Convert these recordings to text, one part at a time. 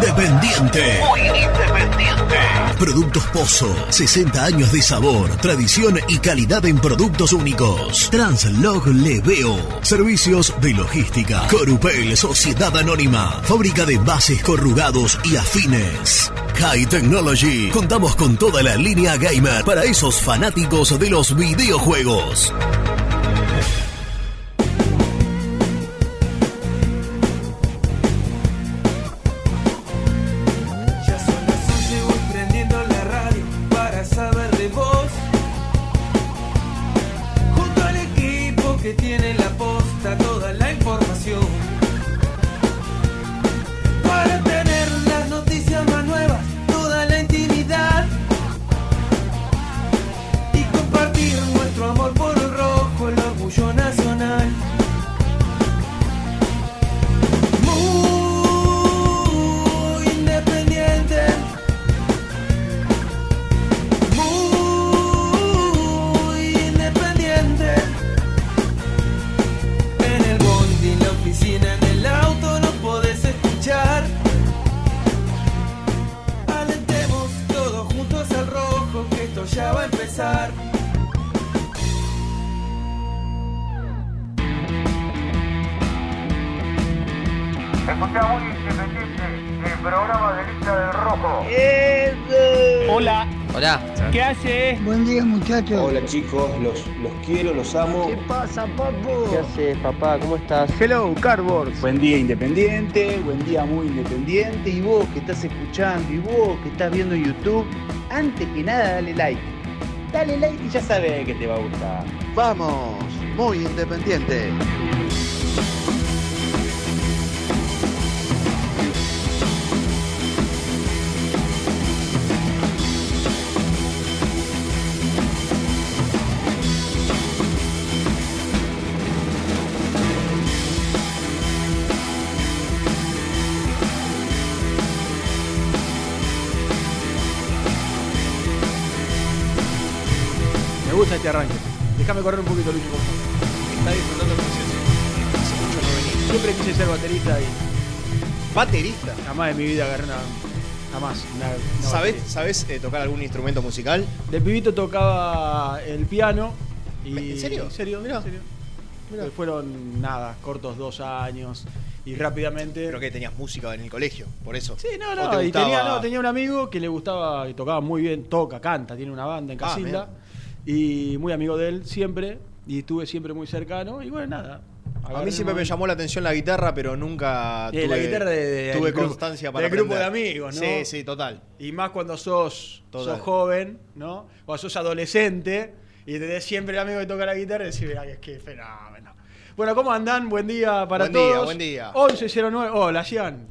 independiente. Muy independiente. Productos Pozo. 60 años de sabor, tradición y calidad en productos únicos. Translog Leveo. Servicios de logística. Corupel, Sociedad Anónima. Fábrica de bases corrugados y afines. High Technology. Contamos con toda la línea gamer para esos fanáticos de los videojuegos. Muchachos. Hola chicos, los, los quiero, los amo. ¿Qué pasa, papu? ¿Qué haces, papá? ¿Cómo estás? Hello, Cardboard. Buen día independiente, buen día muy independiente y vos que estás escuchando y vos que estás viendo en YouTube, antes que nada dale like. Dale like y ya sabes que te va a gustar. Vamos, muy independiente. Déjame correr un poquito, Luis, por favor. Está disfrutando no venía. Siempre quise ser baterista y Baterista. jamás en mi vida agarré una. Jamás. una- una ¿Sabés. ¿Sabés eh, tocar algún instrumento musical? De pibito tocaba el piano. Y, ¿En serio? En serio, Mirá. en serio. Mirá. Eh, Fueron nada, cortos dos años. Y rápidamente. Creo que tenías música en el colegio, por eso. Sí, no, ¿O no, te y tenía, gustaba? no, tenía un amigo que le gustaba y tocaba muy bien, toca, canta, tiene una banda en Ah, Casilda. Y muy amigo de él siempre. Y estuve siempre muy cercano. Y bueno, nada. A mí siempre me llamó la atención la guitarra, pero nunca Eh, tuve, la guitarra de- de- tuve del grupo- constancia para del grupo de amigos, ¿no? Sí, sí, total. Y más cuando sos, Total. sos joven, ¿no? Cuando sos adolescente y tenés siempre el amigo que toca la guitarra y decís, mirá, que qué fenómeno. Bueno, ¿cómo andan? Buen día para Buen día, todos. buen día. 1109. Hola, Gian.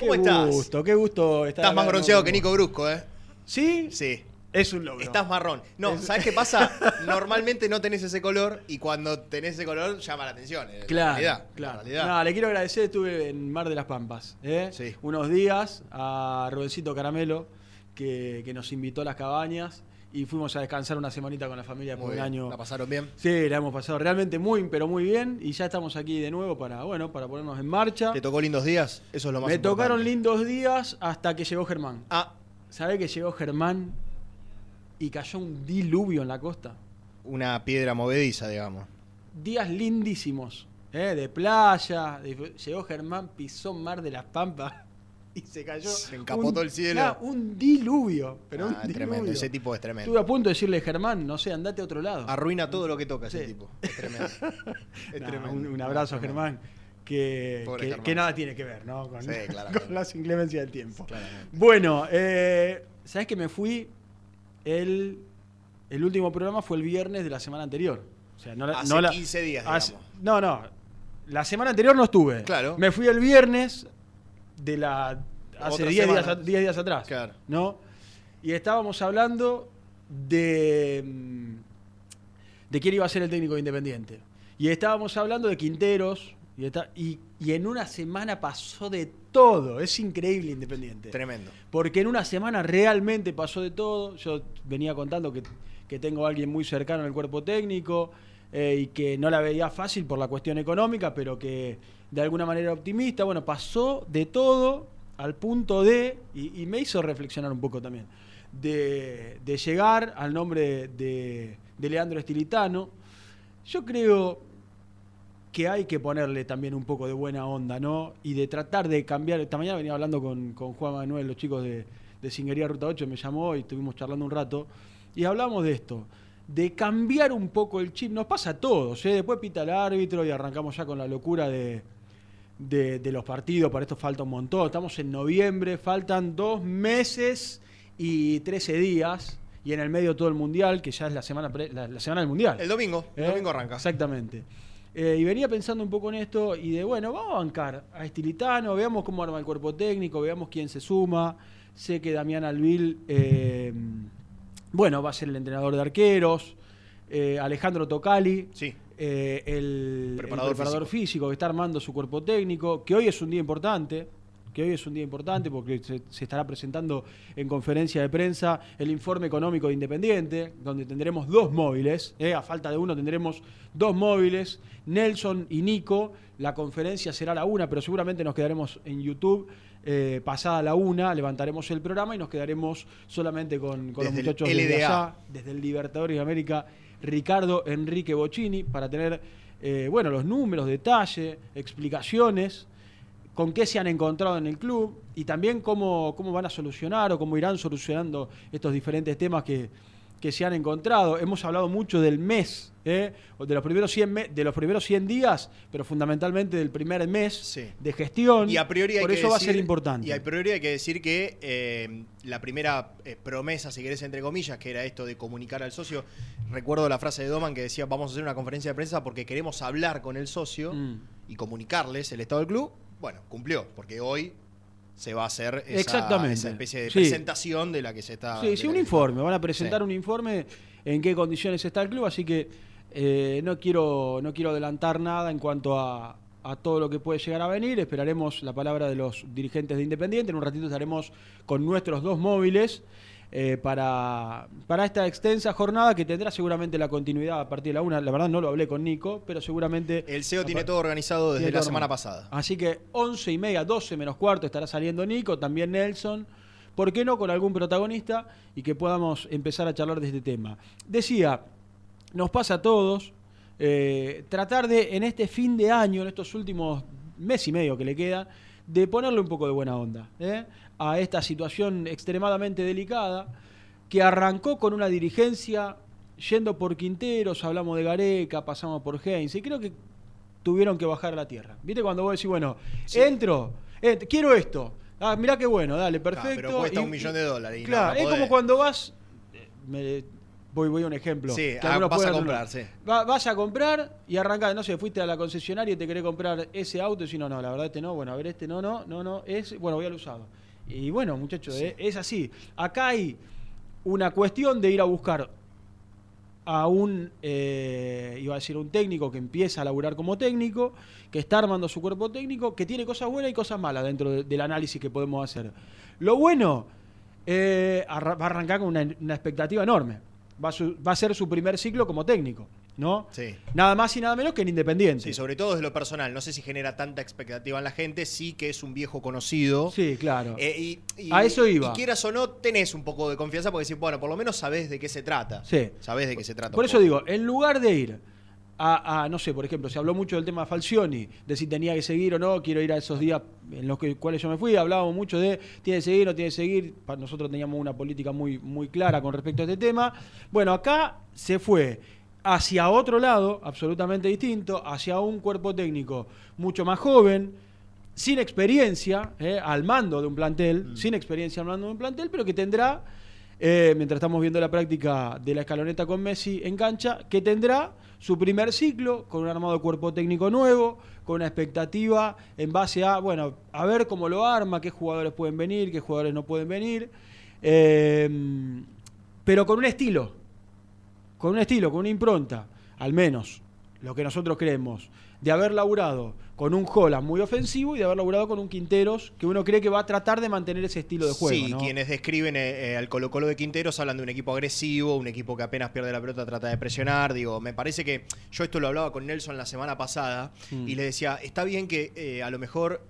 ¿Cómo qué estás? gusto, qué gusto estar Estás más bronceado que Nico Brusco, ¿eh? ¿Sí? Sí. Es un logro. Estás marrón. No, Es- ¿sabes qué pasa? Normalmente no tenés ese color y cuando tenés ese color llama la atención. la Claro, realidad, claro. la realidad. No, le quiero agradecer, estuve en Mar de las Pampas, ¿eh? Sí. unos días a Robencito Caramelo, que, que nos invitó a las cabañas y fuimos a descansar una semanita con la familia por Muy un bien. año. ¿La pasaron bien? Sí, la hemos pasado realmente muy, pero muy bien y ya estamos aquí de nuevo para, bueno, para ponernos en marcha. ¿Te tocó lindos días? Eso es lo más Me importante. tocaron lindos días hasta que llegó Germán. Ah, ¿Sabe que llegó Germán y cayó un diluvio en la costa? una piedra movediza, digamos. días lindísimos, ¿eh? de playa. de- llegó Germán, pisó Mar de las Pampas y se cayó. Se encapotó el cielo. nah, un diluvio. Pero Ah, un es diluvio. tremendo, ese tipo es Estuve tremendo. a punto de decirle, Germán, no sé, andate a otro lado. Arruina todo lo que toca ese Sí. tipo. Es tremendo. Es Nah, tremendo. un, un abrazo a Tremendo. Germán. Que, Pobre que- Germán. que nada tiene que ver, ¿no? Con, Sí, claramente. con las inclemencias del tiempo. Claramente. Bueno, eh, ¿sabes que me fui? El, el último programa fue el viernes de la semana anterior. O sea, no la- Hace no la- 15 días, hace- no, no. La semana anterior no estuve. Claro. Me fui el viernes de la. Hace Otra 10 días, semana. a- 10 días atrás. Claro. ¿No? Y estábamos hablando de. mm, de quién iba a ser el técnico de Independiente. Y estábamos hablando de Quinteros. Y, está- y- y en una semana pasó de todo. Es increíble Independiente. Tremendo. Porque en una semana realmente pasó de todo. Yo venía contando que, que tengo a alguien muy cercano en el cuerpo técnico eh, y que no la veía fácil por la cuestión económica, pero que de alguna manera optimista. Bueno, pasó de todo al punto de, y, y me hizo reflexionar un poco también, de, de llegar al nombre de, de Leandro Estilitano. Yo creo que hay que ponerle también un poco de buena onda, ¿no? Y de tratar de cambiar. Esta mañana venía hablando con, con Juan Manuel, los chicos de, de Singuería Ruta 8, me llamó y estuvimos charlando un rato. Y hablamos de esto, de cambiar un poco el chip. Nos pasa a todos, ¿eh? Después pita el árbitro y arrancamos ya con la locura de, de, de los partidos. Para esto falta un montón. Estamos en noviembre, faltan dos meses y 13 días. Y en el medio todo el mundial, que ya es la semana, pre- la, la semana del mundial. El domingo, el ¿Eh? domingo arranca. Exactamente. Eh, y venía pensando un poco en esto y de, bueno, vamos a bancar a Estilitano, veamos cómo arma el cuerpo técnico, veamos quién se suma. Sé que Damián Alvil, eh, bueno, va a ser el entrenador de arqueros. Eh, Alejandro Tocali, Sí. el el Preparador preparador, físico. físico. que está armando su cuerpo técnico, que hoy es un día importante, que hoy es un día importante porque se, se estará presentando en conferencia de prensa el informe económico de Independiente, donde tendremos dos móviles, eh, a falta de uno tendremos dos móviles, Nelson y Nico, la conferencia será a la una, pero seguramente nos quedaremos en YouTube. eh, pasada la una, levantaremos el programa y nos quedaremos solamente con, con los muchachos LDA. allá, desde el Libertadores de América, Ricardo Enrique Bocini, para tener eh, bueno, los números, detalle, explicaciones, con qué se han encontrado en el club y también cómo, cómo van a solucionar o cómo irán solucionando estos diferentes temas que, que se han encontrado. Hemos hablado mucho del mes, ¿eh? de, los primeros 100 me- de los primeros 100 días, pero fundamentalmente del primer mes Sí. de gestión. Y a priori hay Por que eso va a ser importante. Y a priori hay que decir que eh, la primera eh, promesa, si querés, entre comillas, que era esto de comunicar al socio. Recuerdo la frase de Doman que decía: Vamos a hacer una conferencia de prensa porque queremos hablar con el socio Mm. y comunicarles el estado del club. Bueno, cumplió, porque hoy se va a hacer esa, Exactamente. esa especie de Sí. presentación de la que se está. Sí, sí, un informe. Van a presentar Sí. un informe en qué condiciones está el club, así que eh, no, quiero, no quiero adelantar nada en cuanto a, a todo lo que puede llegar a venir. Esperaremos la palabra de los dirigentes de Independiente. En un ratito estaremos con nuestros dos móviles eh, para, para esta extensa jornada que tendrá seguramente la continuidad a partir de la una. La verdad no lo hablé con Nico, pero seguramente... El CEO tiene todo organizado desde la semana pasada. Así que 11 y media, 12 menos cuarto estará saliendo Nico, también Nelson. ¿Por qué no con algún protagonista y que podamos empezar a charlar de este tema? Decía, nos pasa a todos eh, tratar de, en este fin de año, en estos últimos mes y medio que le queda, de ponerle un poco de buena onda ¿eh? A esta situación extremadamente delicada que arrancó con una dirigencia yendo por Quinteros, hablamos de Gareca, pasamos por Heinz, y creo que tuvieron que bajar a la tierra. ¿Viste cuando vos decís, bueno, Sí. entro, ent- quiero esto, ah, mirá qué bueno, dale, perfecto. pero cuesta y- un millón de dólares y claro, no es como cuando vas, eh, me- voy, voy a un ejemplo. Sí, que ah, vas a comprar, sí. Va- vas a comprar y arrancás, no sé, fuiste a la concesionaria y te querés comprar ese auto y decís, no, no, la verdad este no, bueno, a ver este no, no, no, no, es, bueno, voy al usado. Y bueno, muchachos, eh, es así. Acá hay una cuestión de ir a buscar a un, eh, iba a decir, un técnico que empieza a laburar como técnico, que está armando su cuerpo técnico, que tiene cosas buenas y cosas malas dentro de- del análisis que podemos hacer. Lo bueno eh, va a arrancar con una, una expectativa enorme. Va a, su- va a ser su primer ciclo como técnico, ¿no? Sí. Nada más y nada menos que en Independiente. Sí, sobre todo desde lo personal. No sé si genera tanta expectativa en la gente. Sí que es un viejo conocido. Sí, claro. Eh, y, y- A eso iba. Y quieras o no, tenés un poco de confianza porque decís, bueno, por lo menos sabés de qué se trata. Sí. Sabés de qué se trata. Por eso poco. digo, en lugar de ir a, a, no sé, por ejemplo, se habló mucho del tema Falcioni, de si tenía que seguir o no, quiero ir a esos días en los que, cuales yo me fui, hablábamos mucho de tiene que seguir, no tiene que seguir, nosotros teníamos una política muy, muy clara con respecto a este tema. Bueno, acá se fue hacia otro lado, absolutamente distinto, hacia un cuerpo técnico mucho más joven, sin experiencia, eh, al mando de un plantel, sin experiencia al mando de un plantel, pero que tendrá, eh, mientras estamos viendo la práctica de la escaloneta con Messi en cancha, que tendrá su primer ciclo con un armado de cuerpo técnico nuevo, con una expectativa en base a, bueno, a ver cómo lo arma, qué jugadores pueden venir, qué jugadores no pueden venir, eh, pero con un estilo, con un estilo, con una impronta, al menos lo que nosotros creemos, de haber laburado con un Holland muy ofensivo y de haber laburado con un Quinteros que uno cree que va a tratar de mantener ese estilo de juego. Sí, ¿no? quienes describen eh, eh, al Colo Colo de Quinteros hablan de un equipo agresivo, un equipo que apenas pierde la pelota trata de presionar. Digo, me parece que yo esto lo hablaba con Nelson la semana pasada Mm. y le decía, está bien que eh, a lo mejor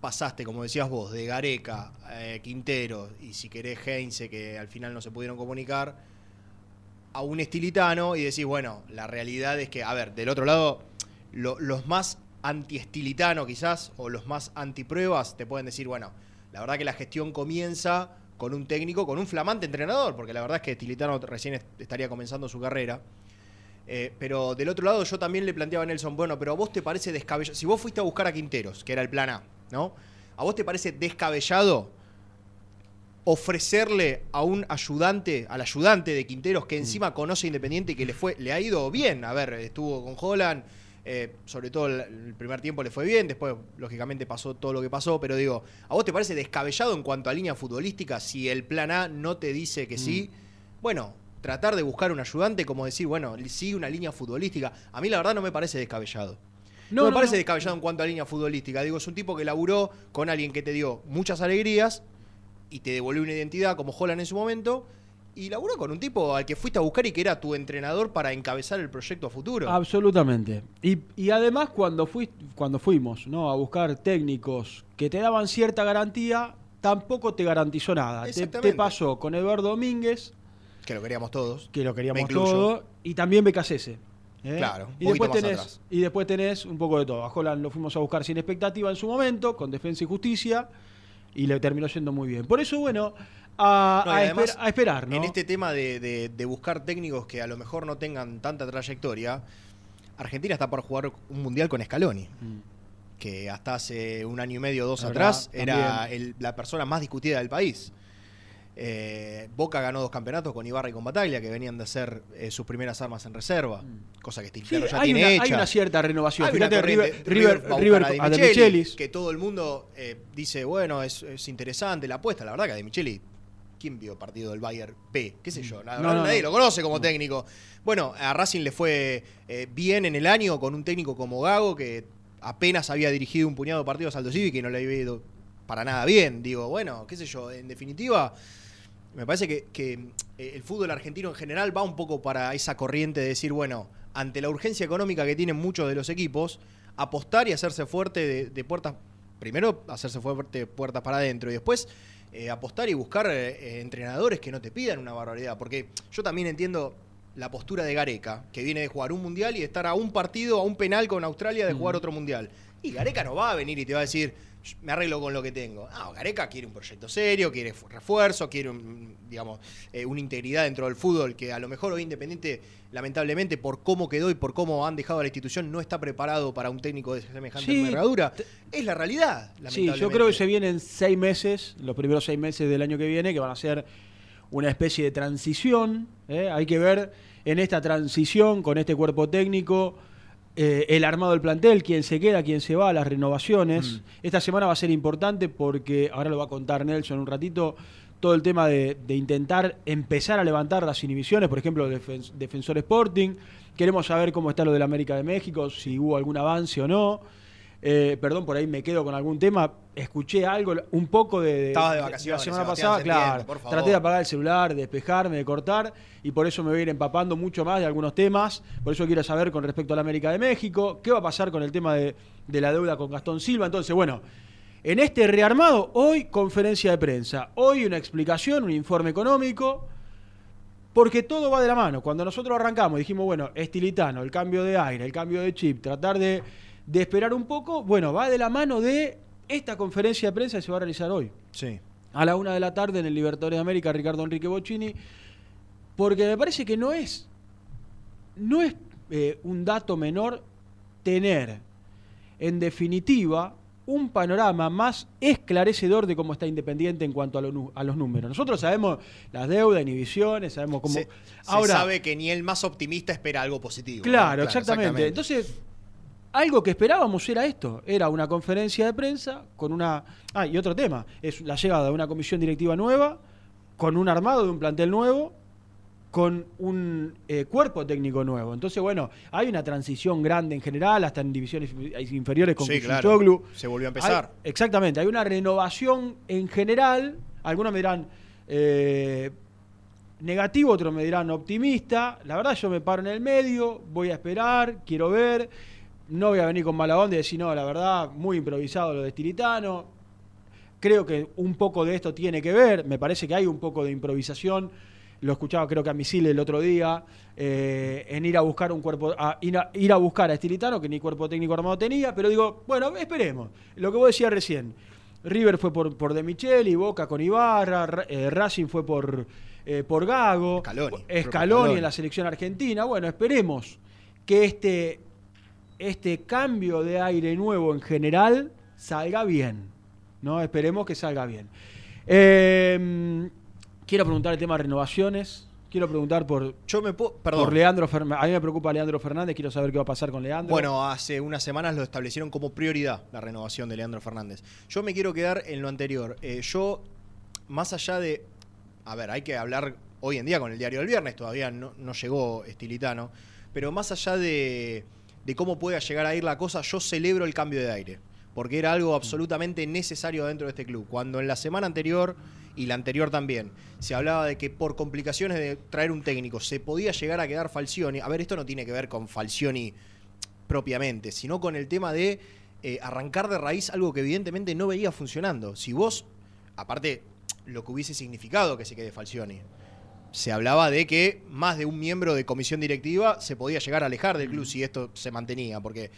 pasaste, como decías vos, de Gareca, eh, Quintero y si querés Heinze, que al final no se pudieron comunicar, a un estilitano y decís, bueno, la realidad es que, a ver, del otro lado, lo- los más anti-estilitano quizás, o los más anti-pruebas, te pueden decir, bueno, la verdad que la gestión comienza con un técnico, con un flamante entrenador, porque la verdad es que Estilitano recién est- estaría comenzando su carrera. Eh, pero del otro lado yo también le planteaba a Nelson, bueno, pero a vos te parece descabellado, si vos fuiste a buscar a Quinteros, que era el plan A, ¿no? ¿A vos te parece descabellado ofrecerle a un ayudante, al ayudante de Quinteros que encima conoce Independiente y que le fue, le ha ido bien? A ver, estuvo con Holland, eh, sobre todo el, primer tiempo le fue bien, después lógicamente pasó todo lo que pasó, pero digo, ¿a vos te parece descabellado en cuanto a línea futbolística si el plan A no te dice que sí? Bueno, tratar de buscar un ayudante como decir, bueno, sigue una línea futbolística. A mí la verdad no me parece descabellado. No, No, me no, parece no. descabellado en cuanto a línea futbolística. Digo, es un tipo que laburó con alguien que te dio muchas alegrías y te devolvió una identidad como Holland en su momento. Y laburó con un tipo al que fuiste a buscar y que era tu entrenador para encabezar el proyecto a futuro. Absolutamente. Y, y además cuando, fui, cuando fuimos ¿no? a buscar técnicos que te daban cierta garantía, tampoco te garantizó nada. Te, te pasó con Eduardo Domínguez, Que lo queríamos todos. que lo queríamos incluyo. todo, y también Becasese. ¿eh? Claro, y después, tenés, atrás. y después tenés un poco de todo. A Holland lo fuimos a buscar sin expectativa en su momento, con defensa y justicia, y le terminó yendo muy bien. Por eso, bueno, a, No, y a además, esper- a esperar, ¿no? En este tema de, de- de buscar técnicos que a lo mejor no tengan tanta trayectoria, Argentina está por jugar un mundial con Scaloni. Mm. que hasta hace un año y medio, dos La atrás, verdad, era el- la persona más discutida del país. Eh, Boca ganó dos campeonatos con Ibarra y con Bataglia, que venían de hacer eh, sus primeras armas en reserva, cosa que Mm. Sí, ya hay, tiene una, hecha. hay una cierta renovación. Hay Fíjate, River, River, River a De Michelis, que todo el mundo eh, dice, bueno, es, es interesante la apuesta. La verdad que a De Micheli, ¿quién vio partido del Bayern P? ¿Qué sé yo? La No, nadie no. lo conoce como técnico. Bueno, a Racing le fue bien en el año con un técnico como Gago, que apenas había dirigido un puñado de partidos al Aldo Civi que no le había ido para nada bien. Digo, bueno, qué sé yo, en definitiva, me parece que, que, eh, el fútbol argentino en general va un poco para esa corriente de decir, bueno, ante la urgencia económica que tienen muchos de los equipos, apostar y hacerse fuerte de, de puertas, primero hacerse fuerte de puertas para adentro y después eh, apostar y buscar eh, entrenadores que no te pidan una barbaridad. Porque yo también entiendo la postura de Gareca, que viene de jugar un mundial y de estar a un partido, a un penal con Australia de jugar otro mundial. Y Gareca no va a venir y te va a decir, "Sh, me arreglo con lo que tengo. No, Gareca quiere un proyecto serio, quiere fu- refuerzo, quiere un, digamos, eh, una integridad dentro del fútbol que a lo mejor hoy Independiente, lamentablemente, por cómo quedó y por cómo han dejado a la institución, no está preparado para un técnico de semejante Sí, envergadura. Es la realidad, Sí, lamentablemente. yo creo que se vienen seis meses, los primeros seis meses del año que viene, que van a ser una especie de transición. ¿eh? Hay que ver en esta transición con este cuerpo técnico eh, el armado del plantel, quién se queda, quién se va, las renovaciones. Mm. Esta semana va a ser importante porque, ahora lo va a contar Nelson un ratito, todo el tema de, de intentar empezar a levantar las inhibiciones, por ejemplo, Defen- Defensor Sporting. Queremos saber cómo está lo del América de México, si hubo algún avance o no. Eh, perdón, por ahí me quedo con algún tema. Escuché algo, un poco de, Estabas de la vacaciones, semana Sebastián, pasada, claro. Traté de apagar el celular, de despejarme, de cortar, y por eso me voy a ir empapando mucho más de algunos temas. Por eso quiero saber con respecto a la América de México, qué va a pasar con el tema de, de la deuda con Gastón Silva. Entonces, bueno, en este rearmado, hoy conferencia de prensa, hoy una explicación, un informe económico. Porque todo va de la mano. Cuando nosotros arrancamos, dijimos, bueno, estilitano, el cambio de aire, el cambio de chip, tratar de, de esperar un poco, bueno, va de la mano de esta conferencia de prensa que se va a realizar hoy. Sí. A la una de la tarde en el Libertadores de América, Ricardo Enrique Bocini. Porque me parece que no es, no es eh, un dato menor tener, en definitiva, un panorama más esclarecedor de cómo está Independiente en cuanto a, lo nu- a los números. Nosotros sabemos las deudas, inhibiciones, sabemos cómo... Se, se Ahora, sabe que ni el más optimista espera algo positivo. ¿no? Claro, exactamente. Entonces, algo que esperábamos era esto, era una conferencia de prensa con una... Ah, y otro tema, es la llegada de una comisión directiva nueva, con un armado de un plantel nuevo, con un eh, cuerpo técnico nuevo. Entonces, bueno, hay una transición grande en general, hasta en divisiones inferiores con Sí, claro. Se volvió a empezar. Hay- exactamente, hay una renovación en general. Algunos me dirán eh, negativo, otros me dirán optimista. La verdad, yo me paro en el medio, voy a esperar, quiero ver. No voy a venir con mala onda y decir, no, la verdad, muy improvisado lo de Estilitano. Creo que un poco de esto tiene que ver, me parece que hay un poco de improvisación. Lo escuchaba creo que a Misile el otro día, eh, en ir a buscar un cuerpo, a, ir, a, ir a buscar a Estilitano, que ni cuerpo técnico armado tenía, pero digo, bueno, esperemos. Lo que vos decías recién, River fue por, por De Micheli, Boca con Ibarra, eh, Racing fue por, eh, por Gago, Scaloni. Scaloni en la selección argentina. Bueno, esperemos que este, este cambio de aire nuevo en general salga bien. ¿no? Esperemos que salga bien. Eh, quiero preguntar el tema de renovaciones. Quiero preguntar por, Yo me puedo. Perdón. por Leandro Fernández. A mí me preocupa Leandro Fernández. Quiero saber qué va a pasar con Leandro. Bueno, hace unas semanas lo establecieron como prioridad la renovación de Leandro Fernández. Yo me quiero quedar en lo anterior. Eh, yo, más allá de. A ver, hay que hablar hoy en día con el diario del viernes, todavía no, no llegó Estilitano. Pero más allá de, de cómo pueda llegar a ir la cosa, yo celebro el cambio de aire. Porque era algo absolutamente necesario dentro de este club. Cuando en la semana anterior y la anterior también se hablaba de que por complicaciones de traer un técnico se podía llegar a quedar Falcioni. A ver, esto no tiene que ver con Falcioni propiamente, sino con el tema de eh, arrancar de raíz algo que evidentemente no veía funcionando. Si vos, aparte, lo que hubiese significado que se quede Falcioni, se hablaba de que más de un miembro de comisión directiva se podía llegar a alejar del club si esto se mantenía, porque,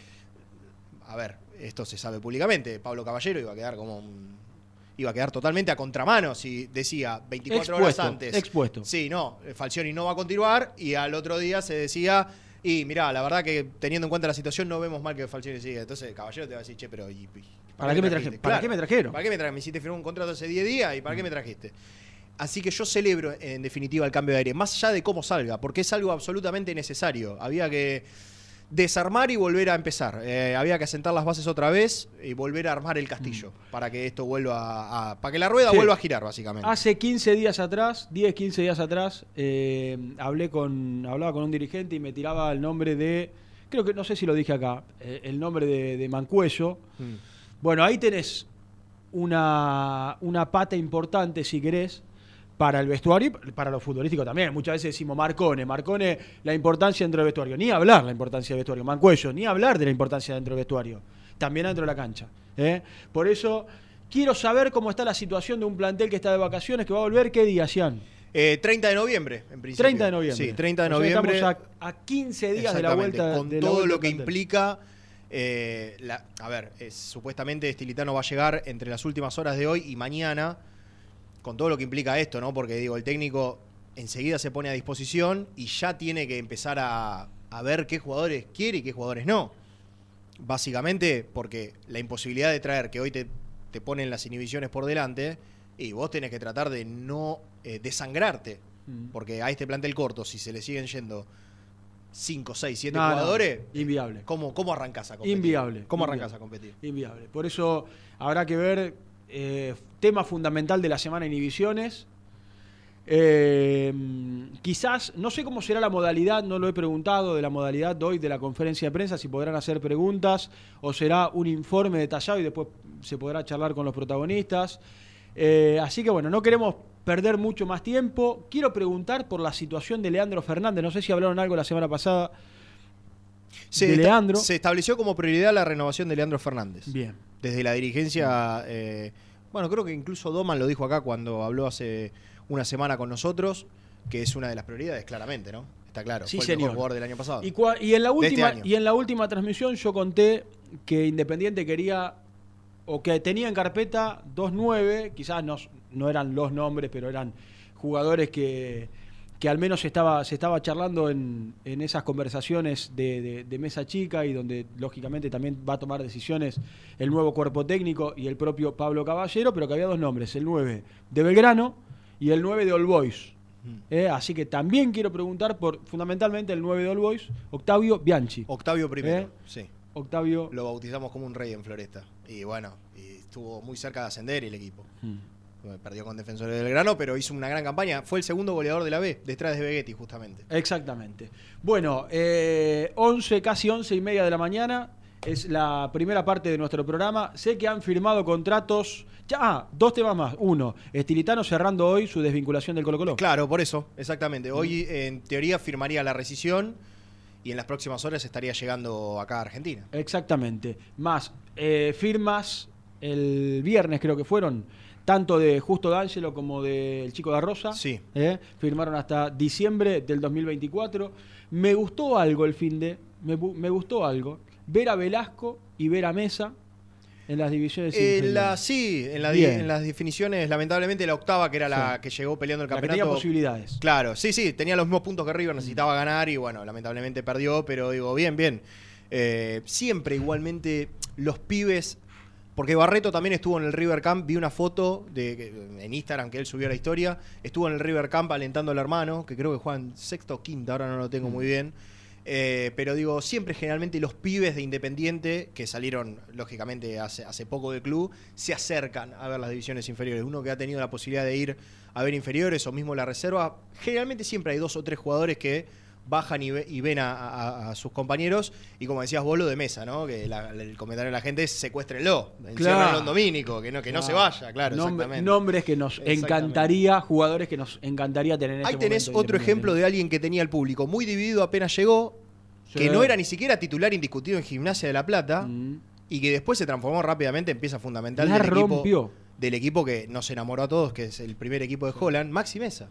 a ver, esto se sabe públicamente, Pablo Caballero iba a quedar como un- Iba a quedar totalmente a contramano si decía 24 horas antes. expuesto. Sí, no, Falcioni no va a continuar y al otro día se decía, y mirá, la verdad que teniendo en cuenta la situación no vemos mal que Falcioni siga. Entonces caballero te va a decir, che, pero ¿y, y- ¿Para qué me trajiste? para qué me trajeron? ¿Para qué me trajiste? Me hiciste firmar un contrato hace 10 días y ¿para qué me trajiste? Así que yo celebro en definitiva el cambio de aire, más allá de cómo salga, porque es algo absolutamente necesario. Había que desarmar y volver a empezar. Eh, había que asentar las bases otra vez y volver a armar el castillo para que esto vuelva a, para que la rueda Sí. vuelva a girar básicamente. Hace 15 días atrás, 10, 15 días atrás, eh, hablé con, hablaba con un dirigente y me tiraba el nombre de, creo que no sé si lo dije acá, eh, el nombre de, de Mancuello. Mm. Bueno, ahí tenés una, una pata importante, si querés, para el vestuario y para lo futbolístico también. Muchas veces decimos Marcone, Marcone, la importancia dentro del vestuario. Ni hablar la importancia del vestuario. Mancuello, ni hablar de la importancia dentro del vestuario. También dentro de la cancha. ¿eh? Por eso, quiero saber cómo está la situación de un plantel que está de vacaciones, que va a volver, ¿qué día, Cian? Eh, 30 de noviembre, en principio. 30 de noviembre. Sí, 30 de noviembre. Estamos a, a 15 días de la vuelta. Con de la todo vuelta lo que implica. eh, la- a ver, es- supuestamente Estilitano va a llegar entre las últimas horas de hoy y mañana. Con todo lo que implica esto, ¿no? Porque digo, el técnico enseguida se pone a disposición y ya tiene que empezar a, a ver qué jugadores quiere y qué jugadores no. Básicamente porque la imposibilidad de traer que hoy te, te ponen las inhibiciones por delante y vos tenés que tratar de no eh, desangrarte. Mm. Porque a este plantel corto, si se le siguen yendo 5, 6, 7 No, no, jugadores, inviable. ¿cómo, ¿cómo arrancas a competir? Inviable. ¿Cómo Inviable. arrancas a competir? Inviable. Por eso habrá que ver eh, tema fundamental de la semana inhibiciones. Eh, quizás, no sé cómo será la modalidad, no lo he preguntado de la modalidad de hoy de la conferencia de prensa, si podrán hacer preguntas o será un informe detallado y después se podrá charlar con los protagonistas. Eh, así que bueno, no queremos perder mucho más tiempo. Quiero preguntar por la situación de Leandro Fernández. No sé si hablaron algo la semana pasada Se, de Leandro. se estableció como prioridad la renovación de Leandro Fernández. Bien. Desde la dirigencia, eh, bueno, creo que incluso Doman lo dijo acá cuando habló hace una semana con nosotros, que es una de las prioridades, claramente, ¿no? Está claro. Sí, fue el señor. mejor jugador del año pasado. Y, en la este última y en la última transmisión yo conté que Independiente quería o que tenía en carpeta dos nueve, quizás no, no eran los nombres, pero eran jugadores que, que al menos estaba, se estaba charlando en, en esas conversaciones de, de- de mesa chica y donde lógicamente también va a tomar decisiones el nuevo cuerpo técnico y el propio Pablo Caballero, pero que había dos nombres, el 9 de Belgrano y el 9 de All Boys. Eh, así que también quiero preguntar por fundamentalmente el 9 de All Boys, Octavio Bianchi. Octavio primero, ¿Eh? sí. Octavio. Lo bautizamos como un rey en Floresta. Y bueno, y estuvo muy cerca de ascender el equipo. Mm. Perdió con Defensores del Grano, pero hizo una gran campaña. Fue el segundo goleador de la B, detrás de Begetti, justamente. Exactamente. Bueno, eh, 11, casi 11 y media de la mañana es la primera parte de nuestro programa. Sé que han firmado contratos. Ya, ah, dos temas más. Uno, Estilitano cerrando hoy su desvinculación del Colo Colo. Claro, por eso, exactamente. Hoy, en teoría, firmaría la rescisión y en las próximas horas estaría llegando acá a Argentina. Exactamente. Más eh, firmas el viernes creo que fueron, tanto de Justo D'Angelo como del Chico da Rosa. Sí. ¿eh? Firmaron hasta diciembre del 2024. Me gustó algo el fin de, me, gustó algo. Ver a Velasco y ver a Mesa en las divisiones En inferiores. la, sí, en, la en las definiciones, lamentablemente la octava, que era la Sí. que llegó peleando el La que campeonato. tenía posibilidades. Claro, sí, sí, tenía los mismos puntos que River, necesitaba ganar y bueno, lamentablemente perdió, pero digo, bien, bien. Eh, siempre igualmente los pibes, porque Barreto también estuvo en el River Camp, vi una foto de, en Instagram que él subió la historia, estuvo en el River Camp alentando al hermano, que creo que juega en sexto o quinta, ahora no lo tengo muy bien. Eh, pero digo, siempre generalmente los pibes de Independiente, que salieron lógicamente hace, hace poco del club, se acercan a ver las divisiones inferiores. Uno que ha tenido la posibilidad de ir a ver inferiores o mismo la reserva, generalmente siempre hay dos o tres jugadores que bajan y, ve- y ven a, a- a sus compañeros y como decías vos lo de mesa, ¿no? Que la- el comentario de la gente es secuéstrenlo, enciérrenlo en Domínico, que no, que no se vaya, claro, Nombre- exactamente. nombres que nos encantaría, jugadores que nos encantaría tener en Ahí este tenés momento otro ejemplo de alguien que tenía el público muy dividido apenas llegó, Sí. que no era ni siquiera titular indiscutido en Gimnasia de la Plata Mm. y que después se transformó rápidamente en pieza fundamental La del equipo, rompió. del equipo que nos enamoró a todos, que es el primer equipo de Holland, Maxi Mesa.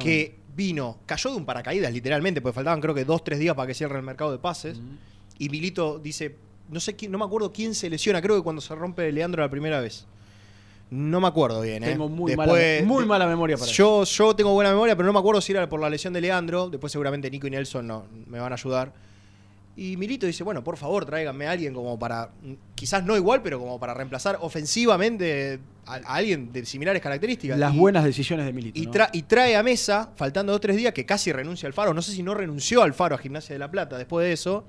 Que vino, cayó de un paracaídas literalmente, porque faltaban creo que dos, tres días para que cierre el mercado de pases, y Milito dice, no sé quién, no me acuerdo quién se lesiona, creo que cuando se rompe Leandro la primera vez. No me acuerdo bien, ¿eh? Tengo muy, Después- mala, muy mala memoria para eso. yo, yo tengo buena memoria, pero no me acuerdo si era por la lesión de Leandro. Después seguramente Nico y Nelson no, me van a ayudar. Y Milito dice, bueno, por favor, tráiganme a alguien como para, mm, quizás no igual, pero como para reemplazar ofensivamente a, a alguien de similares características. Las Y- buenas decisiones de Milito. y, ¿no? tra- y trae a mesa, faltando dos o tres días, que casi renuncia al Faro. No sé si no renunció al Faro a Gimnasia de la Plata después de eso.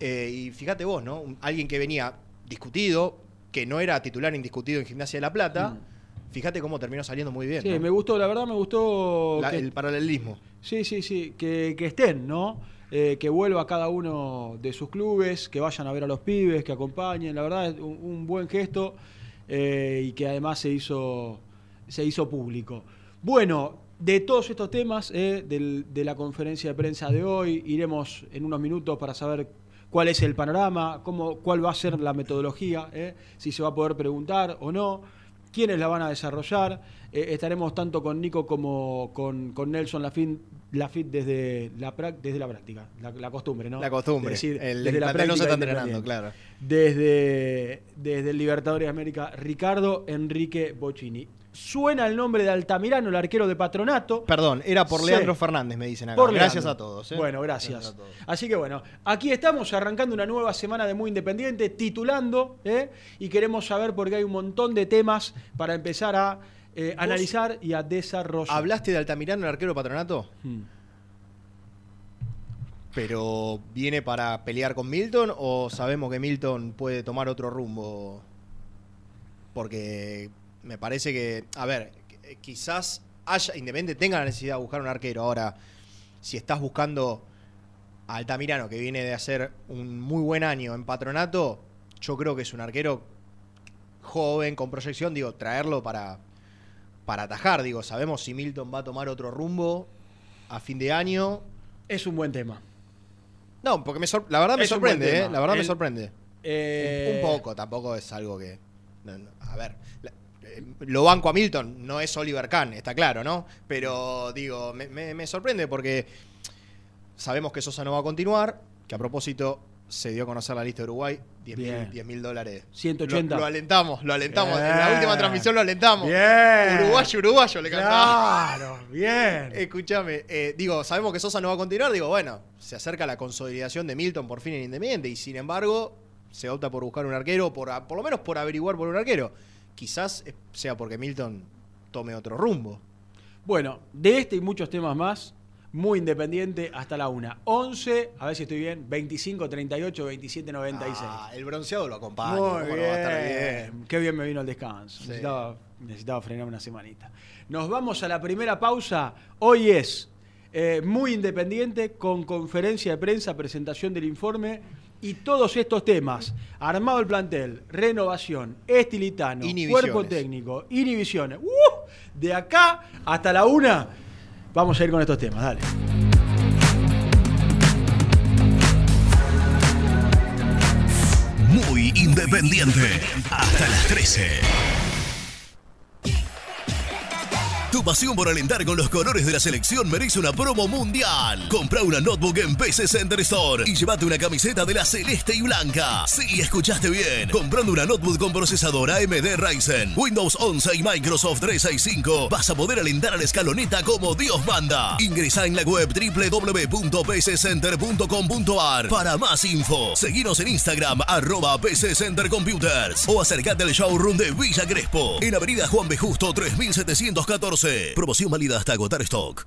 Eh, y fíjate vos, ¿no? Alguien que venía discutido, que no era titular indiscutido en Gimnasia de la Plata. Fíjate cómo terminó saliendo muy bien. Mm. Sí, ¿no? me gustó, la verdad me gustó. La- que- el paralelismo. Sí, sí, sí, que, que estén, ¿no? Eh, que vuelva cada uno de sus clubes, que vayan a ver a los pibes, que acompañen. La verdad es un, buen gesto eh, y que además se hizo, se hizo público. Bueno, de todos estos temas eh, de la conferencia de prensa de hoy, iremos en unos minutos para saber cuál es el panorama, cómo, cuál va a ser la metodología, si se va a poder preguntar o no quiénes la van a desarrollar. Estaremos tanto con Nico como con, con Nelson Lafit, Lafit desde, la, desde la práctica, la, la costumbre, ¿no? La costumbre. Es decir, el desde la práctica está entrenando, claro. Desde, desde el Libertadores de América, Ricardo Enrique Bocini. Suena el nombre de Altamirano, el arquero de Patronato. Perdón, era por Sí. Leandro Fernández, me dicen acá. Por Gracias Leandro. a todos. ¿eh? Bueno, gracias. Gracias a todos. Así que bueno, aquí estamos arrancando una nueva semana de Muy Independiente, titulando, ¿eh? y queremos saber porque hay un montón de temas para empezar a eh, analizar y a desarrollar. ¿Hablaste de Altamirano, el arquero de patronato? Hmm. ¿Pero viene para pelear con Milton o sabemos que Milton puede tomar otro rumbo? Porque me parece que, a ver, qu- quizás haya, Independiente tenga la necesidad de buscar un arquero. Ahora, si estás buscando a Altamirano, que viene de hacer un muy buen año en patronato, yo creo que es un arquero joven, con proyección, digo, traerlo para, para atajar. Digo, sabemos si Milton va a tomar otro rumbo a fin de año. Es un buen tema. No, porque me la verdad me Es sorprende. ¿eh? La verdad me sorprende. Eh, Un, un poco, tampoco es algo que. no, no, a ver. la- eh, lo banco a Milton, no es Oliver Kahn, está claro, ¿no? Pero digo, me, me- me sorprende porque sabemos que Sosa no va a continuar, que a propósito se dio a conocer la lista de Uruguay, 10 mil Bien. 10 mil dólares. 180. Lo, lo alentamos, lo alentamos. En la última transmisión lo alentamos. Bien. Uruguayo, uruguayo, le cantaba. Claro, bien. Escúchame, eh, digo, sabemos que Sosa no va a continuar, digo, bueno, se acerca la consolidación de Milton por fin en Independiente y sin embargo se opta por buscar un arquero, por, por lo menos por averiguar por un arquero. Quizás eh, sea porque Milton tome otro rumbo. Bueno, de este y muchos temas más, muy independiente hasta la una. 11, a ver si estoy bien, 25, 38, 27, 96. Ah, el bronceado lo acompaña. Muy ¿cómo no bien. va a estar bien? Qué bien me vino el descanso. Sí. Necesitaba, necesitaba frenar una semanita. Nos vamos a la primera pausa. Hoy es eh, muy independiente con conferencia de prensa, presentación del informe y todos estos temas. Armado el plantel, renovación, estilitano, cuerpo técnico, inhibiciones. ¡Uh! De acá hasta la una Vamos a ir con estos temas, dale. Muy independiente. Hasta las 13. Tu pasión por alentar con los colores de la selección merece una promo mundial. Compra una notebook en PC Center Store y llévate una camiseta de la celeste y blanca. Sí, escuchaste bien. Comprando una notebook con procesador AMD Ryzen, Windows 11 y Microsoft 365, vas a poder alentar a la escaloneta como Dios manda. Ingresa en la web www.pccenter.com.ar para más info. Seguinos en Instagram arroba PC Center Computers o acércate al showroom de Villa Crespo en Avenida Juan B. Justo 3714. Promoción válida hasta agotar stock.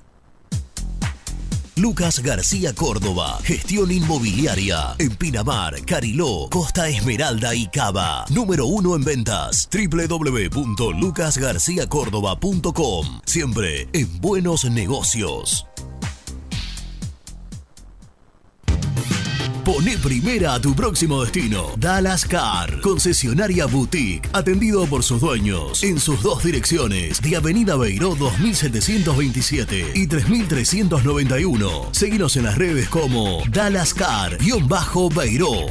Lucas García Córdoba, gestión inmobiliaria en Pinamar, Cariló, Costa Esmeralda y Cava. Número uno en ventas. www.lucasgarciacórdoba.com. Siempre en buenos negocios. Pone primera a tu próximo destino. Dallas Car, concesionaria boutique, atendido por sus dueños en sus dos direcciones, de Avenida Beiró 2727 y 3391. Seguinos en las redes como Dallas Car-Beiró.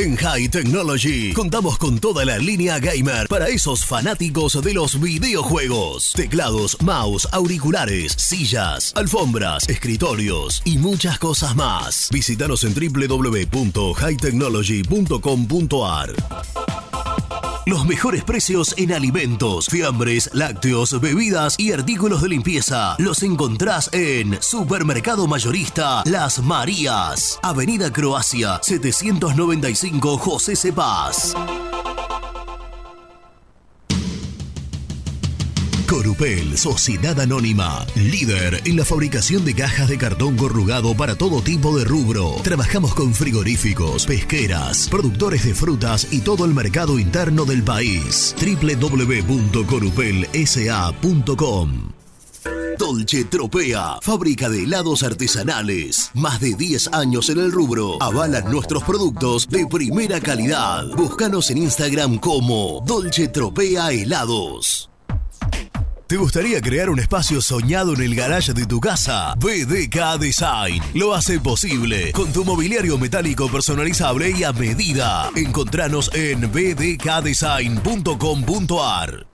En High Technology contamos con toda la línea gamer para esos fanáticos de los videojuegos. Teclados, mouse, auriculares, sillas, alfombras, escritorios y muchas cosas más. Visítanos en www.hightechnology.com.ar. Los mejores precios en alimentos, fiambres, lácteos, bebidas y artículos de limpieza los encontrás en Supermercado Mayorista Las Marías, Avenida Croacia 795 José Cepaz. Corupel, Sociedad Anónima, líder en la fabricación de cajas de cartón corrugado para todo tipo de rubro. Trabajamos con frigoríficos, pesqueras, productores de frutas y todo el mercado interno del país. www.corupelsa.com Dolce Tropea, fábrica de helados artesanales. Más de 10 años en el rubro. Avalan nuestros productos de primera calidad. Búscanos en Instagram como Dolce Tropea Helados. ¿Te gustaría crear un espacio soñado en el garage de tu casa? BDK Design lo hace posible con tu mobiliario metálico personalizable y a medida. Encontranos en bdkdesign.com.ar.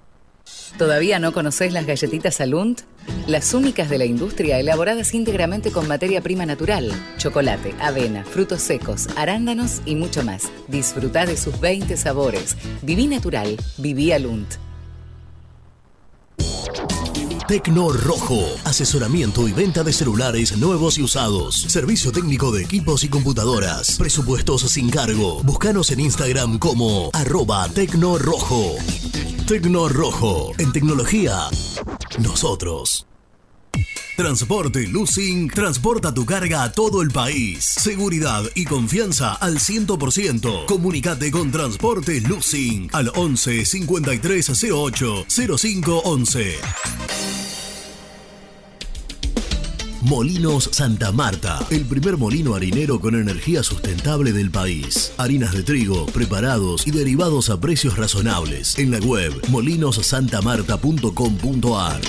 ¿Todavía no conocés las galletitas Alunt? Las únicas de la industria elaboradas íntegramente con materia prima natural, chocolate, avena, frutos secos, arándanos y mucho más. Disfrutá de sus 20 sabores. Viví natural, viví Alunt. Tecno Rojo. Asesoramiento y venta de celulares nuevos y usados. Servicio técnico de equipos y computadoras. Presupuestos sin cargo. Búscanos en Instagram como arroba Tecno Rojo. Rojo. En tecnología, nosotros. Transporte Lucing transporta tu carga a todo el país. Seguridad y confianza al 100%. Comunicate con Transporte Lucing al 11 5308 0511. Molinos Santa Marta, el primer molino harinero con energía sustentable del país. Harinas de trigo, preparados y derivados a precios razonables. En la web molinossantamarta.com.ar.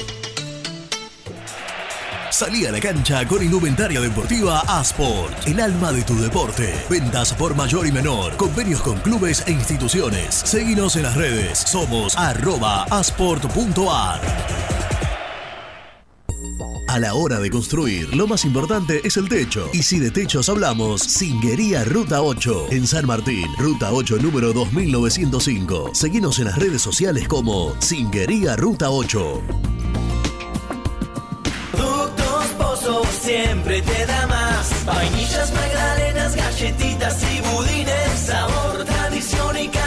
Salí a la cancha con indumentaria deportiva Asport, el alma de tu deporte. Ventas por mayor y menor, convenios con clubes e instituciones. Seguinos en las redes, somos arroba asport.ar. A la hora de construir, lo más importante es el techo. Y si de techos hablamos, Singuería Ruta 8, en San Martín, Ruta 8 número 2905. Seguinos en las redes sociales como Singuería Ruta 8. Siempre te da más. Vainillas, magdalenas, galletitas y budines. Sabor, tradición y calidad.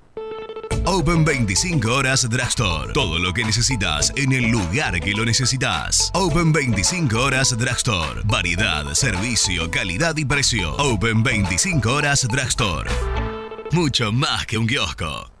Open 25 horas Drugstore. Todo lo que necesitas en el lugar que lo necesitas. Open 25 horas Drugstore. Variedad, servicio, calidad y precio. Open 25 horas Drugstore. Mucho más que un kiosco.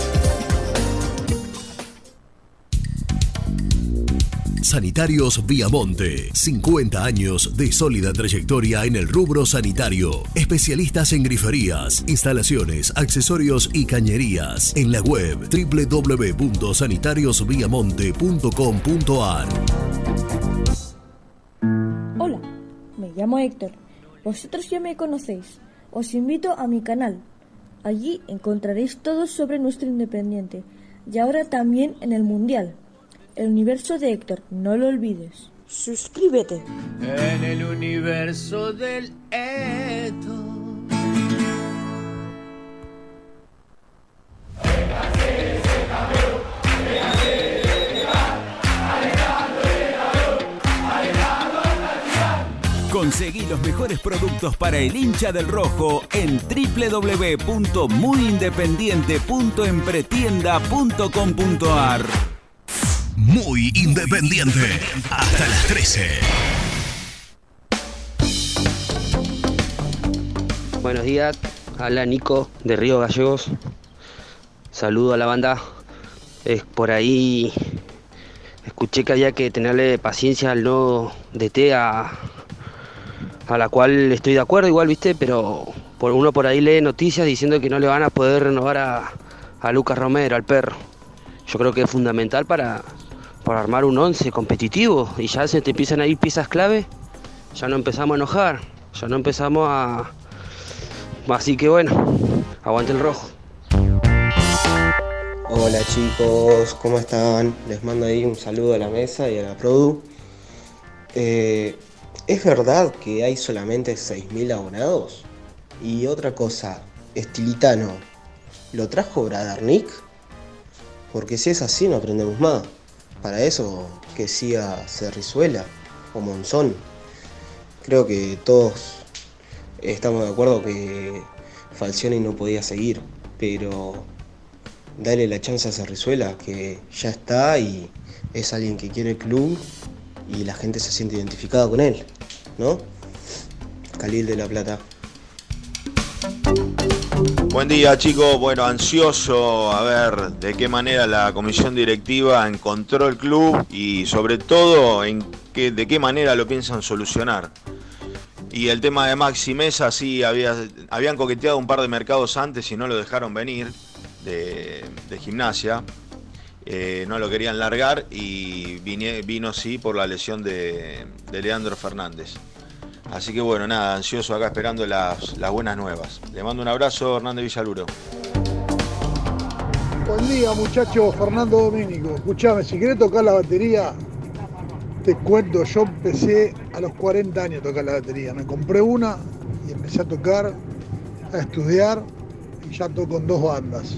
Sanitarios Viamonte. 50 años de sólida trayectoria en el rubro sanitario. Especialistas en griferías, instalaciones, accesorios y cañerías. En la web www.sanitariosviamonte.com.ar. Hola, me llamo Héctor. Vosotros ya me conocéis. Os invito a mi canal. Allí encontraréis todo sobre nuestro Independiente y ahora también en el Mundial. El universo de Héctor, no lo olvides. Suscríbete. En el universo del Eto. Conseguí los mejores productos para el hincha del rojo en www.muyindependiente.empretienda.com.ar. Muy independiente. Hasta las 13. Buenos días, habla Nico de Río Gallegos. Saludo a la banda. Es por ahí escuché que había que tenerle paciencia al no DT a, a la cual estoy de acuerdo igual, viste, pero por uno por ahí lee noticias diciendo que no le van a poder renovar a, a Lucas Romero, al perro. Yo creo que es fundamental para, para armar un 11 competitivo y ya se te empiezan a ir piezas clave, ya no empezamos a enojar, ya no empezamos a... Así que bueno, aguante el rojo. Hola chicos, ¿cómo están? Les mando ahí un saludo a la mesa y a la Produ. Eh, ¿Es verdad que hay solamente 6.000 abonados? Y otra cosa, Estilitano, ¿lo trajo Bradarnik? Porque si es así no aprendemos más. Para eso que siga Cerrizuela o Monzón. Creo que todos estamos de acuerdo que Falcioni no podía seguir, pero dale la chance a Cerrizuela, que ya está y es alguien que quiere el club y la gente se siente identificada con él, ¿no? Calil de la Plata. Buen día chicos, bueno, ansioso a ver de qué manera la comisión directiva encontró el club y sobre todo en qué, de qué manera lo piensan solucionar. Y el tema de Maxi Mesa, sí, había, habían coqueteado un par de mercados antes y no lo dejaron venir de, gimnasia. Eh, no lo querían largar y vino sí por la lesión de Leandro Fernández. Así que bueno, nada, ansioso acá esperando las, las buenas nuevas. Le mando un abrazo, Hernández Villaluro. Buen día muchachos, Fernando Domínico. Escuchame, si querés tocar la batería, te cuento, yo empecé a los 40 años a tocar la batería. Me compré una y empecé a tocar, a estudiar y ya toco en dos bandas.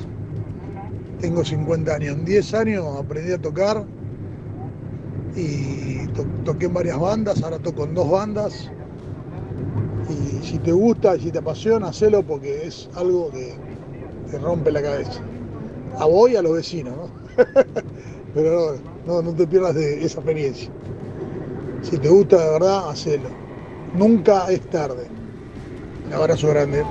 Tengo 50 años. En 10 años aprendí a tocar y to- toqué en varias bandas, ahora toco en dos bandas. Si te gusta y si te apasiona, hacelo porque es algo que te rompe la cabeza. A vos y a los vecinos, ¿no? Pero no, no, no te pierdas de esa experiencia. Si te gusta de verdad, hacelo. Nunca es tarde. Un abrazo grande.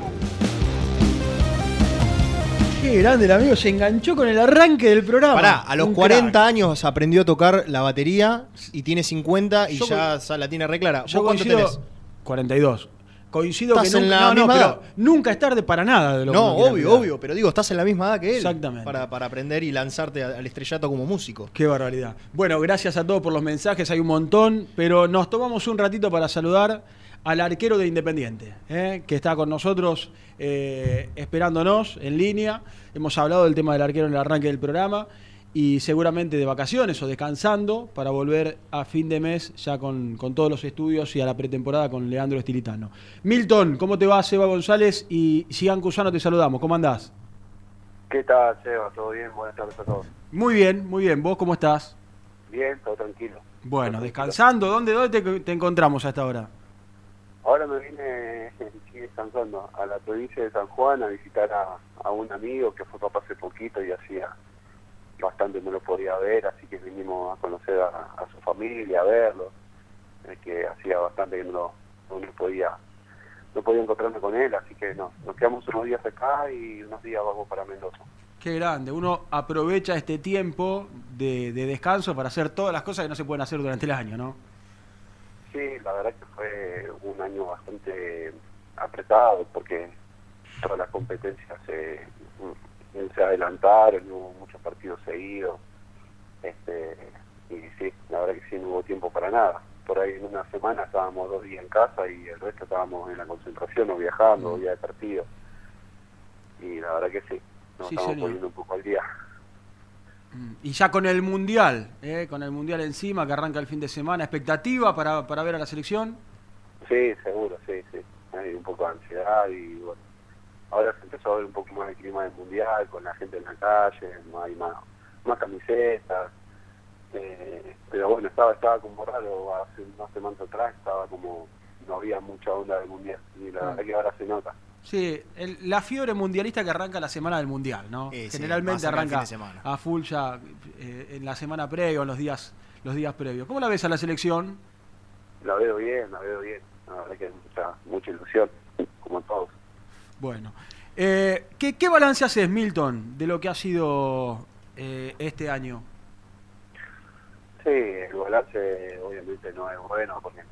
Qué grande el amigo, se enganchó con el arranque del programa. Pará, a los Un 40 crack. años aprendió a tocar la batería y tiene 50 y Yo ya, la tiene reclara. Yo ¿Vos cuánto coincido- tenés? 42. Coincido Estás que en nunca, la no, no, pero nunca es tarde para nada de lo que No, obvio, obvio, pero digo, estás en la misma edad que él. Exactamente. Para, para aprender y lanzarte al estrellato como músico. Qué barbaridad. Bueno, gracias a todos por los mensajes, hay un montón, pero nos tomamos un ratito para saludar al arquero de Independiente, ¿eh? que está con nosotros eh, esperándonos en línea. Hemos hablado del tema del arquero en el arranque del programa y seguramente de vacaciones o descansando para volver a fin de mes ya con, con todos los estudios y a la pretemporada con Leandro Estilitano. Milton, ¿cómo te va, Seba González? Y Sigan Cusano, te saludamos. ¿Cómo andás? ¿Qué tal, Seba? ¿Todo bien? Buenas tardes a todos. Muy bien, muy bien. ¿Vos cómo estás? Bien, todo tranquilo. Bueno, descansando. ¿Dónde, dónde te, te encontramos a esta hora? Ahora me vine, descansando, a la provincia de San Juan a visitar a, a un amigo que fue papá hace poquito y hacía bastante no lo podía ver, así que vinimos a conocer a, a su familia, a verlo, eh, que hacía bastante que no, lo- no lo podía no podía encontrarme con él, así que no, nos quedamos unos días acá y unos días vamos para Mendoza. Qué grande. Uno aprovecha este tiempo de, de descanso para hacer todas las cosas que no se pueden hacer durante el año, ¿no? Sí, la verdad que fue un año bastante apretado porque todas las competencias se, se adelantaron, hubo partidos seguidos. Este, y sí, la verdad que sí, no hubo tiempo para nada. Por ahí en una semana estábamos dos días en casa y el resto estábamos en la concentración o viajando, o día de partido. Y la verdad que sí, nos Sí, estamos señor. poniendo un poco al día. Y ya con el Mundial, ¿eh? con el Mundial encima que arranca el fin de semana, ¿expectativa para, para ver a la selección? Sí, seguro, sí, sí. Hay un poco de ansiedad y bueno, ahora se empezó a ver un poco más el clima del mundial, con la gente en la calle, no hay más, más camisetas. eh, pero bueno, estaba estaba como raro hace unas semanas atrás, estaba como, no había mucha onda del mundial y la Ah. verdad que ahora se nota. Sí, el- la fiebre mundialista que arranca la semana del Mundial, ¿no? Sí, Generalmente arranca de a full ya eh, en la semana previa o en los días, los días previos. ¿Cómo la ves a la selección? La veo bien, la veo bien. La verdad que hay mucha, mucha ilusión, como todos. Bueno, eh, ¿qué, ¿qué balance haces, Milton, de lo que ha sido eh, este año? Sí, el balance obviamente no es bueno porque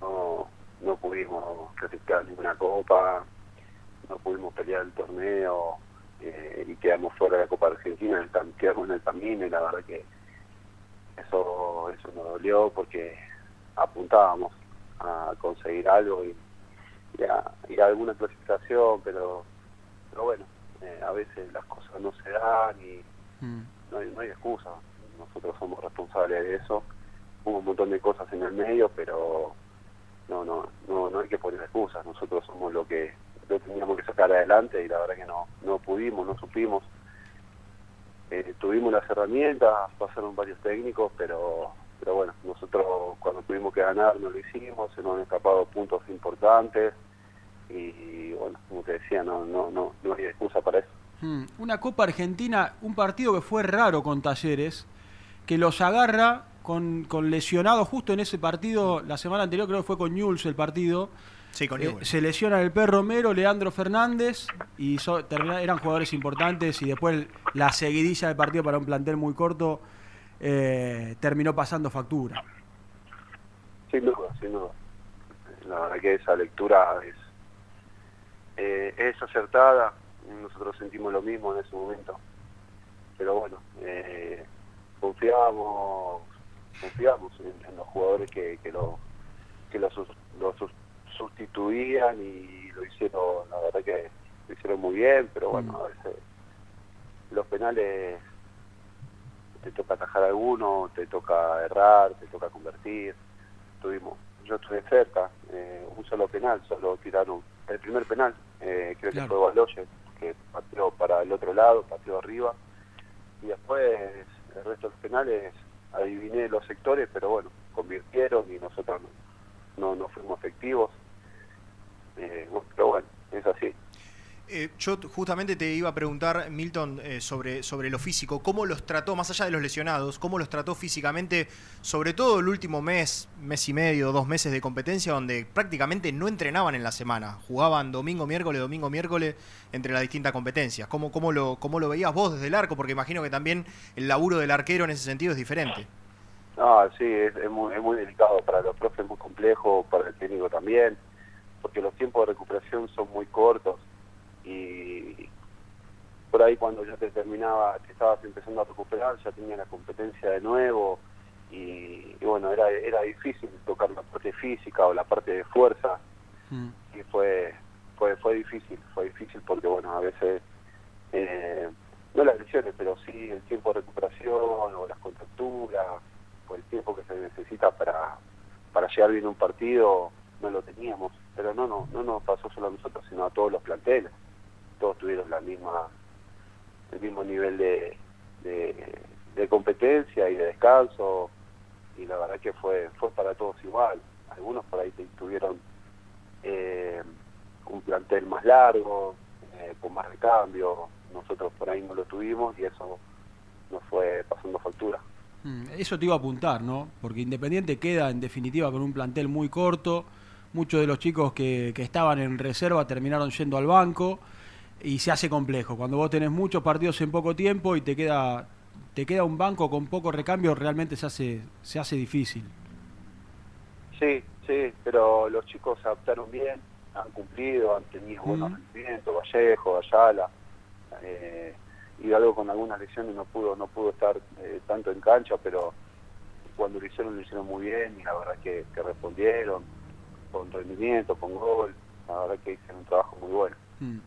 no, no, pudimos clasificar ninguna copa, no pudimos pelear el torneo eh, y quedamos fuera de la Copa Argentina, quedamos en el camino y la verdad que eso, eso nos dolió porque apuntábamos a conseguir algo y, y a, alguna clasificación, pero, pero bueno, eh, a veces las cosas no se dan y no hay, no hay excusa. Nosotros somos responsables de eso. Hubo un montón de cosas en el medio, pero no, no, no, no hay que poner excusas. Nosotros somos lo que lo teníamos que sacar adelante y la verdad que no, no pudimos, no supimos. Eh, tuvimos las herramientas, pasaron varios técnicos, pero pero bueno, nosotros cuando tuvimos que ganar no lo hicimos, se nos han escapado puntos importantes y, bueno, como te decía, no, no, no, no hay excusa para eso. Mm, Una Copa Argentina, un partido que fue raro con Talleres, que los agarra con, con lesionados justo en ese partido, la semana anterior creo que fue con Newell's el partido. Sí, con Eh, se lesiona el Per Romero, Leandro Fernández, y so- eran jugadores importantes, y después la seguidilla del partido para un plantel muy corto eh, terminó pasando factura. Sin duda, sin duda. La verdad que esa lectura es, eh, es acertada, nosotros sentimos lo mismo en ese momento. Pero bueno, eh, confiamos, confiamos en, en los jugadores que, que lo, que lo, sus- lo sus- sustituían y lo hicieron, la verdad que lo hicieron muy bien, pero bueno, a veces los penales te toca atajar alguno, te toca errar, te toca convertir. Tuvimos, yo estuve cerca, eh, un solo penal, solo tiraron el primer penal, eh, creo Claro. que fue Baloye, que pateó para el otro lado, pateó arriba, y después el resto de los penales adiviné los sectores, pero bueno, convirtieron y nosotros no, no, no fuimos efectivos. Eh, pero bueno, es así. Eh, yo justamente te iba a preguntar, Milton, eh, sobre, sobre lo físico. ¿Cómo los trató, más allá de los lesionados, cómo los trató físicamente, sobre todo el último mes, mes y medio, dos meses de competencia, donde prácticamente no entrenaban en la semana? Jugaban domingo, miércoles, domingo, miércoles, entre las distintas competencias. ¿Cómo, cómo, lo, ¿Cómo lo veías vos desde el arco? Porque imagino que también el laburo del arquero en ese sentido es diferente. Ah, sí, es, es muy, es muy delicado para los profes, es muy complejo, para el técnico también, porque los tiempos de recuperación son muy cortos y por ahí cuando ya te terminaba, te estabas empezando a recuperar, ya tenía la competencia de nuevo y, y bueno, era, era difícil tocar la parte física o la parte de fuerza. Y fue, fue, fue difícil, fue difícil porque bueno, a veces eh, no las lesiones, pero sí el tiempo de recuperación o las contracturas o el tiempo que se necesita para, para llegar bien a un partido no lo teníamos, pero no, no, no nos pasó solo a nosotros, sino a todos los planteles. Todos tuvieron la misma, el mismo nivel de, de, competencia y de descanso y la verdad que fue, fue para todos igual. Algunos por ahí tuvieron eh, un plantel más largo, eh, con más recambio, nosotros por ahí no lo tuvimos y eso nos fue pasando factura. Mm, Eso te iba a apuntar, ¿no? Porque Independiente queda en definitiva con un plantel muy corto. Muchos de los chicos que, que estaban en reserva terminaron yendo al banco y se hace complejo. Cuando vos tenés muchos partidos en poco tiempo y te queda te queda un banco con poco recambio, realmente se hace se hace difícil. Sí, sí, pero los chicos se adaptaron bien, han cumplido, han tenido buenos Ujú. rendimientos, Vallejo, Ayala, eh, y algo con algunas lesiones no pudo, no pudo estar eh, tanto en cancha, pero cuando lo hicieron lo hicieron muy bien y la verdad que, que respondieron con rendimiento, con gol, la verdad que hicieron un trabajo muy bueno. Mm.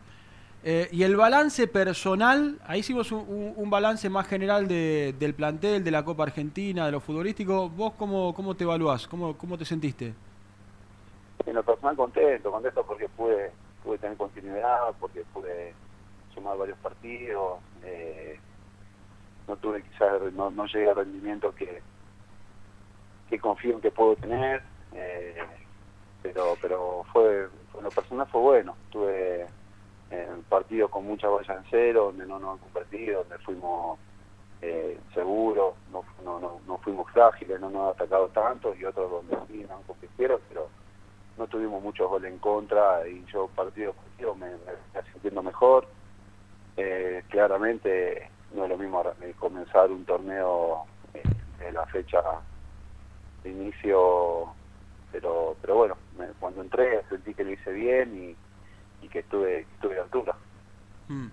Eh, y el balance personal, ahí hicimos un, balance más general de- del plantel, de la Copa Argentina, de lo futbolístico. ¿Vos cómo, cómo te evaluás? ¿Cómo, ¿Cómo te sentiste? En lo personal contento, contento porque pude, pude tener continuidad, porque pude sumar varios partidos, eh, no tuve quizás, no, no llegué al rendimiento que, que confío en que puedo tener, eh, pero pero fue, en lo personal fue bueno, tuve eh, partidos con mucha valla en cero, donde no nos han convertido, donde fuimos eh, seguros, no, no, no, no fuimos frágiles, no nos han atacado tanto, y otros donde sí nos convirtieron, pero no tuvimos muchos goles en contra y yo partido partido me, me sintiendo mejor. Eh, claramente no es lo mismo eh, comenzar un torneo eh, en la fecha de inicio, pero pero bueno, me- cuando entré sentí que lo hice bien y, y que estuve, estuve a altura. Mm.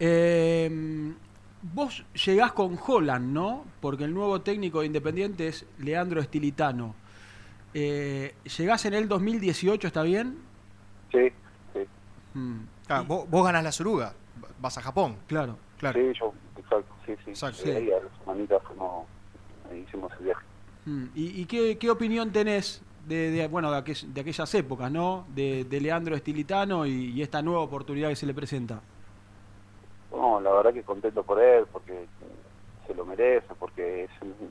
Eh, vos llegás con Holland, ¿no? Porque el nuevo técnico de Independiente es Leandro Estilitano. Eh, llegás en el 2018, ¿está bien? Sí, sí. Mm. Ah, vos, vos ganás la Suruga, vas a Japón. Claro. Claro. Sí, yo, exacto, sí, sí. Exacto. Ahí a la fuimos, hicimos el viaje. Mm. ¿Y, y qué, qué opinión tenés de, de, bueno, de, aquel- de aquellas épocas, ¿no? De, de Leandro Estilitano y, esta nueva oportunidad que se le presenta. No, la verdad que contento por él, porque se lo merece, porque es un,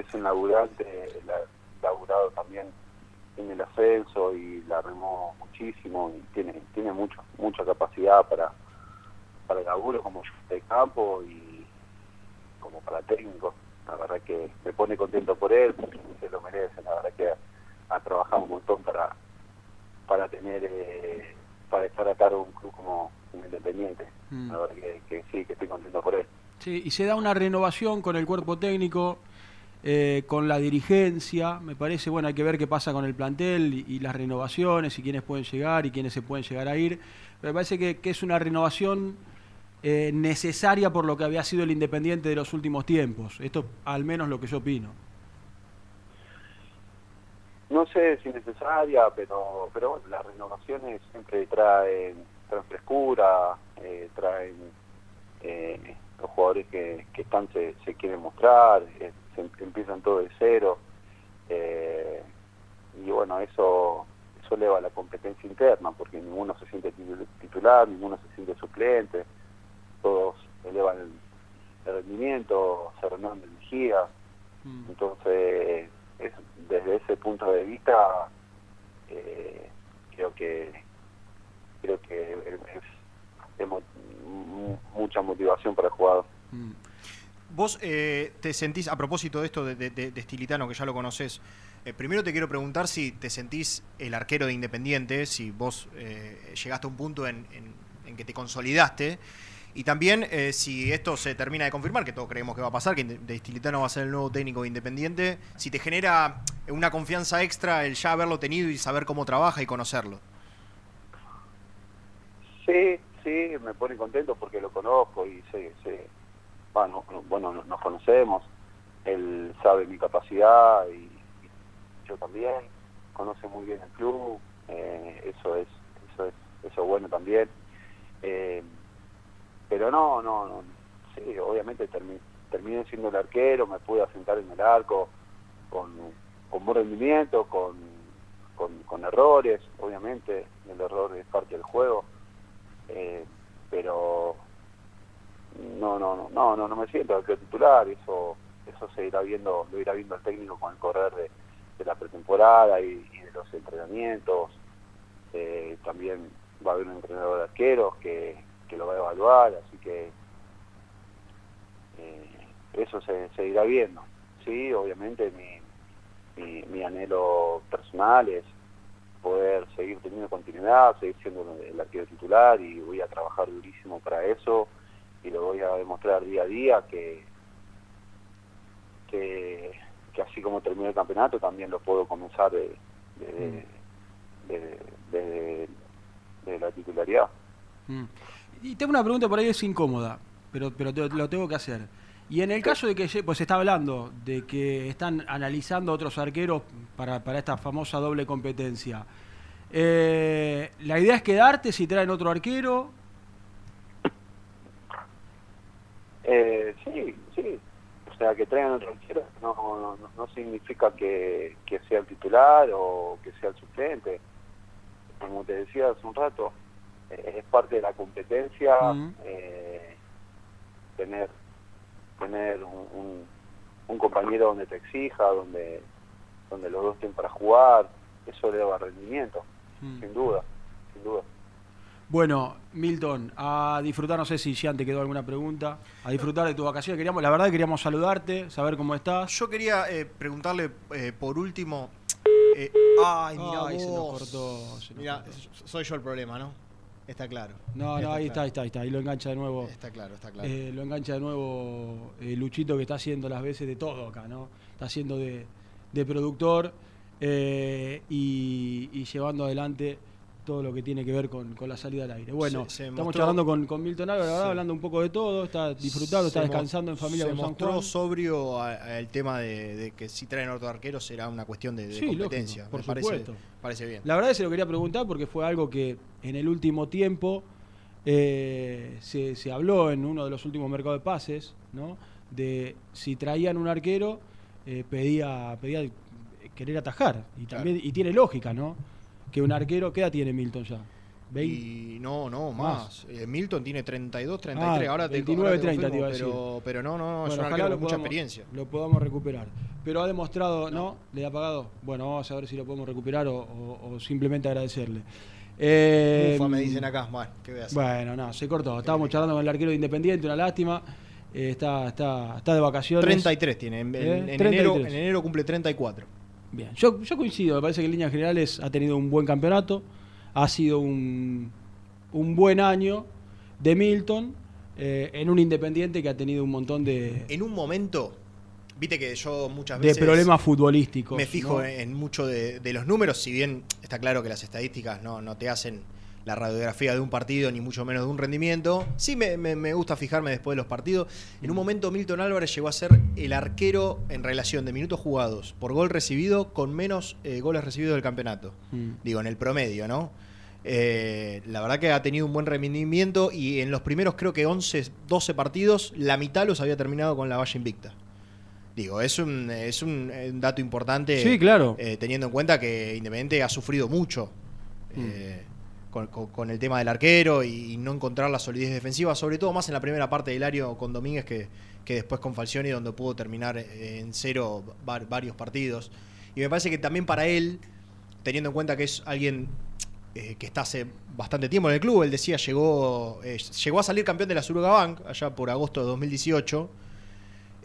es un laburante, la- laburado también en el ascenso y la remó muchísimo y tiene tiene mucho mucha capacidad para para el laburo como de campo y como para técnico. La verdad que me pone contento por él, porque se lo merece. La verdad que ha, trabajado un montón para para tener eh, para estar a cargo de un club como, como Independiente. Mm. La verdad que, que sí, que estoy contento por él. Sí, y se da una renovación con el cuerpo técnico, eh, con la dirigencia. Me parece, bueno, hay que ver qué pasa con el plantel y, y las renovaciones y quiénes pueden llegar y quiénes se pueden llegar a ir. Pero me parece que, que es una renovación eh, necesaria por lo que había sido el Independiente de los últimos tiempos. Esto al menos lo que yo opino. No sé si necesaria, pero pero bueno, las renovaciones siempre traen, traen frescura, eh, traen eh, los jugadores que, que están se, se quieren mostrar, eh, se em- empiezan todo de cero eh, y bueno eso eso eleva la competencia interna porque ninguno se siente titu- titular, ninguno se siente suplente, todos elevan el, el rendimiento, se renuevan de energía, entonces es, desde ese punto de vista eh, creo que creo que es, mucha motivación para el jugador. Vos eh, te sentís, a propósito de esto de, de- de- que ya lo conoces, eh, primero te quiero preguntar si te sentís el arquero de Independiente, si vos eh, llegaste a un punto en- en que te consolidaste, y también eh, si esto se termina de confirmar, que todos creemos que va a pasar, que de Estilitano va a ser el nuevo técnico de Independiente, si te genera una confianza extra el ya haberlo tenido y saber cómo trabaja y conocerlo. Sí, sí, me pone contento porque lo conozco y sé, sé bueno, bueno, nos- conocemos, él sabe mi capacidad y, yo también, conoce muy bien el club, eh, eso es, eso es, eso es bueno también. Eh, pero no, no, no, sí, obviamente termi- terminé siendo el arquero, me pude asentar en el arco con, con buen rendimiento, con, con, con errores, obviamente, el error es parte del juego, eh, pero no, no, no, no, no, no me siento arquero titular, eso, eso se irá viendo, lo irá viendo el técnico con el correr de, de la pretemporada y, y de los entrenamientos, eh, también va a haber un entrenador de arqueros que, que lo va a evaluar, así que eh, eso se, se irá viendo. Sí, obviamente mi, mi, mi anhelo personal es poder seguir teniendo continuidad, seguir siendo el arquero titular y voy a trabajar durísimo para eso y lo voy a demostrar día a día que, que, que así como terminé el campeonato también lo puedo comenzar de, de, de- de- de la titularidad. Mm. Y tengo una pregunta por ahí, es incómoda, pero, pero te- lo tengo que hacer. Y en el caso de que, pues se está hablando de que están analizando otros arqueros para, para esta famosa doble competencia, eh, ¿la idea es quedarte si traen otro arquero? Eh, sí, sí. O sea, que traigan otro arquero no, no, no significa que, que sea el titular o que sea el suplente. Como te decía hace un rato, es parte de la competencia eh, tener tener un, un, un compañero donde te exija, donde donde los dos estén para jugar, eso eleva rendimiento, sin duda, sin duda. Bueno, Milton, a disfrutar, no sé si ya te quedó alguna pregunta, a disfrutar de tu vacaciones. Queríamos, la verdad que queríamos saludarte, saber cómo estás. Yo quería eh, preguntarle eh, por último. eh, ay, mira Ay, se nos cortó, Mirá, soy yo el problema, ¿no? Está claro. No, no, ahí está, ahí está, ahí está, ahí lo engancha de nuevo. Está claro, está claro. Eh, lo engancha de nuevo eh, Luchito que está haciendo las veces de todo acá, ¿no? Está haciendo de, de productor eh, y, y llevando adelante todo lo que tiene que ver con, con la salida al aire. Bueno, Se- se estamos mostró- charlando con, con Milton Álvarez, Sí. hablando un poco de todo, está disfrutando, está descansando en familia se con San mostró Juan. sobrio a- a el tema de, de que si traen otro arquero será una cuestión de, de Sí, competencia. lógico, por Me parece, supuesto. parece bien. La verdad es que se lo quería preguntar porque fue algo que en el último tiempo eh, se, se habló en uno de los últimos mercados de pases, ¿no? De si traían un arquero, eh, pedía, pedía querer atajar. Y también y tiene lógica, ¿no? Que un arquero, ¿qué edad tiene Milton ya? Y no, no, más. Más. Eh, Milton tiene 32, 33. Ah, ahora te 29, ahora te 30 te iba a decir. pero, pero no, no, no, es Bueno, un arquero con mucha experiencia. Lo podamos recuperar. Pero ha demostrado, ¿no? ¿Le ha pagado? Bueno, vamos a ver si lo podemos recuperar o, o- o simplemente agradecerle. Eh, Ufa, me dicen acá. Bueno, ¿qué voy a hacer? Bueno, no, se cortó. Estábamos charlando con el arquero de Independiente, una lástima. Eh, está, está, está de vacaciones. 33 tiene. En, en- ¿Eh? en 33. enero, en enero cumple 34. Bien, yo, yo coincido, me parece que en líneas generales ha tenido un buen campeonato, ha sido un, un buen año de Milton eh, en un Independiente que ha tenido un montón de, En un momento, viste que yo muchas de veces. problemas futbolísticos. Me fijo ¿no? en mucho de, de los números, si bien está claro que las estadísticas no, no te hacen la radiografía de un partido, ni mucho menos de un rendimiento. Sí me, me- me gusta fijarme después de los partidos. En un momento Milton Álvarez llegó a ser el arquero en relación de minutos jugados por gol recibido con menos eh, goles recibidos del campeonato. Mm. Digo, en el promedio, ¿no? Eh, la verdad que ha tenido un buen rendimiento y en los primeros creo que 11, 12 partidos, la mitad los había terminado con la valla invicta. Digo, es un, es un, eh, un dato importante. Sí, claro. eh, teniendo en cuenta que Independiente ha sufrido mucho Mm. Con, con- el tema del arquero y, no encontrar la solidez defensiva, sobre todo más en la primera parte del área con Domínguez que, que después con Falcioni, donde pudo terminar en cero va- varios partidos. Y me parece que también para él, teniendo en cuenta que es alguien eh, que está hace bastante tiempo en el club, él decía, llegó, eh, llegó a salir campeón de la Suruga Bank allá por agosto de 2018.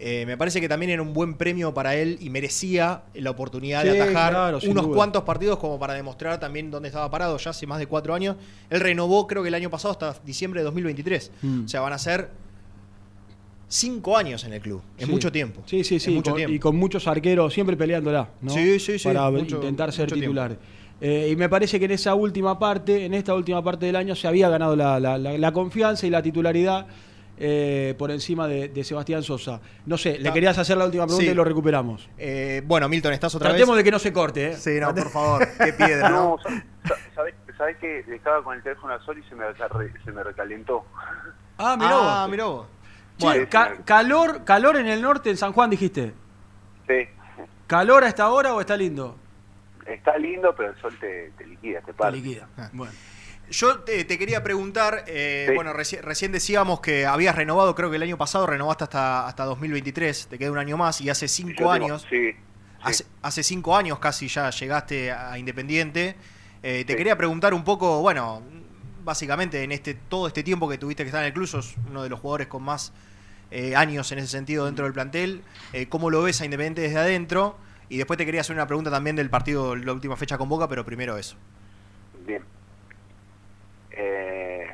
Eh, me parece que también era un buen premio para él y merecía la oportunidad Sí, de atajar claro, unos duda. cuantos partidos como para demostrar también dónde estaba parado ya hace más de cuatro años. Él renovó creo que el año pasado hasta diciembre de 2023. Mm. O sea, van a ser cinco años en el club. Sí. mucho tiempo. Sí, sí, sí. mucho con- tiempo. y con muchos arqueros siempre peleándola, ¿no? Sí, sí, sí, Para mucho- intentar ser titular. Eh, y me parece que en esa última parte, en esta última parte del año, se había ganado la, la- la- la confianza y la titularidad eh, por encima de, de Sebastián Sosa. No sé, le querías hacer la última pregunta Sí. y lo recuperamos. Eh, bueno, Milton, estás otra Tratemos vez. de que no se corte, ¿eh? Sí, no, por favor. Qué piedra, ¿no? No, sa- ¿sabes, sabés que estaba con el teléfono al sol y se me, se me recalentó? Ah, mirá Ah, vos. mirá vos. Che, Bueno. ca- calor, calor en el norte, en San Juan, dijiste. Sí, ¿Calor a esta hora o está lindo? está lindo, pero el sol te, te liquida, te Te para. liquida. Ah. Bueno. Yo te, te quería preguntar, eh, Sí. bueno, reci- recién decíamos que habías renovado, creo que el año pasado renovaste hasta, hasta 2023, te queda un año más y hace Yo cinco tengo- años, Sí, hace, hace cinco años casi ya llegaste a Independiente. Eh, te quería preguntar un poco, bueno, básicamente en este todo este tiempo que tuviste que estar en el club, sos uno de los jugadores con más eh, años en ese sentido dentro del plantel, eh, ¿cómo lo ves a Independiente desde adentro? Y después te quería hacer una pregunta también del partido, la última fecha con Boca, pero primero eso. bien. Eh,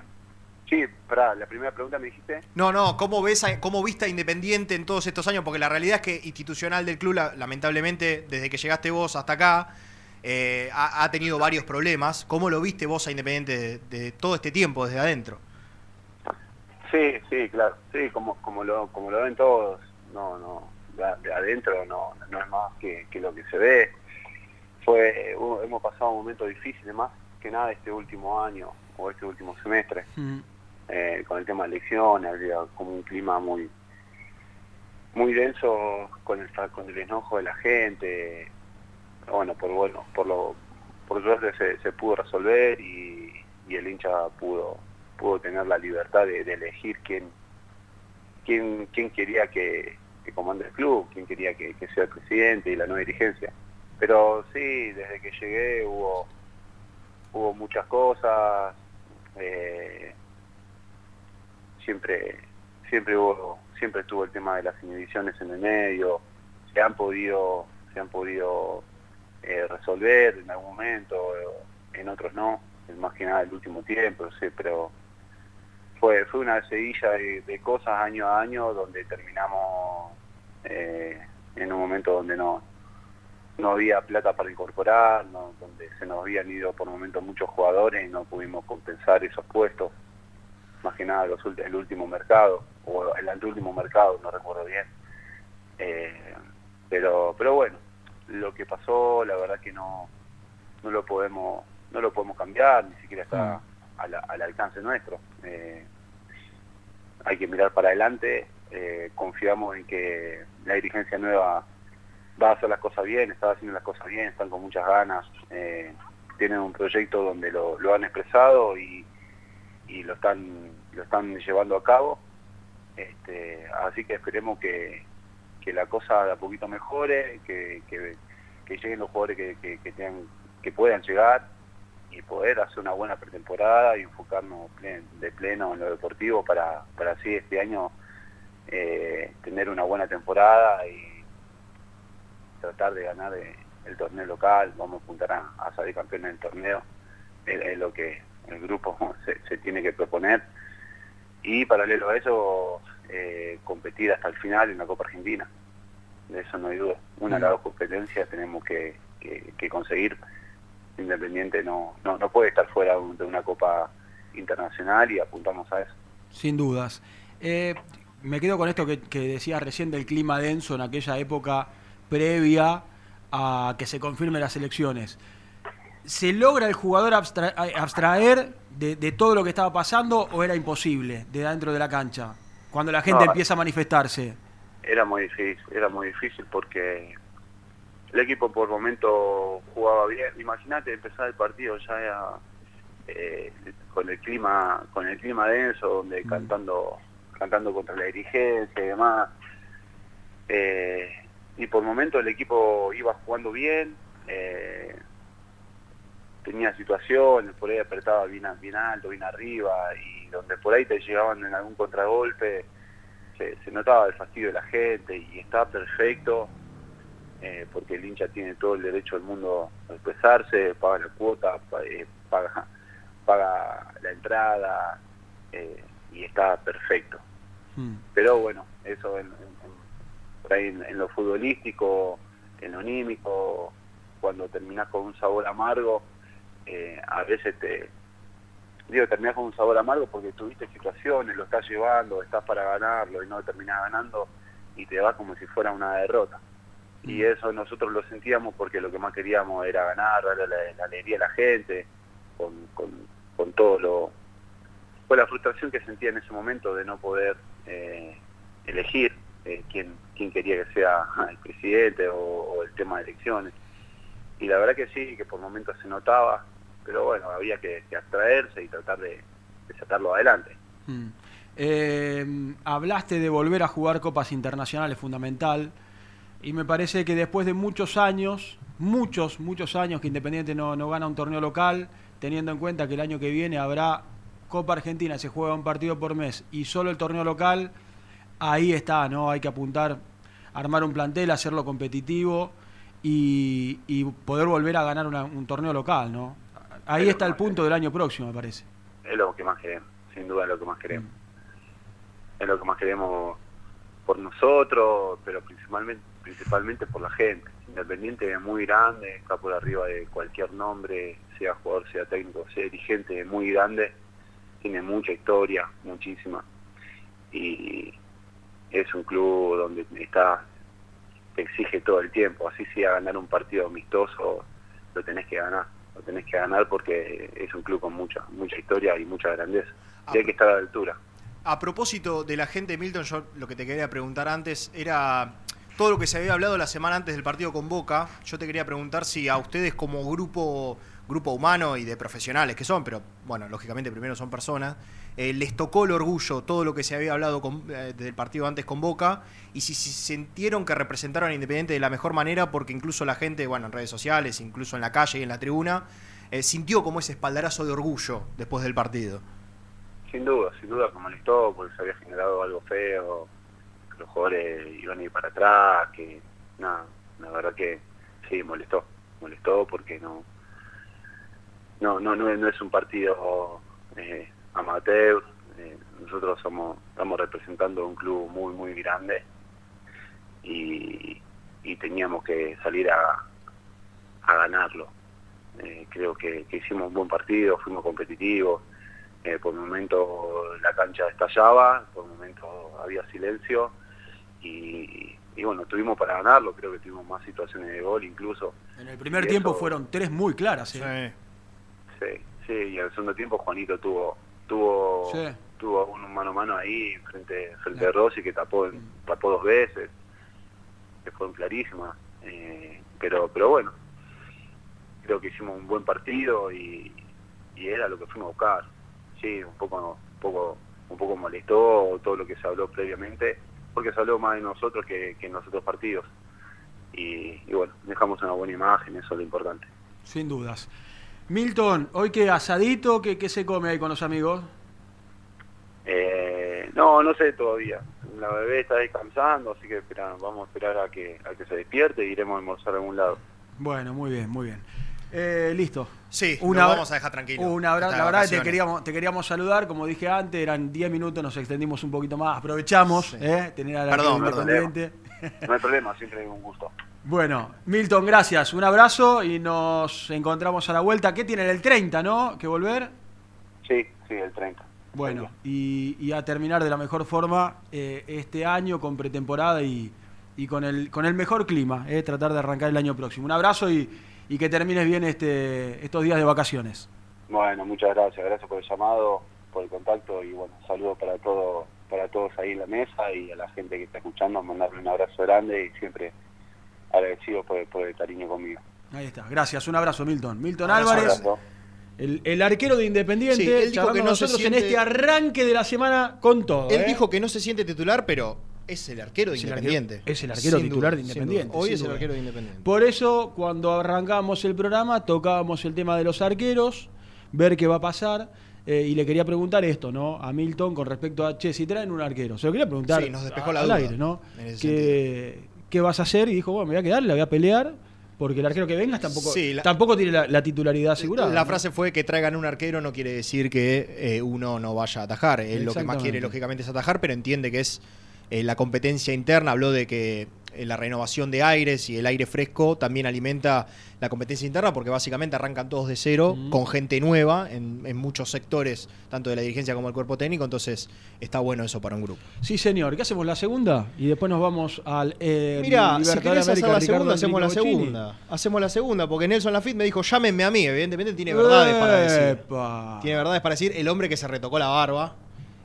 sí, pará, la primera pregunta me dijiste. No, no, ¿cómo ves a- cómo viste a Independiente en todos estos años? Porque la realidad es que institucional del club, la- lamentablemente, desde que llegaste vos hasta acá, eh, ha, ha tenido varios problemas. ¿Cómo lo viste vos a Independiente de, de todo este tiempo, desde adentro? Sí, sí, claro, sí, como, como, lo, como lo ven todos, no, no, de, de adentro no, no es más que, que lo que se ve. Fue, hemos pasado momentos difíciles más que nada este último año o este último semestre, eh, con el tema de elecciones, había como un clima muy muy denso con el con el enojo de la gente. Bueno, por bueno, por lo por suerte se, se pudo resolver y, y el hincha pudo pudo tener la libertad de, de elegir quién quién quién quería que, que comande el club, quién quería que, que sea el presidente y la nueva dirigencia. Pero sí, desde que llegué hubo hubo muchas cosas, eh, siempre siempre hubo siempre estuvo el tema de las inhibiciones en el medio, se han podido se han podido eh, resolver en algún momento, eh, en otros no, más que nada el último tiempo, sí, pero fue fue una seguilla de, de cosas año a año donde terminamos eh, en un momento donde no no había plata para incorporar, no- donde se nos habían ido por momentos muchos jugadores y no pudimos compensar esos puestos, más que nada los, el último mercado, o el anteúltimo mercado, no recuerdo bien. Eh, pero, pero bueno, lo que pasó, la verdad que no, no lo podemos, no lo podemos cambiar, ni siquiera está al, al alcance nuestro. Eh, hay que mirar para adelante, eh, confiamos en que la dirigencia nueva va a hacer las cosas bien, está haciendo las cosas bien, están con muchas ganas, eh, tienen un proyecto donde lo, lo han expresado y, y lo están lo están llevando a cabo. Este, así que esperemos que, que la cosa de a poquito mejore, que, que, lleguen los jugadores que, que, puedan llegar y poder hacer una buena pretemporada y enfocarnos de pleno en lo deportivo para, para así este año eh, tener una buena temporada y tratar de ganar eh, el torneo local, vamos a apuntar a, a salir campeones del torneo, es, es lo que el grupo se, se tiene que proponer y paralelo a eso eh, competir hasta el final en la Copa Argentina, de eso no hay duda. Una de las dos competencias tenemos que, que- que conseguir, Independiente no, no, no puede estar fuera de un- de una Copa Internacional y apuntamos a eso. Sin dudas. Eh, me quedo con esto que, que decías recién del clima denso en aquella época previa a que se confirmen las elecciones. ¿Se logra el jugador abstra- abstraer de, de todo lo que estaba pasando o era imposible de dentro de la cancha? Cuando la gente No. empieza a manifestarse. Era muy difícil, era muy difícil porque el equipo por momento jugaba bien. Imagínate empezar el partido ya era, eh, con el clima, con el clima denso, donde cantando, cantando contra la dirigencia y demás. Eh, y por momento el equipo iba jugando bien, eh, tenía situaciones, por ahí apretaba bien, alto, bien arriba, y donde por ahí te llegaban en algún contragolpe, se, se notaba el fastidio de la gente y estaba perfecto, eh, porque el hincha tiene todo el derecho del mundo a expresarse, paga la cuota, eh, paga, paga la entrada, eh, y está perfecto. Pero bueno, eso en- en- por ahí en, en lo futbolístico, en lo anímico, cuando terminás con un sabor amargo, eh, a veces te digo terminás con un sabor amargo porque tuviste situaciones, lo estás llevando, estás para ganarlo y no terminás ganando y te va como si fuera una derrota. Y eso nosotros lo sentíamos porque lo que más queríamos era ganar, darle la, la alegría a la gente, con, con, con todo lo... Fue la frustración que sentía en ese momento de no poder eh, elegir eh, quién, quién quería que sea el presidente o, el tema de elecciones. Y la verdad que sí, que por momentos se notaba, pero bueno, había que, que abstraerse y tratar de, de sacarlo adelante. Mm. Eh, hablaste de volver a jugar copas internacionales, fundamental. Y me parece que después de muchos años, muchos, muchos años que Independiente no, no gana un torneo local, teniendo en cuenta que el año que viene habrá Copa Argentina, se juega un partido por mes y solo el torneo local, ahí está, ¿no? Hay que apuntar, armar un plantel, hacerlo competitivo y, y poder volver a ganar una- un torneo local, ¿no? Ahí está el punto del año próximo, me parece. Es lo que más queremos, sin duda es lo que más queremos. Es lo que más queremos por nosotros, pero principalmente principalmente por la gente. Independiente es muy grande, está por arriba de cualquier nombre, sea jugador, sea técnico, sea dirigente, es muy grande, tiene mucha historia, muchísima. Y es un club donde está te exige todo el tiempo, así sea ganar un partido amistoso, lo tenés que ganar, lo tenés que ganar porque es un club con mucha mucha historia y mucha grandeza. Y hay que estar a la altura. A propósito de la gente, Milton, yo lo que te quería preguntar antes era todo lo que se había hablado la semana antes del partido con Boca. Yo te quería preguntar si a ustedes como grupo, grupo humano y de profesionales que son, pero bueno, lógicamente primero son personas, eh, les tocó el orgullo todo lo que se había hablado con- eh, del partido antes con Boca y si, si sintieron que representaron a Independiente de la mejor manera porque incluso la gente, bueno, en redes sociales, incluso en la calle y en la tribuna, eh, sintió como ese espaldarazo de orgullo después del partido. Sin duda, sin duda que molestó porque se había generado algo feo, que los jugadores iban a ir para atrás, que nada, la verdad que sí, molestó, molestó porque no no no no, es- un partido amateur, eh, nosotros somos estamos representando un club muy muy grande y, y teníamos que salir a, a ganarlo. Eh, creo que, que hicimos un buen partido, fuimos competitivos, eh, por momento la cancha estallaba, por momento había silencio y, y bueno, tuvimos para ganarlo, creo que tuvimos más situaciones de gol incluso. En el primer Y tiempo eso- fueron tres muy claras. ¿eh? Sí, sí, y en el segundo tiempo Juanito tuvo tuvo Sí. tuvo un mano a mano ahí frente frente a Rossi que tapó tapó dos veces, que fueron clarísimas. Eh, pero, pero bueno, creo que hicimos un buen partido y, y era lo que fuimos a buscar. Sí, un poco, un poco, un poco molestó todo lo que se habló previamente, porque se habló más de nosotros que, que en los otros partidos. Y, y bueno, dejamos una buena imagen, eso es lo importante. Sin dudas. Milton, hoy qué asadito, ¿qué, qué se come ahí con los amigos? Eh, no, no sé todavía. La bebé está descansando, así que espera, vamos a esperar a que, a que se despierte y iremos a almorzar a algún lado. Bueno, muy bien, muy bien. Eh, listo. Sí, Un lo abra- vamos a dejar tranquilo. Un abrazo. Está de La verdad que te queríamos, te queríamos saludar, como dije antes, eran 10 minutos, nos extendimos un poquito más. Aprovechamos, ¿eh? Tener a la Perdón. No hay problema, siempre es un gusto. Bueno, Milton, gracias. Un abrazo y nos encontramos a la vuelta. ¿Qué tienen? El 30, ¿no? ¿Que volver? Sí, sí, el 30. Bueno, y, y a terminar de la mejor forma eh, este año con pretemporada y, y con, el, con el mejor clima, eh, tratar de arrancar el año próximo. Un abrazo y, y que termines bien este, estos días de vacaciones. Bueno, muchas gracias, gracias por el llamado, por el contacto y bueno, saludos para todo, para todos ahí en la mesa y a la gente que está escuchando, mandarle un abrazo grande y siempre agradecido por, por el cariño conmigo. Ahí está, gracias. Un abrazo, Milton. Milton Abrazo, Álvarez, abrazo. el, el arquero de Independiente, Sí, él dijo que con no se nosotros siente- en este arranque de la semana con todo. Él ¿eh? dijo que no se siente titular, pero es el arquero de Es el Independiente. arquero- es el arquero Sin titular duda, de Independiente. Hoy es el arquero de Independiente. Por eso, cuando arrancamos el programa, tocábamos el tema de los arqueros, ver qué va a pasar. eh, y le quería preguntar esto, ¿no? A Milton con respecto a, che, si traen un arquero. Se lo quería preguntar Sí, nos despejó la al duda, aire, ¿no? en ese ¿Qué, ¿Qué vas a hacer? Y dijo, bueno, me voy a quedar, la voy a pelear, porque el arquero que vengas tampoco, Sí, la- tampoco tiene la, la titularidad asegurada. La ¿no? frase fue que traigan un arquero no quiere decir que eh, uno no vaya a atajar. Él lo que más quiere, lógicamente, es atajar, pero entiende que es eh, la competencia interna. Habló de que la renovación de aires y el aire fresco también alimenta la competencia interna, porque básicamente arrancan todos de cero, con gente nueva en, en muchos sectores, tanto de la dirigencia como del cuerpo técnico. Entonces, está bueno eso para un grupo. Sí, señor. ¿Qué hacemos? ¿La segunda? Y después nos vamos al eh, Mira, si querés hacer la Ricardo segunda, hacemos la segunda. Hacemos la segunda, porque Nelson Lafitte me dijo, llámenme a mí. Evidentemente tiene verdades para decir. Tiene verdades para decir el hombre que se retocó la barba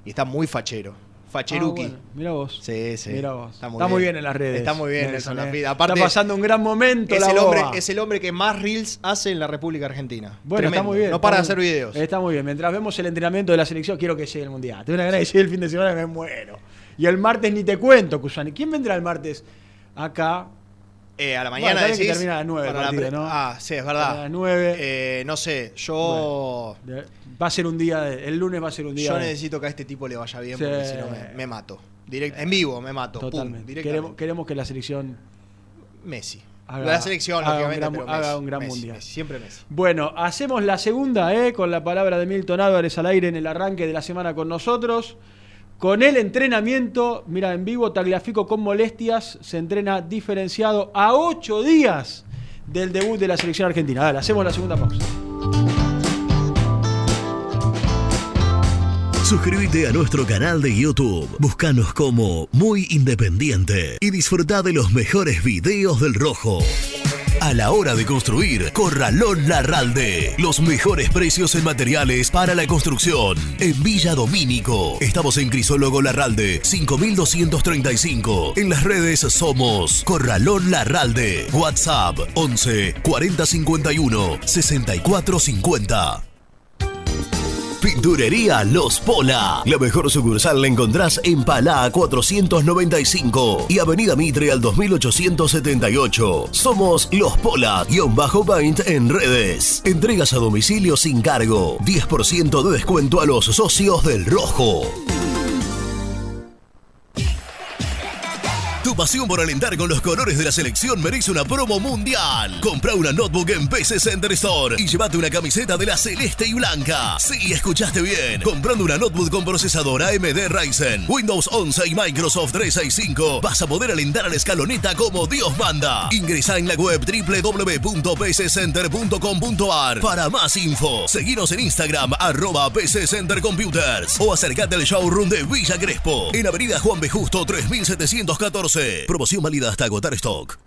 y está muy fachero. Facheruki. Ah, bueno, mira vos. Sí, sí. Mira vos. Está muy, Está bien. muy bien en las redes. Está muy bien Nelson, Nelson eh. Lafitte. Aparte, Está pasando un gran momento. es la el, hombre, boba. es el hombre que más reels hace en la República Argentina. Bueno, está muy bien. No para de hacer videos. Está muy bien. Mientras vemos el entrenamiento de la selección, quiero que llegue el mundial. Tengo una gana de llegue el fin de semana y me muero. Y el martes ni te cuento, Cusani. ¿Quién vendrá el martes acá? Eh, a la Bueno, mañana está bien que decís, termina a las nueve el para la partido, pre- ¿no? Ah, sí, es A verdad. las nueve. Eh, no sé, yo... Va a ser un día, de- el lunes va a ser un día. Yo de- necesito que a este tipo le vaya bien Sí. porque si no me, me mato. Direct- en vivo me mato. Totalmente. queremos, queremos que la selección Messi. haga, la selección, haga un lógicamente, gran, pero haga un gran Messi, mundial. Messi, siempre Messi. Bueno, hacemos la segunda, ¿eh? con la palabra de Milton Álvarez al aire en el arranque de la semana con nosotros. Con el entrenamiento, mira, en vivo, Tagliafico con molestias, se entrena diferenciado a ocho días del debut de la selección argentina. Dale, hacemos la segunda pausa. Suscríbete a nuestro canal de YouTube. Búscanos como Muy Independiente y disfruta de los mejores videos del Rojo. A la hora de construir, Corralón Larralde. Los mejores precios en materiales para la construcción. En Villa Domínico. Estamos en Crisólogo Larralde, 5235. En las redes somos Corralón Larralde. WhatsApp 11 4051 6450. Pinturería Los Pola. La mejor sucursal la encontrás en Palá 495 y Avenida Mitre al 2878. Somos Los Pola-Paint en redes. Entregas a domicilio sin cargo. 10% de descuento a los socios del Rojo. Tu pasión por alentar con los colores de la selección merece una promo mundial. Compra una notebook en PC Center Store y llévate una camiseta de la celeste y blanca. Sí, escuchaste bien. Comprando una notebook con procesador AMD Ryzen, Windows 11 y Microsoft 365, vas a poder alentar a la escaloneta como Dios manda. Ingresa en la web www.pccenter.com.ar para más info. Seguinos en Instagram, arroba PC Center Computers o acercate al showroom de Villa Crespo en Avenida Juan B. Justo 3714. Promoción válida hasta agotar stock.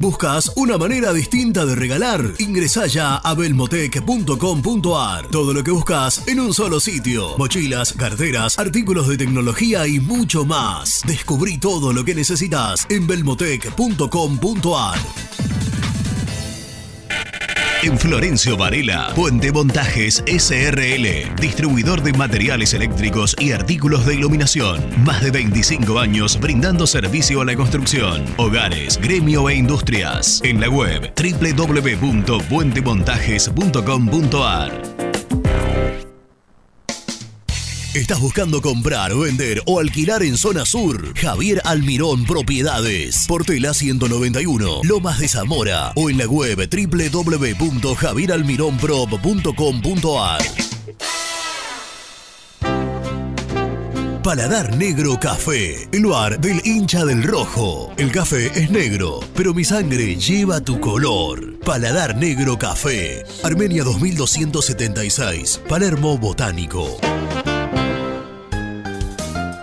¿Buscas una manera distinta de regalar? Ingresá ya a belmotec.com.ar. Todo lo que buscas en un solo sitio. Mochilas, carteras, artículos de tecnología y mucho más. Descubrí todo lo que necesitas en belmotec.com.ar. En Florencio Varela, Puente Montajes SRL, distribuidor de materiales eléctricos y artículos de iluminación. Más de 25 años brindando servicio a la construcción, hogares, gremio e industrias. En la web www.puentemontajes.com.ar. ¿Estás buscando comprar, vender o alquilar en zona sur? Javier Almirón Propiedades. Portela 191, Lomas de Zamora o en la web www.javieralmironprop.com.ar. Paladar Negro Café, el bar del hincha del rojo. El café es negro, pero mi sangre lleva tu color. Paladar Negro Café, Armenia 2276, Palermo Botánico.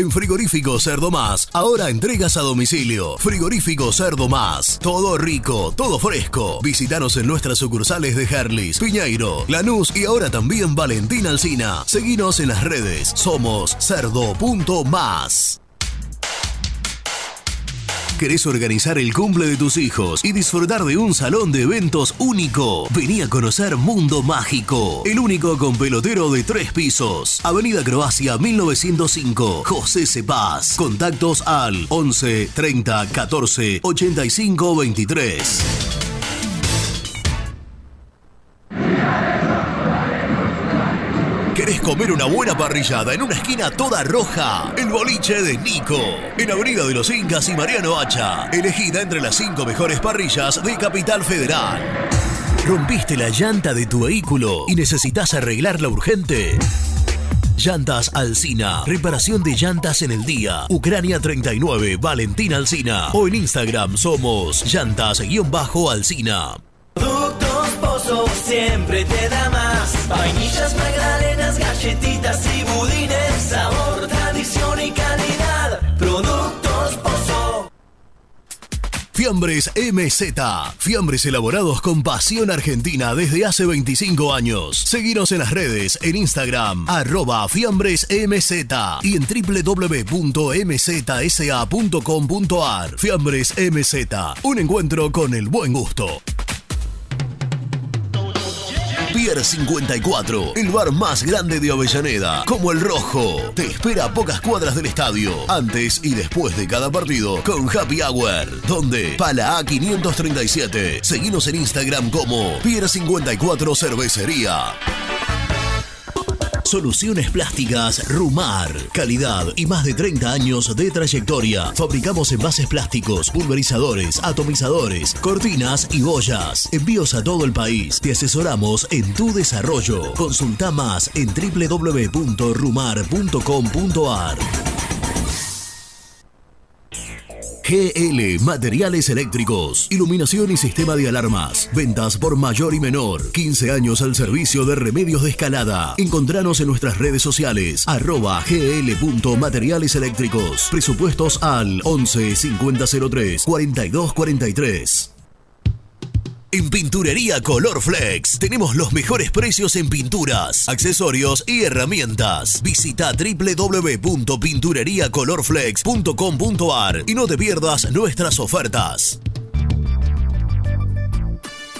en Frigorífico Cerdo Más, ahora entregas a domicilio. Frigorífico Cerdo Más, todo rico, todo fresco. Visítanos en nuestras sucursales de Herlis, Piñeiro, Lanús y ahora también Valentín Alcina. Seguinos en las redes, somos cerdo.más. ¿Querés organizar el cumple de tus hijos y disfrutar de un salón de eventos único? Vení a conocer Mundo Mágico, el único con pelotero de tres pisos. Avenida Croacia 1905, José Cepaz. Contactos al 11 30 14 85 23. ¿Querés comer una buena parrillada en una esquina toda roja? El boliche de Nico. En Avenida de los Incas y Mariano Hacha. Elegida entre las cinco mejores parrillas de Capital Federal. ¿Rompiste la llanta de tu vehículo y necesitas arreglarla urgente? Llantas Alcina. Reparación de llantas en el día. Ucrania 39, Valentín Alcina. O en Instagram somos llantas-alcina. Siempre te da más. Vainillas, magdalenas, galletitas y budines. Sabor, tradición y calidad. Productos Pozo. Fiambres MZ. Fiambres elaborados con pasión argentina desde hace 25 años. Seguinos en las redes, en Instagram, arroba fiambres MZ y en www.mzsa.com.ar. Fiambres MZ. Un encuentro con el buen gusto. Pier 54, el bar más grande de Avellaneda, como el Rojo. Te espera a pocas cuadras del estadio, antes y después de cada partido, con Happy Hour. Donde? Pala A537. Seguimos en Instagram como Pier 54 Cervecería. Soluciones plásticas Rumar. Calidad y más de 30 años de trayectoria. Fabricamos envases plásticos, pulverizadores, atomizadores, cortinas y boyas. Envíos a todo el país. Te asesoramos en tu desarrollo. Consulta más en www.rumar.com.ar. GL Materiales Eléctricos, Iluminación y Sistema de Alarmas. Ventas por mayor y menor. 15 años al servicio de remedios de escalada. Encontranos en nuestras redes sociales. Arroba gl.materiales eléctricos. Presupuestos al 11 5003 4243. En Pinturería Color Flex tenemos los mejores precios en pinturas, accesorios y herramientas. Visita www.pintureriacolorflex.com.ar y no te pierdas nuestras ofertas.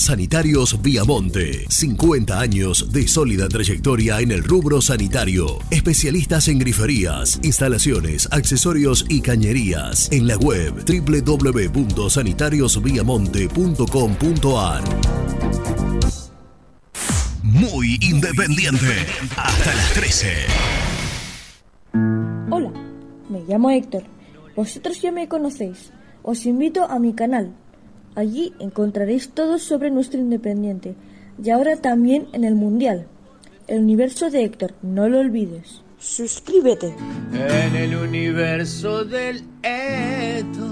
Sanitarios Viamonte. 50 años de sólida trayectoria en el rubro sanitario. Especialistas en griferías, instalaciones, accesorios y cañerías. En la web www.sanitariosviamonte.com.ar. Muy independiente. Hasta las 13. Hola, me llamo Héctor. Vosotros ya me conocéis. Os invito a mi canal. Allí encontraréis todo sobre nuestro Independiente y ahora también en el Mundial. El universo de Héctor, no lo olvides. Suscríbete. En el universo del Héctor.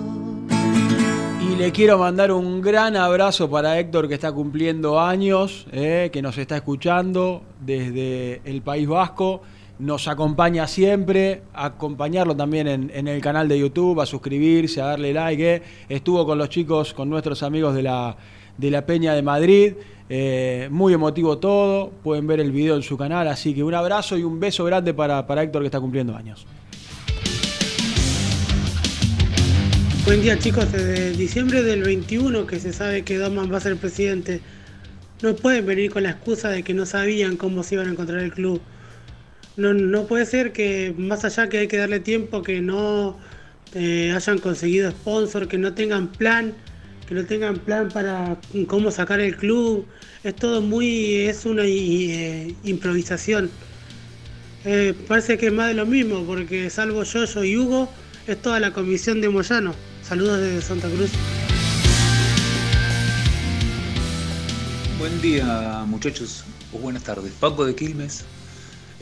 Y le quiero mandar un gran abrazo para Héctor que está cumpliendo años, eh, que nos está escuchando desde el País Vasco. Nos acompaña siempre, acompañarlo también en, en el canal de YouTube, a suscribirse, a darle like. eh. Estuvo con los chicos, con nuestros amigos de la, de la Peña de Madrid. eh, muy emotivo todo. Pueden ver el video en su canal. Así que un abrazo y un beso grande para, para Héctor que está cumpliendo años. Buen día chicos, desde diciembre del 21 que se sabe que Doman va a ser presidente, no pueden venir con la excusa de que no sabían cómo se iban a encontrar el club. No, no puede ser que más allá que hay que darle tiempo, que no eh, hayan conseguido sponsor, que no tengan plan, que no tengan plan para cómo sacar el club. Es todo muy, es una eh, improvisación. Eh, parece que es más de lo mismo, porque salvo Yoyo y Hugo, es toda la comisión de Moyano. Saludos desde Santa Cruz. Buen día muchachos, o buenas tardes. Paco de Quilmes.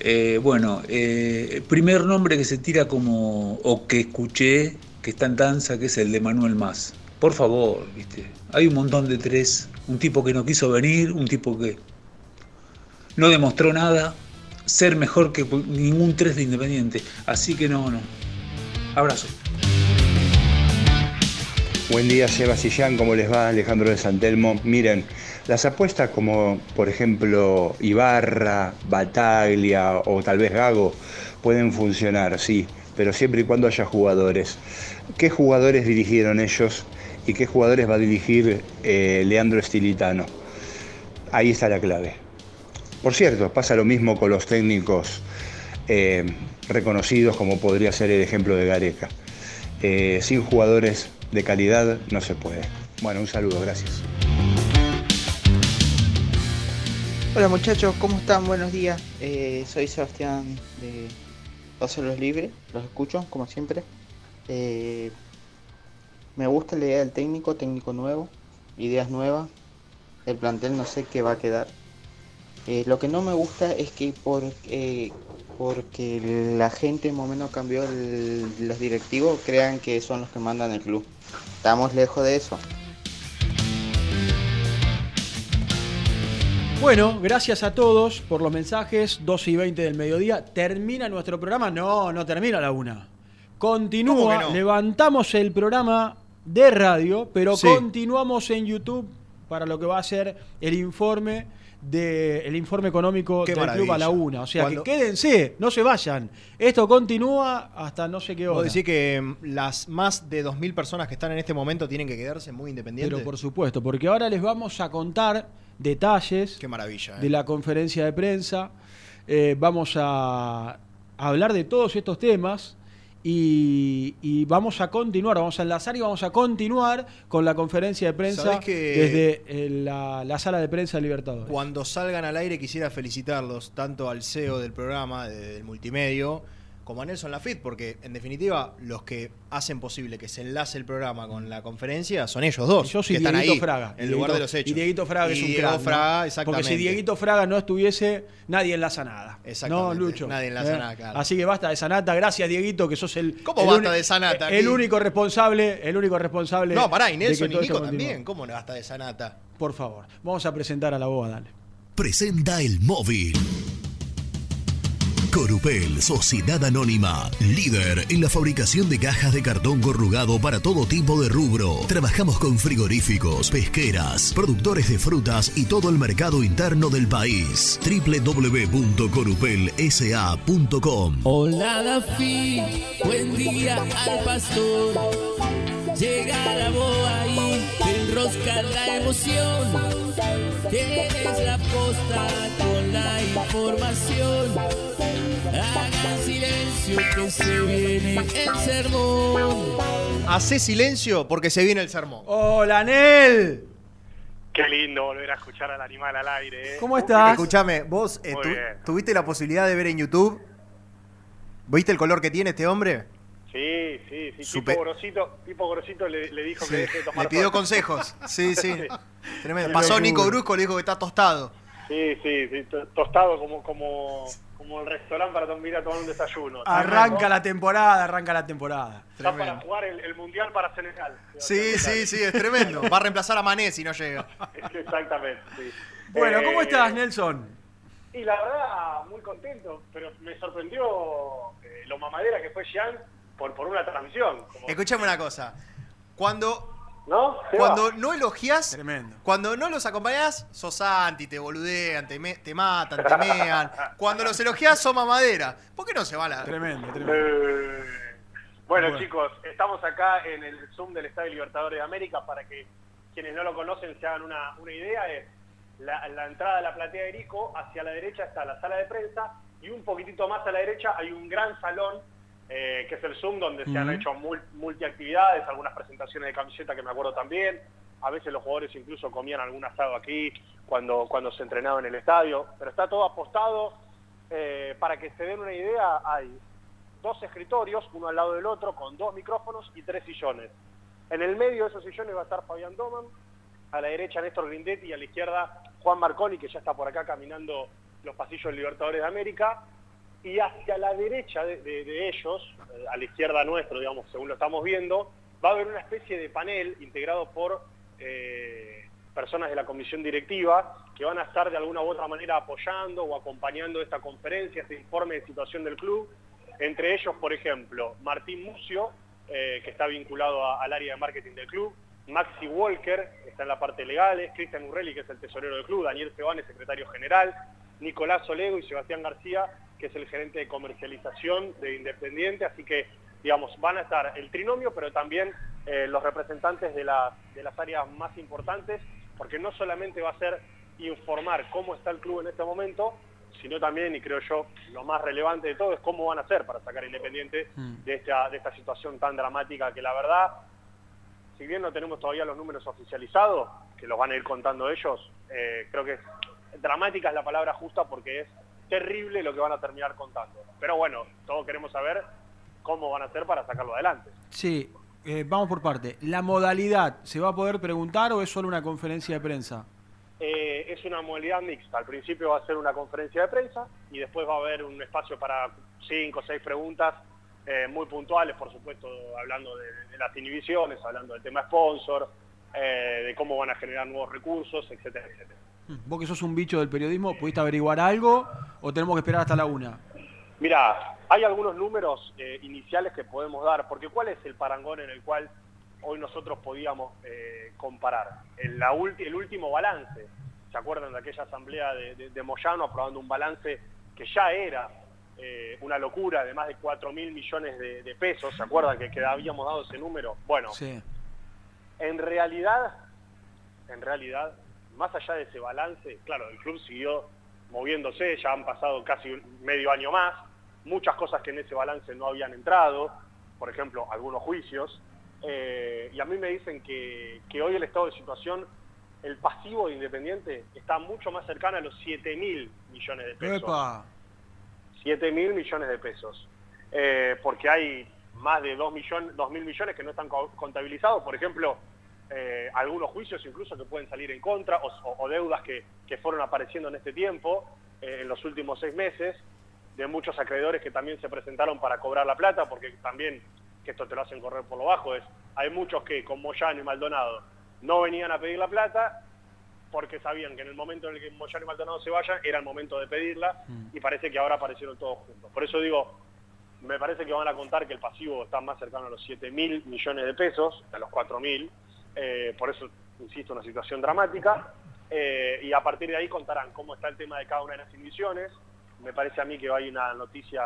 Eh, bueno, eh, primer nombre que se tira como, o que escuché, que está en danza, que es el de Manuel Más. Por favor, viste. Hay un montón de tres. Un tipo que no quiso venir, un tipo que no demostró nada, ser mejor que ningún tres de Independiente. Así que no, no. Abrazo. Buen día, Sebastián, ¿cómo les va? Alejandro de Santelmo. Miren, las apuestas como, por ejemplo, Ibarra, Bataglia o tal vez Gago pueden funcionar, sí, pero siempre y cuando haya jugadores. ¿Qué jugadores dirigieron ellos y qué jugadores va a dirigir eh, Leandro Estilitano? Ahí está la clave. Por cierto, pasa lo mismo con los técnicos eh, reconocidos, como podría ser el ejemplo de Gareca. Eh, sin jugadores de calidad no se puede. Bueno, un saludo, gracias. Hola muchachos, ¿cómo están? Buenos días. Eh, soy Sebastián de Dos los Libres, los escucho como siempre. Eh, me gusta la idea del técnico, técnico nuevo, ideas nuevas. El plantel no sé qué va a quedar. Eh, lo que no me gusta es que por porque la gente más o menos cambió los directivos, crean que son los que mandan el club. Estamos lejos de eso. Bueno, gracias a todos por los mensajes. 12 y 20 del mediodía. ¿Termina nuestro programa? No, no termina la una. Continúa. Levantamos el programa de radio, pero Sí. continuamos en YouTube para lo que va a ser el informe de el informe económico Qué del club a la una. O sea Cuando- que quédense, no se vayan. Esto continúa hasta no sé qué hora. Vos decís que mm, las más de 2.000 personas que están en este momento tienen que quedarse muy independientes. Pero por supuesto, porque ahora les vamos a contar detalles Qué maravilla. ¿eh? de la conferencia de prensa. Eh, vamos a, hablar de todos estos temas y, y vamos a continuar, vamos a enlazar y vamos a continuar con la conferencia de prensa ¿Sabés que- desde eh, la, la sala de prensa de Libertadores. Cuando salgan al aire quisiera felicitarlos tanto al CEO del programa, de- del multimedio, como a Nelson Lafitte, porque en definitiva los que hacen posible que se enlace el programa con la conferencia son ellos dos. Yo soy que están Dieguito ahí, Fraga. en Dieguito- lugar de los hechos. Y Dieguito Fraga es Y un Diego crack, ¿no? Fraga, exactamente. Porque si Dieguito Fraga no estuviese, nadie enlaza nada. Exactamente, No, Lucho. nadie enlaza ¿Eh? nada, claro. Así que basta de esa nata. Gracias, Dieguito, que sos el. ¿Cómo el basta de esa nata El único responsable. El único responsable. No, pará, y Nelson y Nico también. ¿Cómo no hasta de Sanata? Por favor, vamos a presentar a la boda, dale. Presenta el móvil. Corupel, Sociedad Anónima, líder en la fabricación de cajas de cartón corrugado para todo tipo de rubro. Trabajamos con frigoríficos, pesqueras, productores de frutas y todo el mercado interno del país. www.corupelsa.com Hola Dafi, buen día al pastor. Llega la boa y enrosca la emoción. Tienes la posta con la información. Hagan silencio que se viene el sermón. Hace silencio porque se viene el sermón. ¡Hola, Nel! Qué lindo volver a escuchar al animal al aire. ¿eh? ¿Cómo estás? Escuchame, vos eh, Muy tu- bien. tuviste la posibilidad de ver en YouTube. ¿Viste el color que tiene este hombre? Sí, sí, sí. Supe- Tipo grosito, tipo grosito le, le dijo Sí, que deje de tomar Le pidió consejos. Sí, sí. Tremendo. Qué Pasó locura. Nico Brusco, le dijo que está tostado. Sí, sí, sí, to- tostado como, como, como el restaurante para tom- ir a tomar un desayuno. Arranca la temporada, arranca la temporada. Está para jugar el, el mundial para Senegal. Sí, sí, sí, es tremendo. Va a reemplazar a Mané si no llega. Exactamente, sí. Bueno, ¿cómo Eh, estás, Nelson? Y la verdad, muy contento, pero me sorprendió eh, lo mamadera que fue Jean por, por una transmisión. Como, Escuchame una cosa. Cuando, ¿No? Cuando no elogias, Tremendo. cuando no los acompañás, sos anti, te boludean, te, me- te matan, te mean. Cuando los elogias, sos mamadera. ¿Por qué no se va la.? Tremendo, Eh, bueno, Bueno. chicos, estamos acá en el Zoom del Estadio Libertadores de América para que quienes no lo conocen se hagan una, una idea. Es la, la entrada a la platea de Erico, hacia la derecha está la sala de prensa y un poquitito más a la derecha hay un gran salón eh, que es el Zoom donde se han hecho mul- multiactividades, algunas presentaciones de camiseta que me acuerdo también. A veces los jugadores incluso comían algún asado aquí cuando, cuando se entrenaba en el estadio. Pero está todo apostado. eh, para que se den una idea, hay dos escritorios, uno al lado del otro, con dos micrófonos y tres sillones. En el medio de esos sillones va a estar Fabián Doman, a la derecha Néstor Grindetti y a la izquierda Juan Marconi, que ya está por acá caminando los pasillos del Libertadores de América. Y hacia la derecha de, ellos, eh, a la izquierda nuestro, digamos, según lo estamos viendo, va a haber una especie de panel integrado por eh, personas de la comisión directiva que van a estar de alguna u otra manera apoyando o acompañando esta conferencia, este informe de situación del club. Entre ellos, por ejemplo, Martín Mucio, eh, que está vinculado al área de marketing del club, Maxi Walker, que está en la parte legal, Cristian Urrelli, que es el tesorero del club, Daniel Sebane, secretario general, Nicolás Olego y Sebastián García, que es el gerente de comercialización de Independiente, así que, digamos, van a estar el trinomio, pero también eh, los representantes de, las de las áreas más importantes, porque no solamente va a ser informar cómo está el club en este momento, sino también, y creo yo, lo más relevante de todo es cómo van a hacer para sacar Independiente de esta, de esta situación tan dramática que la verdad, si bien no tenemos todavía los números oficializados, que los van a ir contando ellos, eh, creo que es, dramática es la palabra justa porque es terrible lo que van a terminar contando. Pero bueno, todos queremos saber cómo van a hacer para sacarlo adelante. Sí, eh, vamos por parte. ¿La modalidad se va a poder preguntar o es solo una conferencia de prensa? eh, es una modalidad mixta. Al principio va a ser una conferencia de prensa y después va a haber un espacio para cinco o seis preguntas eh, muy puntuales, por supuesto, hablando de, de las inhibiciones, hablando del tema sponsor, de cómo van a generar nuevos recursos, etcétera, etcétera. Vos que sos un bicho del periodismo, ¿pudiste averiguar algo o tenemos que esperar hasta la una? Mira, hay algunos números eh, iniciales que podemos dar, porque ¿cuál es el parangón en el cual hoy nosotros podíamos eh, comparar? En la el último balance, ¿se acuerdan de aquella asamblea de, de- de Moyano aprobando un balance que ya era eh, una locura de más de 4 mil millones de, de pesos? ¿Se acuerdan que, que habíamos dado ese número? Bueno, Sí. en realidad, en realidad, más allá de ese balance, claro, el club siguió moviéndose, ya han pasado casi un medio año más, muchas cosas que en ese balance no habían entrado, por ejemplo, algunos juicios, eh, y a mí me dicen que, que hoy el estado de situación, el pasivo de Independiente está mucho más cercano a los 7 mil millones de pesos. Epa. 7 mil millones de pesos. Eh, porque hay más de 2 millones, mil millones que no están co- contabilizados. Por ejemplo, eh, algunos juicios incluso que pueden salir en contra o, o- o deudas que, que fueron apareciendo en este tiempo, eh, en los últimos seis meses, de muchos acreedores que también se presentaron para cobrar la plata, porque también, que esto te lo hacen correr por lo bajo, es hay muchos que, como Moyano y Maldonado, no venían a pedir la plata porque sabían que en el momento en el que Moyano y Maldonado se vayan era el momento de pedirla y parece que ahora aparecieron todos juntos. Por eso digo, me parece que van a contar que el pasivo está más cercano a los 7 mil millones de pesos, a los 4 mil, eh, por eso, insisto, una situación dramática, eh, y a partir de ahí contarán cómo está el tema de cada una de las inhibiciones. Me parece a mí que hay una noticia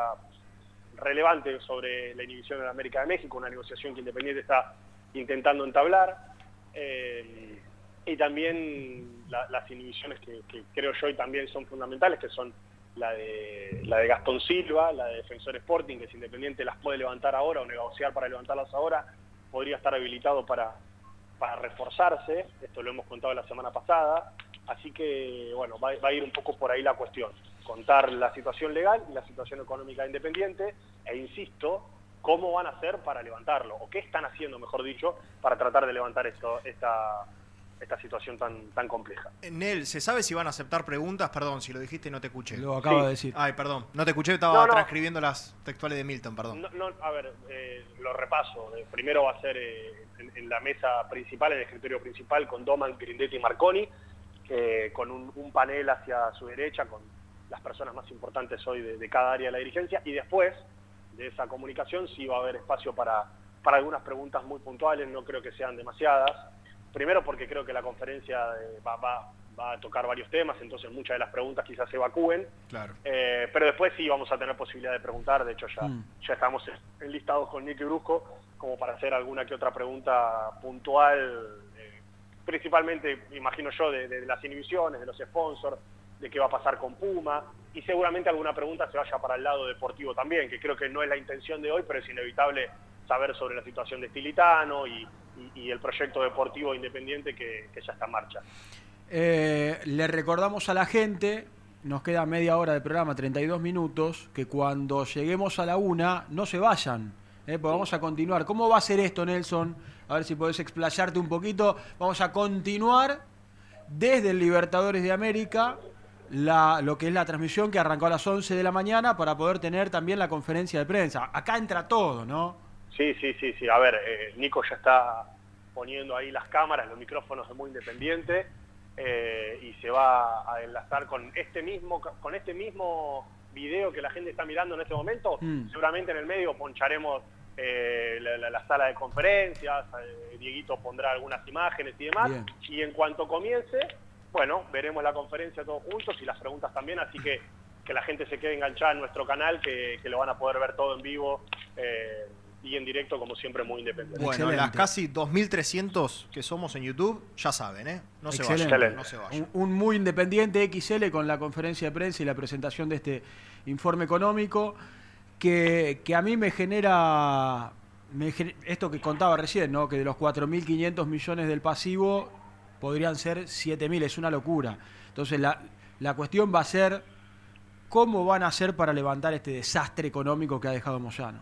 relevante sobre la inhibición en América de México, una negociación que Independiente está intentando entablar. eh, y también la- las inhibiciones que, que creo yo y también son fundamentales, que son la de, la de Gastón Silva, la de Defensor Sporting, que si Independiente las puede levantar ahora o negociar para levantarlas ahora, podría estar habilitado para, para reforzarse, esto lo hemos contado la semana pasada, así que bueno, va, va a ir un poco por ahí la cuestión, contar la situación legal y la situación económica de Independiente, e insisto, cómo van a hacer para levantarlo, o qué están haciendo, mejor dicho, para tratar de levantar esto, esta, esta situación tan, tan compleja. Nel, ¿se sabe si van a aceptar preguntas? Perdón, si lo dijiste y no te escuché. Lo acabo Sí. de decir. Ay, perdón, no te escuché, estaba No, no. transcribiendo las textuales de Milton, perdón. No, no, a ver, eh, lo repaso. Eh, primero va a ser eh, en, en la mesa principal, en el escritorio principal, con Doman, Grindetti y Marconi, eh, con un, un panel hacia su derecha, con las personas más importantes hoy de, de cada área de la dirigencia. Y después de esa comunicación sí va a haber espacio para, para algunas preguntas muy puntuales, no creo que sean demasiadas. Primero porque creo que la conferencia eh, va, va- va a tocar varios temas, entonces muchas de las preguntas quizás se evacúen. Claro. Eh, pero después sí vamos a tener posibilidad de preguntar, de hecho ya, Mm. ya estamos enlistados con Nicky Brusco como para hacer alguna que otra pregunta puntual, eh, principalmente, imagino yo, de, de las inhibiciones, de los sponsors, de qué va a pasar con Puma, y seguramente alguna pregunta se vaya para el lado deportivo también, que creo que no es la intención de hoy, pero es inevitable saber sobre la situación de Stilitano y, y- el proyecto deportivo independiente que, ya está en marcha. Eh, le recordamos a la gente, nos queda media hora de programa, 32 minutos, que cuando lleguemos a la una no se vayan, eh, porque vamos a continuar. ¿Cómo va a ser esto, Nelson? A ver si podés explayarte un poquito. Vamos a continuar desde el Libertadores de América la, lo que es la transmisión que arrancó a las 11 de la mañana para poder tener también la conferencia de prensa. Acá entra todo, ¿no? Sí, sí, sí, sí. A ver, eh, Nico ya está poniendo ahí las cámaras, los micrófonos de Muy Independiente eh, y se va a enlazar con este mismo con este mismo video que la gente está mirando en este momento. Mm. Seguramente en el medio poncharemos eh, la, la- la sala de conferencias, Dieguito pondrá algunas imágenes y demás. Bien. Y en cuanto comience, bueno, veremos la conferencia todos juntos y las preguntas también, así que que la gente se quede enganchada en nuestro canal, que, que lo van a poder ver todo en vivo eh, y en directo, como siempre, muy independiente. Bueno, las casi 2.300 que somos en YouTube, ya saben, ¿eh? No se Excelente. vayan, no se vayan. Un, un muy independiente XL con la conferencia de prensa y la presentación de este informe económico que, que a mí me genera, me esto que contaba recién, ¿no? que de los 4.500 millones del pasivo podrían ser 7.000, es una locura. Entonces la, la cuestión va a ser cómo van a hacer para levantar este desastre económico que ha dejado Moyano.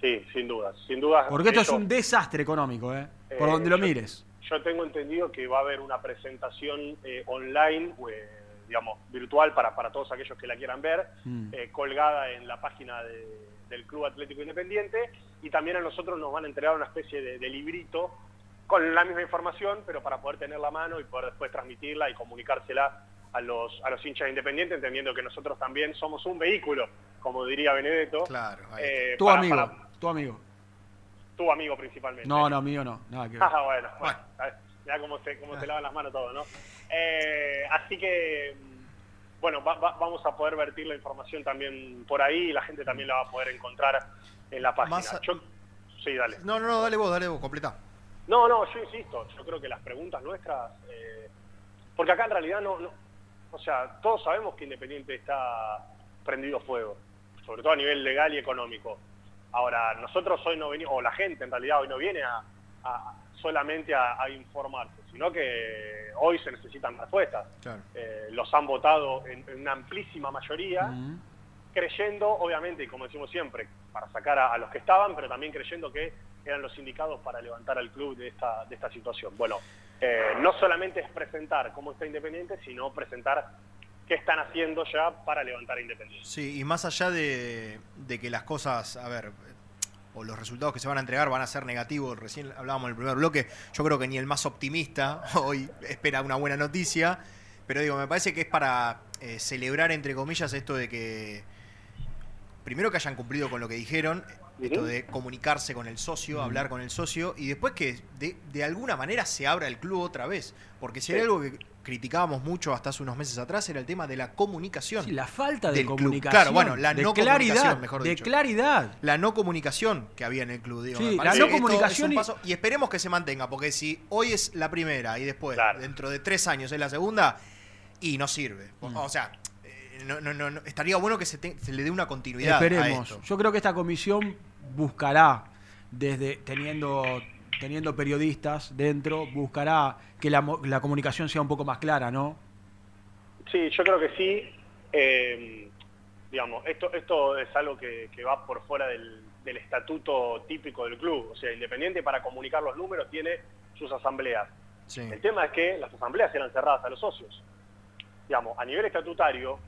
Sí, sin dudas, sin dudas. Porque esto es un desastre económico, ¿eh? por Eh, donde lo yo- mires. yo tengo entendido que va a haber una presentación eh, online, eh, digamos, virtual para, para todos aquellos que la quieran ver, Mm. eh, colgada en la página de- del Club Atlético Independiente y también a nosotros nos van a entregar una especie de, de librito con la misma información, pero para poder tener la mano y poder después transmitirla y comunicársela a los, a los hinchas de Independiente, entendiendo que nosotros también somos un vehículo, como diría Benedetto. Claro, eh, Tu para- amigo, para- tu amigo. tu amigo principalmente. No, no, mío no. Nada que ver. Ah, bueno, bueno. Mirá cómo se, cómo se lavan las manos todo, ¿no? Eh, así que, mm, bueno, va- va- vamos a poder vertir la información también por ahí y la gente también la va a poder encontrar en la página. A- Yo- sí, dale. No, no, no, dale vos, dale vos, completa. No, no, yo insisto, yo creo que las preguntas nuestras, eh, porque acá en realidad no, no, o sea, todos sabemos que Independiente está prendido fuego, sobre todo a nivel legal y económico. Ahora, nosotros hoy no venimos, o la gente en realidad hoy no viene a, a- solamente a, a informarse, sino que hoy se necesitan respuestas. Claro. Eh, los han votado en, en una amplísima mayoría, creyendo, obviamente, y como decimos siempre, para sacar a, a los que estaban, pero también creyendo que eran los indicados para levantar al club de esta, de esta situación. Bueno, eh, no solamente es presentar cómo está Independiente, sino presentar qué están haciendo ya para levantar a Independiente. Sí, y más allá de, de que las cosas, a ver, o los resultados que se van a entregar van a ser negativos, recién hablábamos en el primer bloque, yo creo que ni el más optimista hoy espera una buena noticia, pero digo, me parece que es para eh, celebrar, entre comillas, esto de que, primero que hayan cumplido con lo que dijeron, esto de comunicarse con el socio, hablar con el socio, y después que de, de alguna manera se abra el club otra vez, porque si hay algo que criticábamos mucho hasta hace unos meses atrás era el tema de la comunicación. Sí, la falta de del club. comunicación. Claro, bueno, la de no claridad, comunicación, mejor de dicho. claridad. La no comunicación que había en el club, digo. Sí, la no esto comunicación es y- esperemos que se mantenga, porque si hoy es la primera y después, dentro de tres años, es la segunda, y no sirve. Mm. O sea, eh, no, no, no, no- estaría bueno que se, te- se le dé una continuidad a Esperemos. esto. Yo creo que esta comisión buscará, desde teniendo, teniendo periodistas dentro, buscará que la, la comunicación sea un poco más clara, ¿no? Sí, yo creo que sí. Eh, digamos, esto, esto es algo que, que va por fuera del, del estatuto típico del club. O sea, Independiente para comunicar los números tiene sus asambleas. El tema es que las asambleas eran cerradas a los socios. Digamos, a nivel estatutario,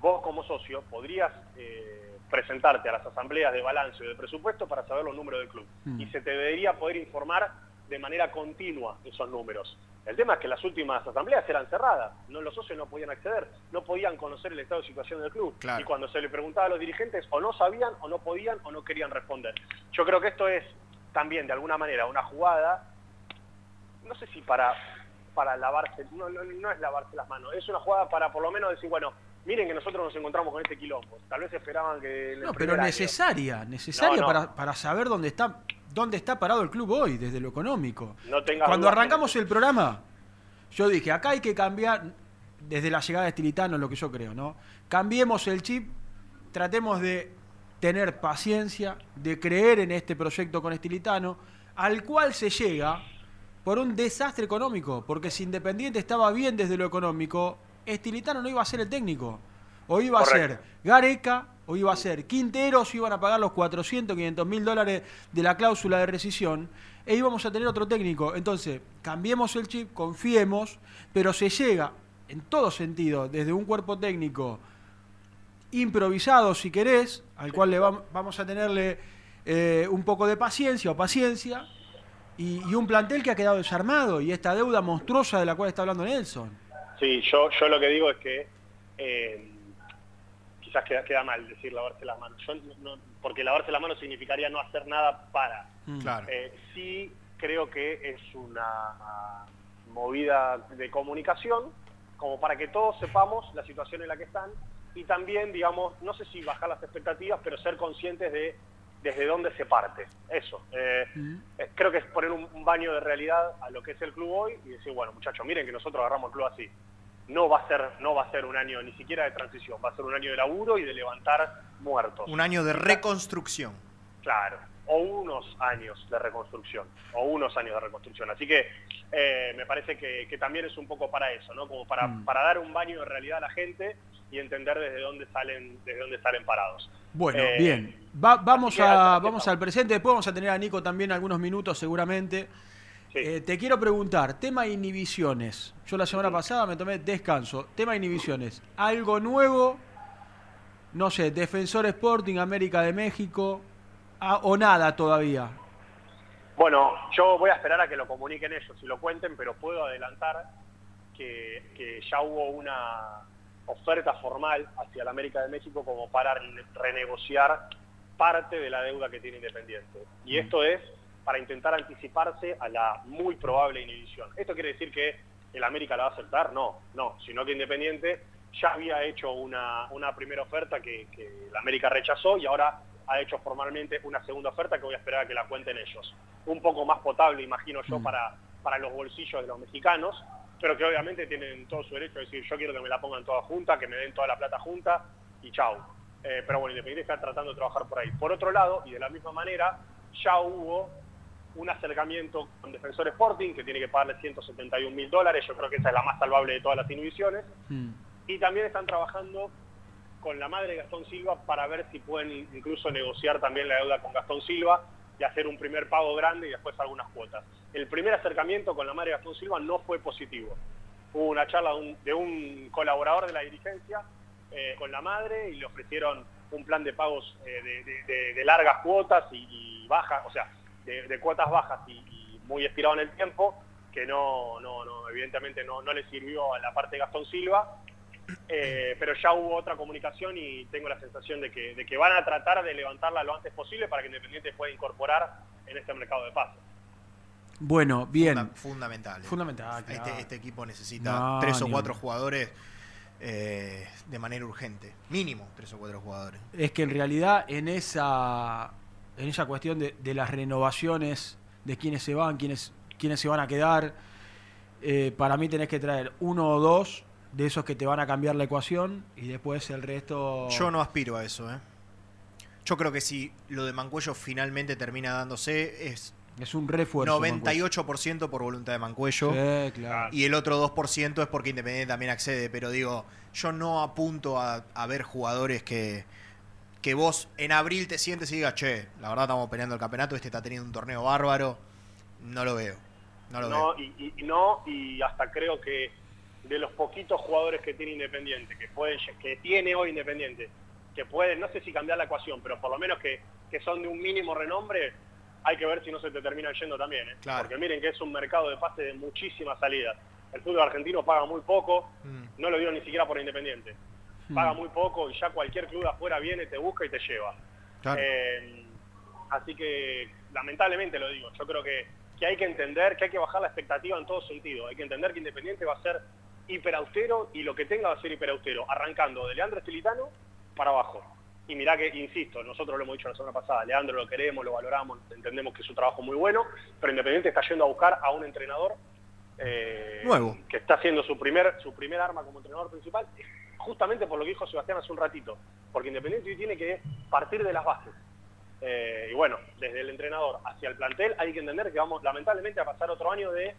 vos como socio podrías eh, presentarte a las asambleas de balance o de presupuesto para saber los números del club. Mm. Y se te debería poder informar de manera continua esos números. El tema es que las últimas asambleas eran cerradas, no los socios no podían acceder, no podían conocer el estado de situación del club. Claro. Y cuando se le preguntaba a los dirigentes, o no sabían, o no podían, o no querían responder. Yo creo que esto es también, de alguna manera, una jugada, no sé si para, para lavarse, no, no, no es lavarse las manos, es una jugada para por lo menos decir, bueno, miren que nosotros nos encontramos con este quilombo. Tal vez esperaban que... en el No, pero año- necesaria, necesaria No, no. Para, para saber dónde está, dónde está parado el club hoy, desde lo económico. No Cuando arrancamos el programa, yo dije, acá hay que cambiar, desde la llegada de Estilitano, lo que yo creo, ¿no? Cambiemos el chip, tratemos de tener paciencia, de creer en este proyecto con Estilitano, al cual se llega por un desastre económico, porque si Independiente estaba bien desde lo económico, Estilitano no iba a ser el técnico. O iba a ser Gareca, o iba a ser Quinteros, iban a pagar los 400, 500 mil dólares de la cláusula de rescisión, e íbamos a tener otro técnico. Entonces, cambiemos el chip, confiemos, pero se llega, en todo sentido, desde un cuerpo técnico improvisado, si querés, al cual le vam- vamos a tenerle eh, un poco de paciencia o paciencia, y, y un plantel que ha quedado desarmado, y esta deuda monstruosa de la cual está hablando Nelson. Sí, yo, yo lo que digo es que eh, quizás queda, queda mal decir lavarse las manos, Yo no- porque lavarse las manos significaría no hacer nada para. Claro. Eh, sí creo que es una movida de comunicación como para que todos sepamos la situación en la que están y también, digamos, no sé si bajar las expectativas, pero ser conscientes de desde dónde se parte. Eso. Eh, eh, creo que es poner un, un baño de realidad a lo que es el club hoy y decir, bueno, muchachos, miren que nosotros agarramos el club así. No va a ser, no va a ser un año ni siquiera de transición, va a ser un año de laburo y de levantar muertos. Un año de reconstrucción. Claro, o unos años de reconstrucción, o unos años de reconstrucción. Así que eh, me parece que, que también es un poco para eso, ¿no? Como para, Mm. para dar un baño de realidad a la gente y entender desde dónde salen, desde dónde salen parados. Bueno, Eh, bien. Va- vamos a, vamos al presente, después vamos a tener a Nico también algunos minutos seguramente. Eh, te quiero preguntar, tema inhibiciones. Yo la semana pasada me tomé descanso. Tema inhibiciones. ¿Algo nuevo? No sé, Defensor Sporting, América de México. Ah, o nada todavía. Bueno, yo voy a esperar a que lo comuniquen ellos y lo cuenten, pero puedo adelantar que, que ya hubo una oferta formal hacia la América de México como para re- renegociar parte de la deuda que tiene Independiente. Y esto es para intentar anticiparse a la muy probable inhibición. ¿Esto quiere decir que el América la va a aceptar? No, no, sino que Independiente ya había hecho una, una primera oferta que, que la América rechazó y ahora ha hecho formalmente una segunda oferta que voy a esperar a que la cuenten ellos. Un poco más potable, imagino yo, para, para los bolsillos de los mexicanos, pero que obviamente tienen todo su derecho a decir yo quiero que me la pongan toda junta, que me den toda la plata junta y chau. Eh, pero bueno, Independiente está tratando de trabajar por ahí. Por otro lado, y de la misma manera, ya hubo un acercamiento con Defensor Sporting, que tiene que pagarle 171 mil dólares, yo creo que esa es la más salvable de todas las inhibiciones, y también están trabajando con la madre de Gastón Silva para ver si pueden incluso negociar también la deuda con Gastón Silva y hacer un primer pago grande y después algunas cuotas. El primer acercamiento con la madre Gastón Silva no fue positivo. Hubo una charla de un, colaborador de la dirigencia eh, con la madre y le ofrecieron un plan de pagos eh, de, largas cuotas y, y bajas, o sea, de, cuotas bajas y, y muy estirado en el tiempo, que no, no, no evidentemente no, no le sirvió a la parte de Gastón Silva. Eh, pero ya hubo otra comunicación y tengo la sensación de que, de que van a tratar de levantarla lo antes posible para que Independiente pueda incorporar en este mercado de pases. Bueno, bien. Funda- fundamental. eh. Fundamental, claro. Este, este equipo necesita No, tres o cuatro un- jugadores eh, de manera urgente. Mínimo tres o cuatro jugadores. Es que en realidad en esa, en esa cuestión de, de las renovaciones, de quiénes se van, quiénes, quiénes se van a quedar, eh, para mí tenés que traer uno o dos de esos que te van a cambiar la ecuación y después el resto... Yo no aspiro a eso, ¿eh? Yo creo que si lo de Mancuello finalmente termina dándose, es Es un refuerzo. 98% por voluntad de Mancuello. Sí, claro. Y el otro 2% es porque Independiente también accede. Pero digo, yo no apunto a, a ver jugadores que, que vos en abril te sientes y digas, che, la verdad estamos peleando el campeonato, este está teniendo un torneo bárbaro. No lo veo. No lo veo. no, y, y- y no, y hasta creo que de los poquitos jugadores que tiene Independiente, que pueden, que tiene hoy Independiente, que pueden, no sé si cambiar la ecuación, pero por lo menos que, que son de un mínimo renombre, hay que ver si no se te terminan yendo también. ¿eh? Claro. Porque miren que es un mercado de pase de muchísimas salidas. El fútbol argentino paga muy poco, Mm. no lo dio ni siquiera por Independiente. Paga muy poco y ya cualquier club de afuera viene, te busca y te lleva. Claro. Eh, así que, lamentablemente lo digo, yo creo que, que hay que entender que hay que bajar la expectativa en todo sentido. Hay que entender que Independiente va a ser hiperaustero y lo que tenga va a ser hiperaustero, arrancando de Leandro Estilitano para abajo. Y mirá que, insisto, nosotros lo hemos dicho la semana pasada, Leandro lo queremos, lo valoramos, entendemos que es su trabajo muy bueno, pero Independiente está yendo a buscar a un entrenador eh, Nuevo. que está haciendo su primer, su primer arma como entrenador principal, justamente por lo que dijo Sebastián hace un ratito, porque Independiente hoy tiene que partir de las bases. Eh, y bueno, desde el entrenador hacia el plantel hay que entender que vamos lamentablemente a pasar otro año de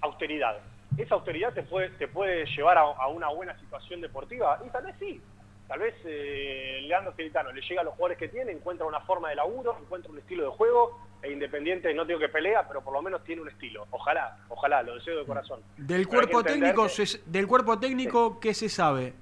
austeridad. Esa austeridad te puede, te puede llevar a, a una buena situación deportiva, y tal vez sí. Tal vez eh, Leandro Celitano le llega a los jugadores que tiene, encuentra una forma de laburo, encuentra un estilo de juego, e Independiente, no digo que pelea, pero por lo menos tiene un estilo. Ojalá, ojalá, lo deseo de corazón. Del Pero cuerpo técnico, que- se- del cuerpo técnico, ¿qué se sabe?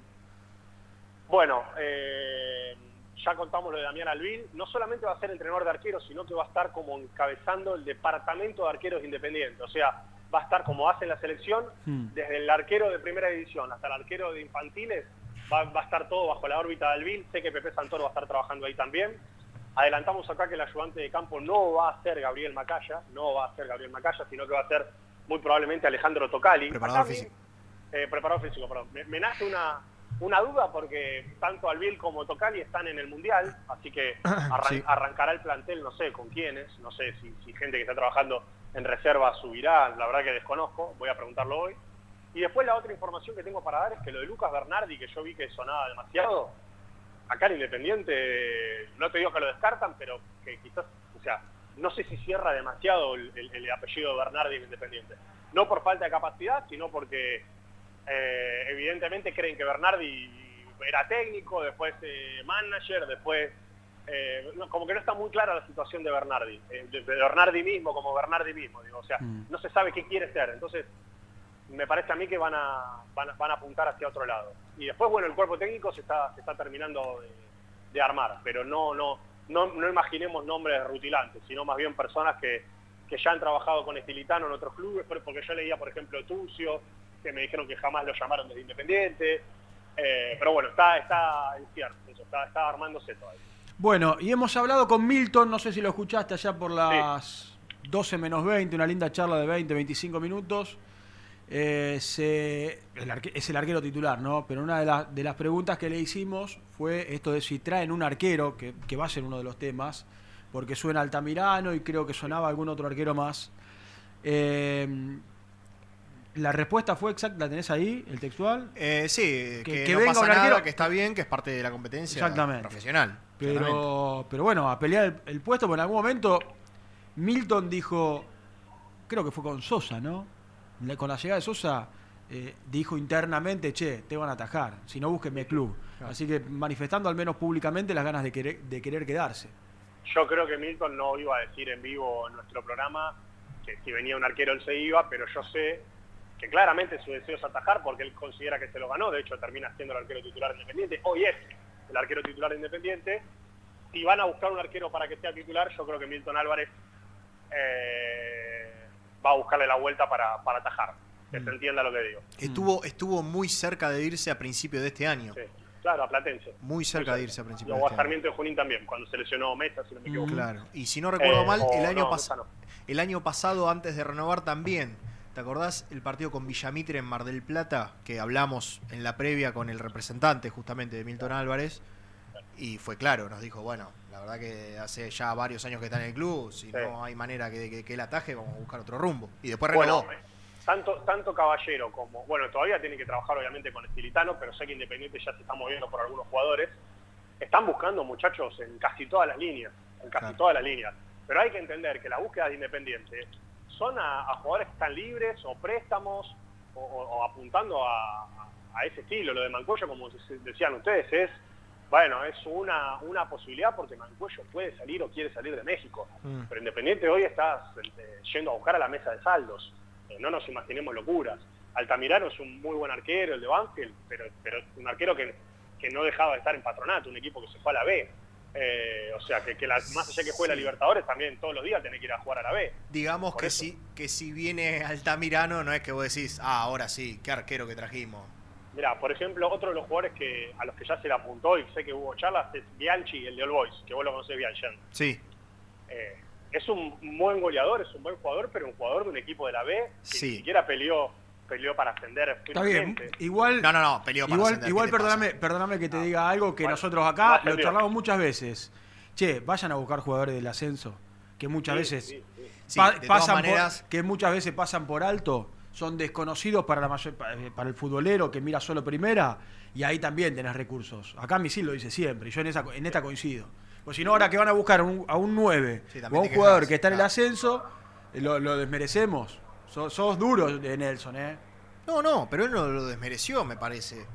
Bueno, eh, ya contamos lo de Damián Alvil. No solamente va a ser entrenador de arqueros, sino que va a estar como encabezando el departamento de arqueros independientes. O sea, va a estar como hace en la selección, desde el arquero de primera división hasta el arquero de infantiles, va, va a estar todo bajo la órbita de Alvil. Sé que Pepe Santoro va a estar trabajando ahí también. Adelantamos acá que el ayudante de campo no va a ser Gabriel Macaya, no va a ser Gabriel Macaya, sino que va a ser muy probablemente Alejandro Tocali. Preparador Acá físico. eh, preparador físico, perdón. Me, me nace una, una duda porque tanto Albil como Tocali están en el Mundial, así que arran- Sí. arrancará el plantel, no sé con quiénes, no sé si, si gente que está trabajando en reserva subirá, la verdad que desconozco, voy a preguntarlo hoy. Y después la otra información que tengo para dar es que lo de Lucas Bernardi, que yo vi que sonaba demasiado, acá en Independiente, no te digo que lo descartan, pero que quizás, o sea, no sé si cierra demasiado el, el- el apellido Bernardi en Independiente. No por falta de capacidad, sino porque eh, evidentemente creen que Bernardi era técnico, después eh, manager, después eh, como que no está muy clara la situación de Bernardi, eh, de, de Bernardi mismo como Bernardi mismo, digo, o sea, Mm. no se sabe qué quiere ser, entonces me parece a mí que van a, van a, van a apuntar hacia otro lado. Y después, bueno, el cuerpo técnico se está, se está terminando de, de armar, pero no, no, no, no imaginemos nombres rutilantes, sino más bien personas que, que ya han trabajado con Estilitano en otros clubes, porque yo leía, por ejemplo, Tucio, que me dijeron que jamás lo llamaron desde Independiente, eh, pero bueno, está, está en cierto, eso, está, está armándose todavía. Bueno, y hemos hablado con Milton, no sé si lo escuchaste allá por las 12 menos 20, una linda charla de 20, 25 minutos. Eh, se- el arque- es el arquero titular, ¿no? Pero una de, las- de las preguntas que le hicimos fue esto de si traen un arquero, que, que va a ser uno de los temas, porque suena Altamirano y creo que sonaba algún otro arquero más. Eh, la respuesta fue exacta, ¿la tenés ahí, el textual? Eh, sí, que, que no venga pasa un nada, arquero- que está bien, que es parte de la competencia Exactamente. profesional. Pero, pero bueno, a pelear el, el puesto, porque en algún momento Milton dijo, creo que fue con Sosa, ¿no? La- Con la llegada de Sosa eh, dijo internamente, che, te van a atajar, si no búsquenme club. Claro. Así que manifestando al menos públicamente las ganas de querer, de querer quedarse. Yo creo que Milton no iba a decir en vivo en nuestro programa que si venía un arquero él se iba, pero yo sé que claramente su deseo es atajar porque él considera que se lo ganó, de hecho termina siendo el arquero titular de Independiente, hoy es el arquero titular de Independiente. Si van a buscar un arquero para que sea titular, yo creo que Milton Álvarez eh, va a buscarle la vuelta para, para atajar, que se entienda lo que digo. Estuvo, estuvo muy cerca de irse a principio de este año. Sí, claro, a Platense. Muy cerca de irse a principio O de a este año. Sarmiento de Junín también, cuando se lesionó Mesa, si no me equivoco. Claro. Y si no recuerdo Eh, mal, el año, no, pas- Mesa no. el año pasado, antes de renovar también, ¿te acordás el partido con Villamitre en Mar del Plata? Que hablamos en la previa con el representante justamente de Milton Álvarez. Y fue claro, nos dijo, bueno, la verdad que hace ya varios años que está en el club, si no hay manera que, que, que él ataje, vamos a buscar otro rumbo. Y después renovó. Bueno, tanto, tanto Caballero como, bueno, todavía tiene que trabajar obviamente con Estilitano, pero sé que Independiente ya se está moviendo por algunos jugadores. Están buscando muchachos en casi todas las líneas, en casi Claro. todas las líneas. Pero hay que entender que las búsquedas de Independiente son a, a jugadores que están libres o préstamos o, o- o apuntando a, ese estilo. Lo de Mancuello, como decían ustedes, es, bueno, es una, una posibilidad porque Mancuello puede salir o quiere salir de México. Mm. Pero Independiente hoy está eh, yendo a buscar a la mesa de saldos. Eh, no nos imaginemos locuras. Altamirano es un muy buen arquero, el de Banfield, pero, pero un arquero que, que no dejaba de estar en Patronato, un equipo que se fue a la B. Eh, o sea, que, más allá que juegue la. Libertadores, también todos los días tiene que ir a jugar a la B. Digamos Por que eso. si, que si viene Altamirano, no es que vos decís, ah, ahora sí, qué arquero que trajimos. Mira, por ejemplo, otro de los jugadores que a los que ya se le apuntó y sé que hubo charlas es Bianchi, el de All Boys, que vos lo conocés bien, Jen. Sí, Eh, es un buen goleador, es un buen jugador, pero un jugador de un equipo de la B que Sí. ni siquiera peleó, peleó para ascender Está bien, igual... No, no, no, peleó para Igual, ascender, igual ¿qué te perdóname, perdóname que te diga algo que Bueno, nosotros no acá lo ascendió. charlamos muchas veces. Che, vayan a buscar jugadores del ascenso, que muchas Sí, veces sí, sí. Sí, pa- de todas pasan por- que muchas veces pasan por alto, son desconocidos para la mayor, eh, para el futbolero que mira solo primera y ahí también tenés recursos. Acá Misil lo dice siempre y yo en esa en esta coincido. Pues si no ahora que van a buscar un- a un 9 Sí, o a un jugador quejas, que está en el ascenso, lo, lo desmerecemos. Sos, sos duros de Nelson, ¿eh? No, no, pero él no lo desmereció, me parece.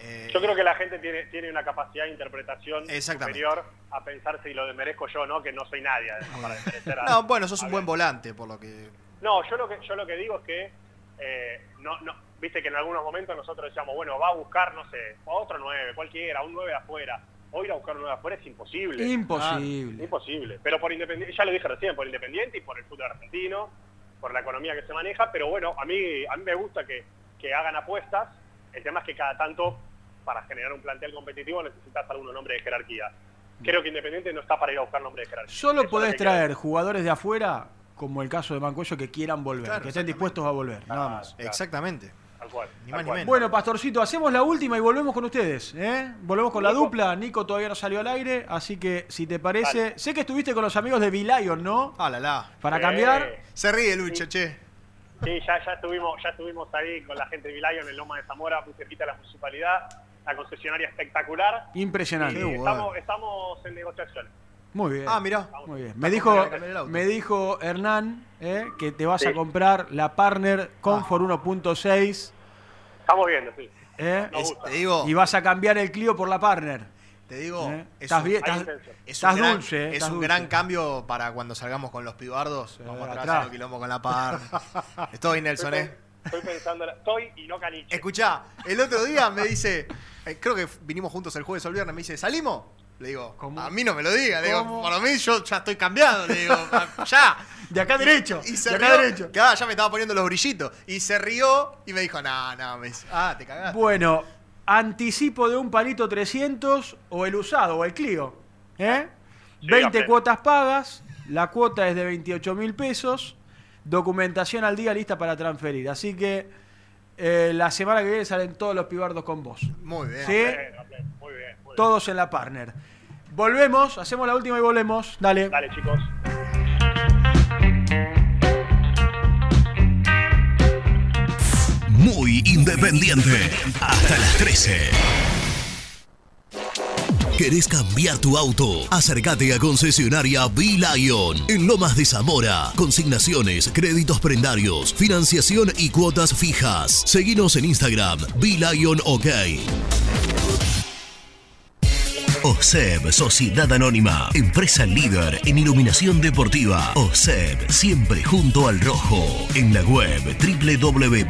Eh, Yo creo que la gente tiene, tiene una capacidad de interpretación superior a pensar si lo desmerezco yo o no, que no soy nadie además, para desmerecer a- No, bueno, sos un buen volante, por lo que. No, yo lo que yo lo que digo es que eh, no, no, viste que en algunos momentos nosotros decíamos, bueno, va a buscar, no sé, a otro 9, cualquiera, un 9 afuera. Hoy ir a buscar un 9 afuera es imposible. Imposible. Ah, imposible. Pero por independiente, ya lo dije recién, por independiente y por el fútbol argentino, por la economía que se maneja, pero bueno, a mí, a mí me gusta que, que hagan apuestas. El tema es que cada tanto, para generar un plantel competitivo, necesitas algunos nombres de jerarquía. Creo que Independiente no está para ir a buscar nombres de jerarquía. Solo Eso podés traer jugadores de afuera, como el caso de Mancuello, que quieran volver, Claro, que estén dispuestos a volver, nada más. Exactamente. Tal cual. Ni tal más ni cual. menos. Bueno, Pastorcito, hacemos la última y volvemos con ustedes. ¿eh? Volvemos con la dupla. Nico todavía no salió al aire, así que si te parece. Sé que estuviste con los amigos de Lion, ¿no? Ah, la la. Para cambiar. Se ríe Lucho, che. Sí, ya, ya, estuvimos, ya estuvimos ahí con la gente de Vilayon en Loma de Zamora, muy cerquita de la municipalidad, la concesionaria espectacular. Impresionante. Y estamos, estamos en negociaciones. Muy bien. Ah, mirá. Muy bien. Me dijo, el me dijo Hernán ¿eh? que te vas Sí. a comprar la Partner Comfort 1.6 Estamos viendo, sí. ¿eh? Nos Es- gusta. te digo, y vas a cambiar el Clio por la Partner. Te digo, ¿Eh? es Estás un- bien, estás- es un gran- dulce, eh, Es estás un dulce. gran cambio para cuando salgamos con los pibardos. Vamos atrás, atrás. haciendo quilombo con la par. Estoy, Nelson, Estoy, ¿eh? estoy pensando, estoy y no caliche. Escuchá, el otro día me dice, eh, creo que vinimos juntos el jueves o el viernes, me dice, ¿salimos? Le digo, a mí no me lo diga, le digo, ¿Cómo? para mí yo ya estoy cambiado, le digo, ya. De acá derecho, Y se de acá rió, derecho. que, ah, ya me estaba poniendo los brillitos. Y se rió y me dijo, no, no, me dice, ah, te cagaste. Bueno, anticipo de un palito 300 o el usado o el Clio. ¿eh? Sí, 20 ok. cuotas pagas, la cuota es de 28 mil pesos, documentación al día lista para transferir. Así que eh, la semana que viene salen todos los pibardos con vos. Muy bien. ¿Sí? Muy bien, muy bien. Todos en la partner. Volvemos, hacemos la última y volvemos. Dale. Dale, chicos. Muy independiente. Hasta las 13. ¿Querés cambiar tu auto? Acércate a concesionaria B-Lion en Lomas de Zamora. Consignaciones, créditos prendarios, financiación y cuotas fijas. Seguinos en Instagram, B-Lion OK. OSEB, Sociedad Anónima, empresa líder en iluminación deportiva. OSEB, siempre junto al rojo. En la web www.oseb.com.ar.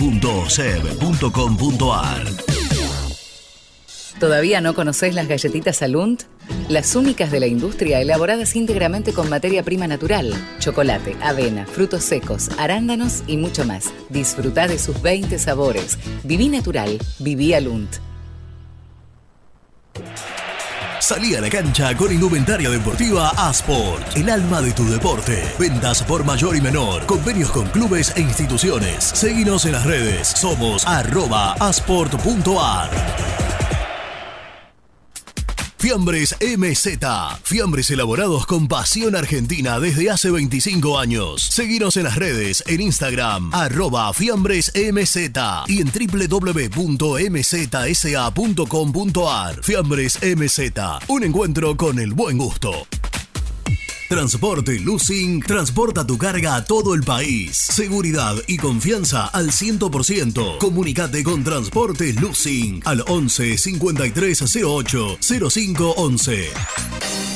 ¿Todavía no conocés las galletitas Alunt? Las únicas de la industria elaboradas íntegramente con materia prima natural, chocolate, avena, frutos secos, arándanos y mucho más. Disfruta de sus 20 sabores. Viví natural, viví Alunt. Salí a la cancha con indumentaria deportiva Asport, el alma de tu deporte. Ventas por mayor y menor, convenios con clubes e instituciones. Seguinos en las redes, somos arroba asport.ar. Fiambres MZ. Fiambres elaborados con pasión argentina desde hace 25 años. Seguinos en las redes, en Instagram, arroba Fiambres MZ y en www.mzsa.com.ar. Fiambres MZ. Un encuentro con el buen gusto. Transporte Lucing transporta tu carga a todo el país. Seguridad y confianza al 100%. Comunicate con Transporte Lucing al 11 53 08 05 11.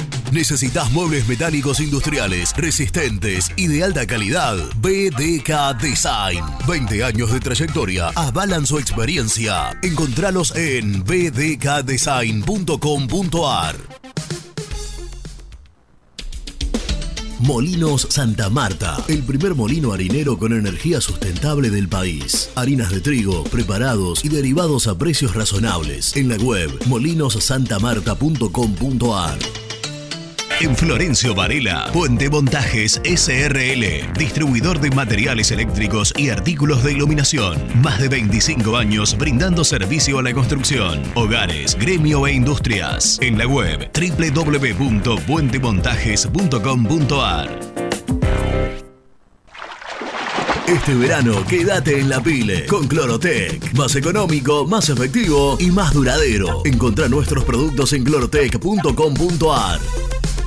¿Necesitas muebles metálicos industriales, resistentes y de alta calidad? BDK Design. 20 años de trayectoria avalan su experiencia. Encontralos en bdkdesign.com.ar. Molinos Santa Marta, el primer molino harinero con energía sustentable del país. Harinas de trigo, preparados y derivados a precios razonables. En la web molinosantamarta.com.ar. En Florencio Varela, Puente Montajes SRL, distribuidor de materiales eléctricos y artículos de iluminación. Más de 25 años brindando servicio a la construcción, hogares, gremio e industrias. En la web www.puentemontajes.com.ar. Este verano quédate en la pile con Clorotec. Más económico, más efectivo y más duradero. Encontrá nuestros productos en clorotec.com.ar.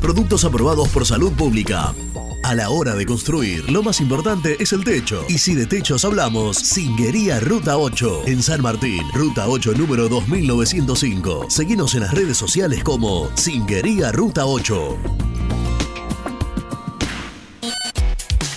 Productos aprobados por salud pública. A la hora de construir, lo más importante es el techo. Y si de techos hablamos, Singuería Ruta 8. En San Martín, Ruta 8 número 2905. Seguinos en las redes sociales como Singuería Ruta 8.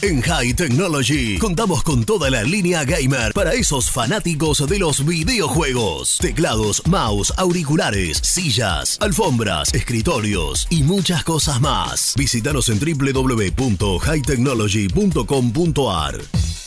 En High Technology contamos con toda la línea gamer para esos fanáticos de los videojuegos. Teclados, mouse, auriculares, sillas, alfombras, escritorios y muchas cosas más. Visítanos en www.hightechnology.com.ar.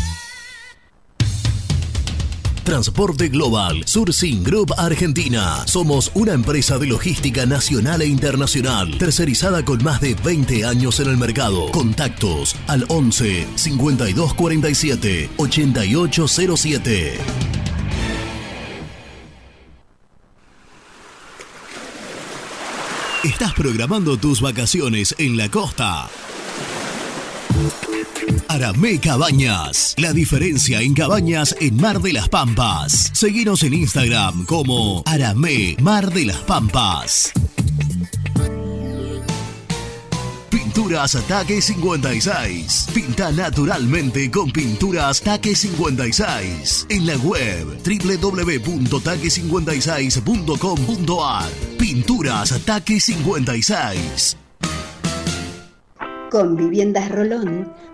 Transporte Global, Surcing Group Argentina. Somos una empresa de logística nacional e internacional, tercerizada con más de 20 años en el mercado. Contactos al 11 5247 8807. Estás programando tus vacaciones en la costa. Aramé Cabañas. La diferencia en cabañas en Mar de las Pampas. Seguinos en Instagram como Aramé Mar de las Pampas. Pinturas Taque 56. Pinta naturalmente con Pinturas Taque 56. En la web www.taque56.com.ar. Pinturas Taque 56. Con Viviendas Rolón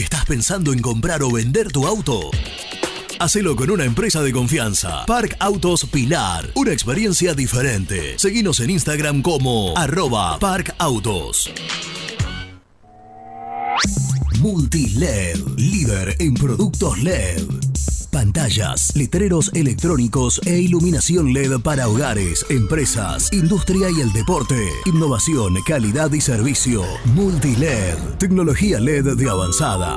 ¿Estás pensando en comprar o vender tu auto? Hacelo con una empresa de confianza. Park Autos Pilar. Una experiencia diferente. Seguinos en Instagram como arroba Park Autos. Multiled. Líder en productos LED. Pantallas, letreros electrónicos e iluminación LED para hogares, empresas, industria y el deporte. Innovación, calidad y servicio. Multiled. Tecnología LED de avanzada.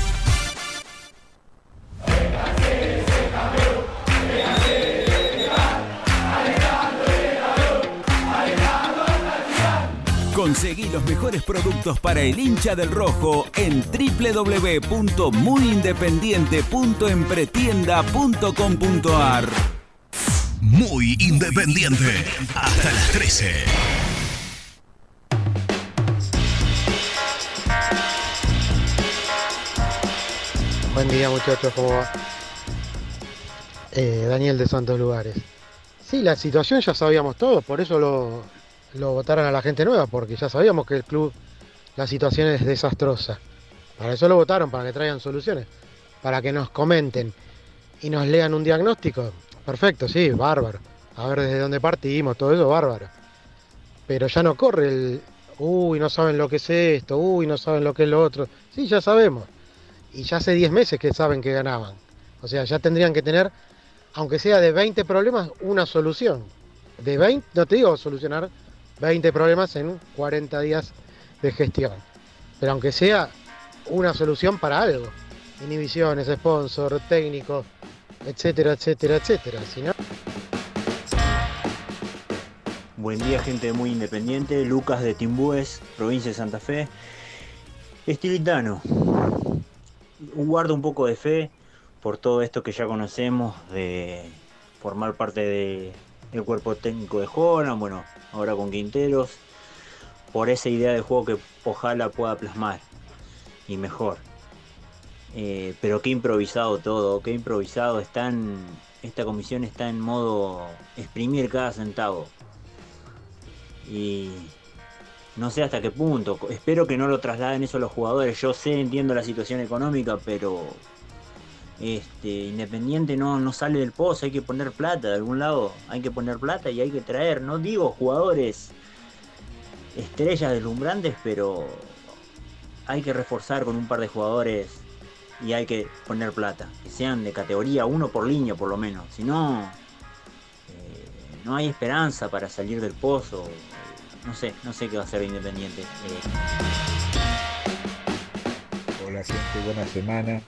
Conseguí los mejores productos para el hincha del rojo en www.muyindependiente.empretienda.com.ar. Muy independiente. Hasta las 13. Buen día muchachos, ¿cómo va? Eh, Daniel de Santos Lugares. Sí, la situación ya sabíamos todos, por eso lo, lo votaron a la gente nueva, porque ya sabíamos que el club, la situación es desastrosa. Para eso lo votaron, para que traigan soluciones, para que nos comenten y nos lean un diagnóstico. Perfecto, sí, bárbaro. A ver desde dónde partimos, todo eso, bárbaro. Pero ya no corre el, uy, no saben lo que es esto, uy, no saben lo que es lo otro. Sí, ya sabemos. Y ya hace 10 meses que saben que ganaban. O sea, ya tendrían que tener, aunque sea de 20 problemas, una solución. De 20, no te digo solucionar 20 problemas en 40 días de gestión. Pero aunque sea una solución para algo. Inhibiciones, sponsor, técnico, etcétera, etcétera, etcétera. Buen día, gente muy independiente. Lucas de Timbúes, provincia de Santa Fe. Estilitano. Guardo un poco de fe por todo esto que ya conocemos de formar parte de, del cuerpo técnico de Holland, bueno, ahora con Quinteros, por esa idea de juego que ojalá pueda plasmar y mejor. Eh, pero qué improvisado todo, qué improvisado están. Esta comisión está en modo exprimir cada centavo. Y no sé hasta qué punto. Espero que no lo trasladen eso a los jugadores. Yo sé, entiendo la situación económica, pero este, Independiente no, no sale del pozo, hay que poner plata de algún lado, hay que poner plata y hay que traer, no digo jugadores estrellas deslumbrantes, pero hay que reforzar con un par de jugadores y hay que poner plata, que sean de categoría 1 por línea por lo menos, si no, eh, no hay esperanza para salir del pozo, no sé, no sé qué va a hacer Independiente. Eh, Hola gente, buena semana.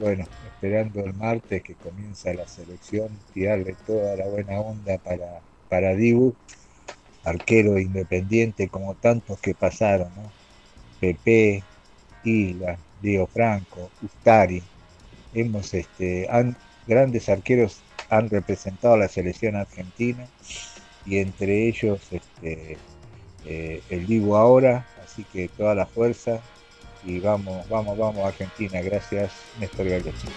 Bueno, esperando el martes que comienza la selección, tirarle toda la buena onda para, para Dibu, arquero independiente como tantos que pasaron, ¿no? Pepe, Castilla, Diego Franco, Ustari. Hemos, este, han, grandes arqueros han representado a la selección argentina y entre ellos este, eh, el Divo ahora, así que toda la fuerza y vamos, vamos, vamos Argentina. Gracias, Néstor Galgochi.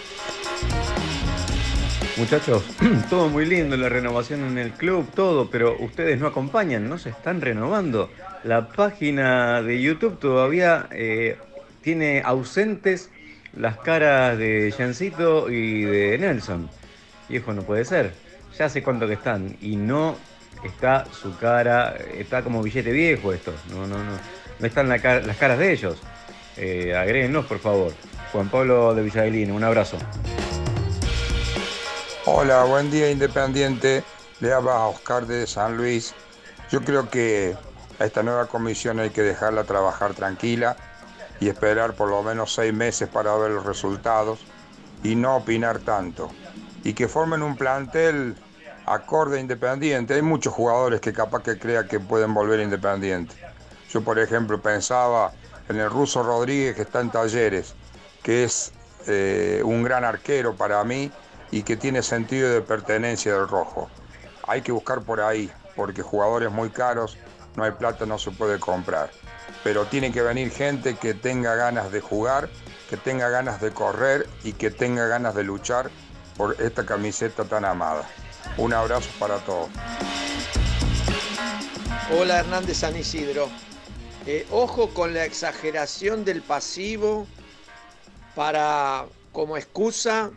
Muchachos, todo muy lindo, la renovación en el club, todo, pero ustedes no acompañan, no se están renovando. La página de YouTube todavía eh, tiene ausentes las caras de Jancito y de Nelson. Viejo, no puede ser. Ya sé cuánto que están y no está su cara, está como billete viejo esto. No, no, no. No están las caras de ellos. Eh, por favor. Juan Pablo de Villadelino, un abrazo. Hola, buen día Independiente. Le habla a Oscar de San Luis. Yo creo que a esta nueva comisión hay que dejarla trabajar tranquila y esperar por lo menos seis meses para ver los resultados y no opinar tanto. Y que formen un plantel acorde Independiente. Hay muchos jugadores que capaz que crea que pueden volver Independiente. Yo, por ejemplo, pensaba en el ruso Rodríguez que está en Talleres, que es eh, un gran arquero para mí y que tiene sentido de pertenencia del rojo. Hay que buscar por ahí, porque jugadores muy caros, no hay plata, no se puede comprar. Pero tiene que venir gente que tenga ganas de jugar, que tenga ganas de correr y que tenga ganas de luchar por esta camiseta tan amada. Un abrazo para todos. Hola Hernández San Isidro. Eh, ojo con la exageración del pasivo para como excusa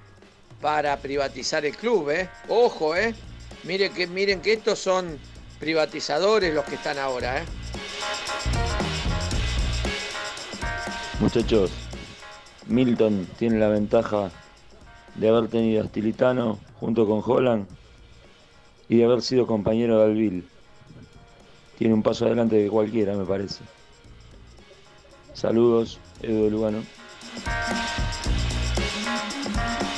para privatizar el club, ¿eh? Ojo, ¿eh? Miren que, miren que estos son privatizadores los que están ahora, ¿eh? Muchachos, Milton tiene la ventaja de haber tenido a Stilitano junto con Holland y de haber sido compañero de Alvil. Tiene un paso adelante de cualquiera, me parece. Saludos, Edu de Lugano.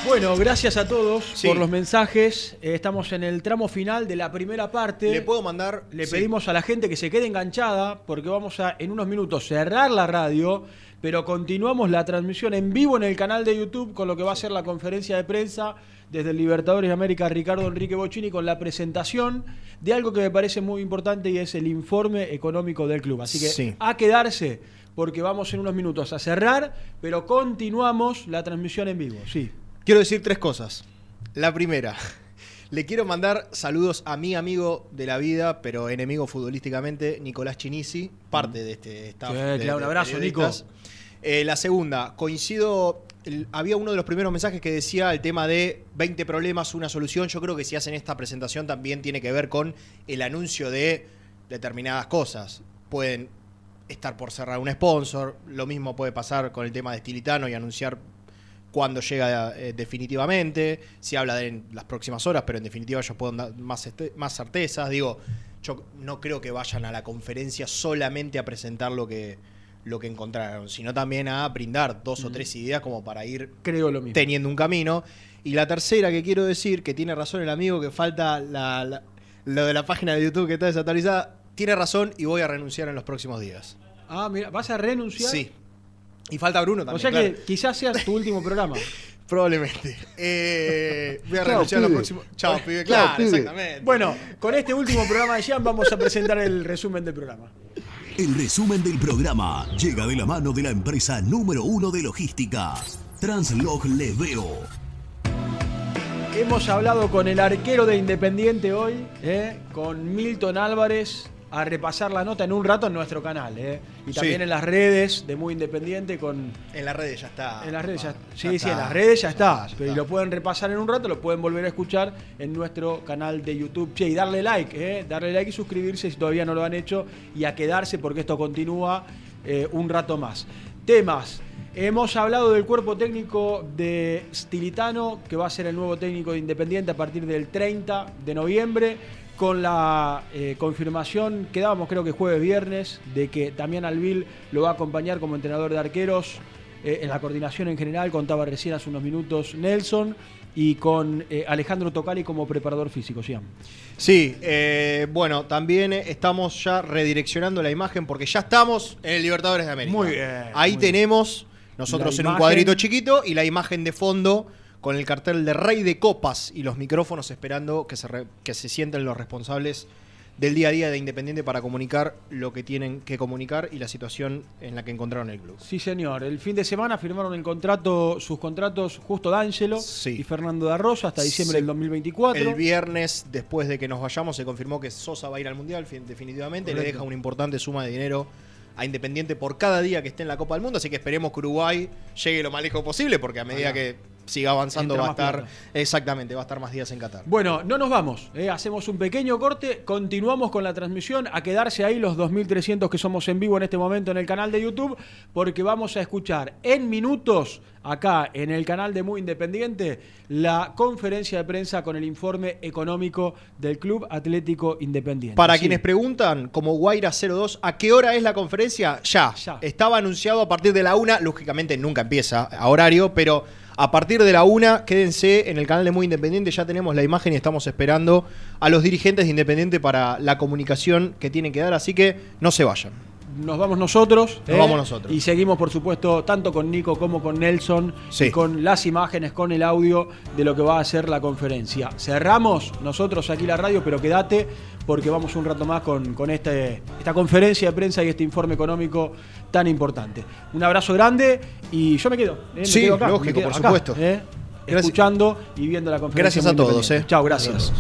Bueno, gracias a todos Sí. por los mensajes. Eh, estamos en el tramo final de la primera parte. Le puedo mandar. Le sí. pedimos a la gente que se quede enganchada porque vamos a en unos minutos cerrar la radio, pero continuamos la transmisión en vivo en el canal de YouTube con lo que va a ser la conferencia de prensa desde el Libertadores de América Ricardo Enrique Bocini con la presentación de algo que me parece muy importante y es el informe económico del club. Así que Sí. a quedarse porque vamos en unos minutos a cerrar, pero continuamos la transmisión en vivo. Sí. Quiero decir tres cosas. La primera, le quiero mandar saludos a mi amigo de la vida, pero enemigo futbolísticamente, Nicolás Chinisi, parte de este staff. Sí, de- claro, un abrazo, periodistas. Eh, la segunda, coincido, había uno de los primeros mensajes que decía el tema de 20 problemas, una solución. Yo creo que si hacen esta presentación también tiene que ver con el anuncio de determinadas cosas. Pueden estar por cerrar un sponsor, lo mismo puede pasar con el tema de Stilitano y anunciar cuándo llega eh, definitivamente, si habla de en las próximas horas, pero en definitiva ellos pueden dar más, este- más certezas. Digo, yo no creo que vayan a la conferencia solamente a presentar lo que, lo que encontraron, sino también a brindar dos o tres ideas como para ir Creo lo mismo. teniendo un camino. Y la tercera que quiero decir, que tiene razón el amigo, que falta la- la- lo de la página de YouTube que está desactualizada, tiene razón y voy a renunciar en los próximos días. Ah, mira, ¿vas a renunciar? Sí. Y falta Bruno también. O sea claro. que quizás sea tu último programa. Probablemente. Eh, voy a Chao, renunciar a los próximos. Chao, pibe. Chao, Claro, pibe. exactamente. Bueno, con este último programa de Jean vamos a presentar el resumen del programa. El resumen del programa llega de la mano de la empresa número uno de logística, Translog Leveo. Hemos hablado con el arquero de Independiente hoy, ¿eh? con Milton Álvarez, a repasar la nota en un rato en nuestro canal. ¿eh? Y también Sí. en las redes de Muy Independiente con... En las redes ya está. En las redes ya, sí, Ya sí, está. en las redes ya está. Ya Pero lo pueden repasar en un rato, lo pueden volver a escuchar en nuestro canal de YouTube. Che, y darle like, ¿eh? darle like y suscribirse si todavía no lo han hecho y a quedarse porque esto continúa eh, un rato más. Temas. Hemos hablado del cuerpo técnico de Stilitano, que va a ser el nuevo técnico de Independiente a partir del 30 de noviembre, con la eh, confirmación, quedábamos creo que jueves viernes, de que Damián Alvil lo va a acompañar como entrenador de arqueros eh, en la coordinación en general, contaba recién hace unos minutos Nelson, y con eh, Alejandro Tocali como preparador físico, Siam. Sí, eh, bueno, también estamos ya redireccionando la imagen porque ya estamos en el Libertadores de América. Muy bien, Ahí muy tenemos nosotros La en un cuadrito chiquito y la imagen de fondo con el cartel de Rey de Copas y los micrófonos esperando que se, re- que se sienten los responsables del día a día de Independiente para comunicar lo que tienen que comunicar y la situación en la que encontraron el club. Sí, señor. El fin de semana firmaron el contrato, sus contratos Justo D'Angelo y Fernando da Rosa hasta diciembre Sí. del 2024. El viernes, después de que nos vayamos, se confirmó que Sosa va a ir al Mundial, fin- definitivamente. Le deja una importante suma de dinero a Independiente por cada día que esté en la Copa del Mundo. Así que esperemos que Uruguay llegue lo más lejos posible, porque a medida que siga avanzando Entra va a estar. Exactamente, va a estar más días en Qatar. Bueno, no nos vamos. ¿eh? Hacemos un pequeño corte, continuamos con la transmisión, a quedarse ahí los 2.300 que somos en vivo en este momento en el canal de YouTube, porque vamos a escuchar en minutos, acá en el canal de Muy Independiente, la conferencia de prensa con el informe económico del Club Atlético Independiente. Para Sí. quienes preguntan, como Guaira 02, ¿a qué hora es la conferencia? Ya. Estaba anunciado a partir de la una. Lógicamente nunca empieza a horario, pero a partir de la una, quédense en el canal de Muy Independiente. Ya tenemos la imagen y estamos esperando a los dirigentes de Independiente para la comunicación que tienen que dar. Así que no se vayan. Nos vamos nosotros. Nos vamos nosotros. Y seguimos, por supuesto, tanto con Nico como con Nelson, Sí. y con las imágenes, con el audio de lo que va a ser la conferencia. Cerramos nosotros aquí la radio, pero quédate porque vamos un rato más con, con este, esta conferencia de prensa y este informe económico tan importante. Un abrazo grande y yo me quedo. ¿eh? Me Sí, quedo acá, lógico, me quedo por acá, supuesto. ¿eh? Escuchando y viendo la conferencia. Gracias a todos. eh. Chao, gracias.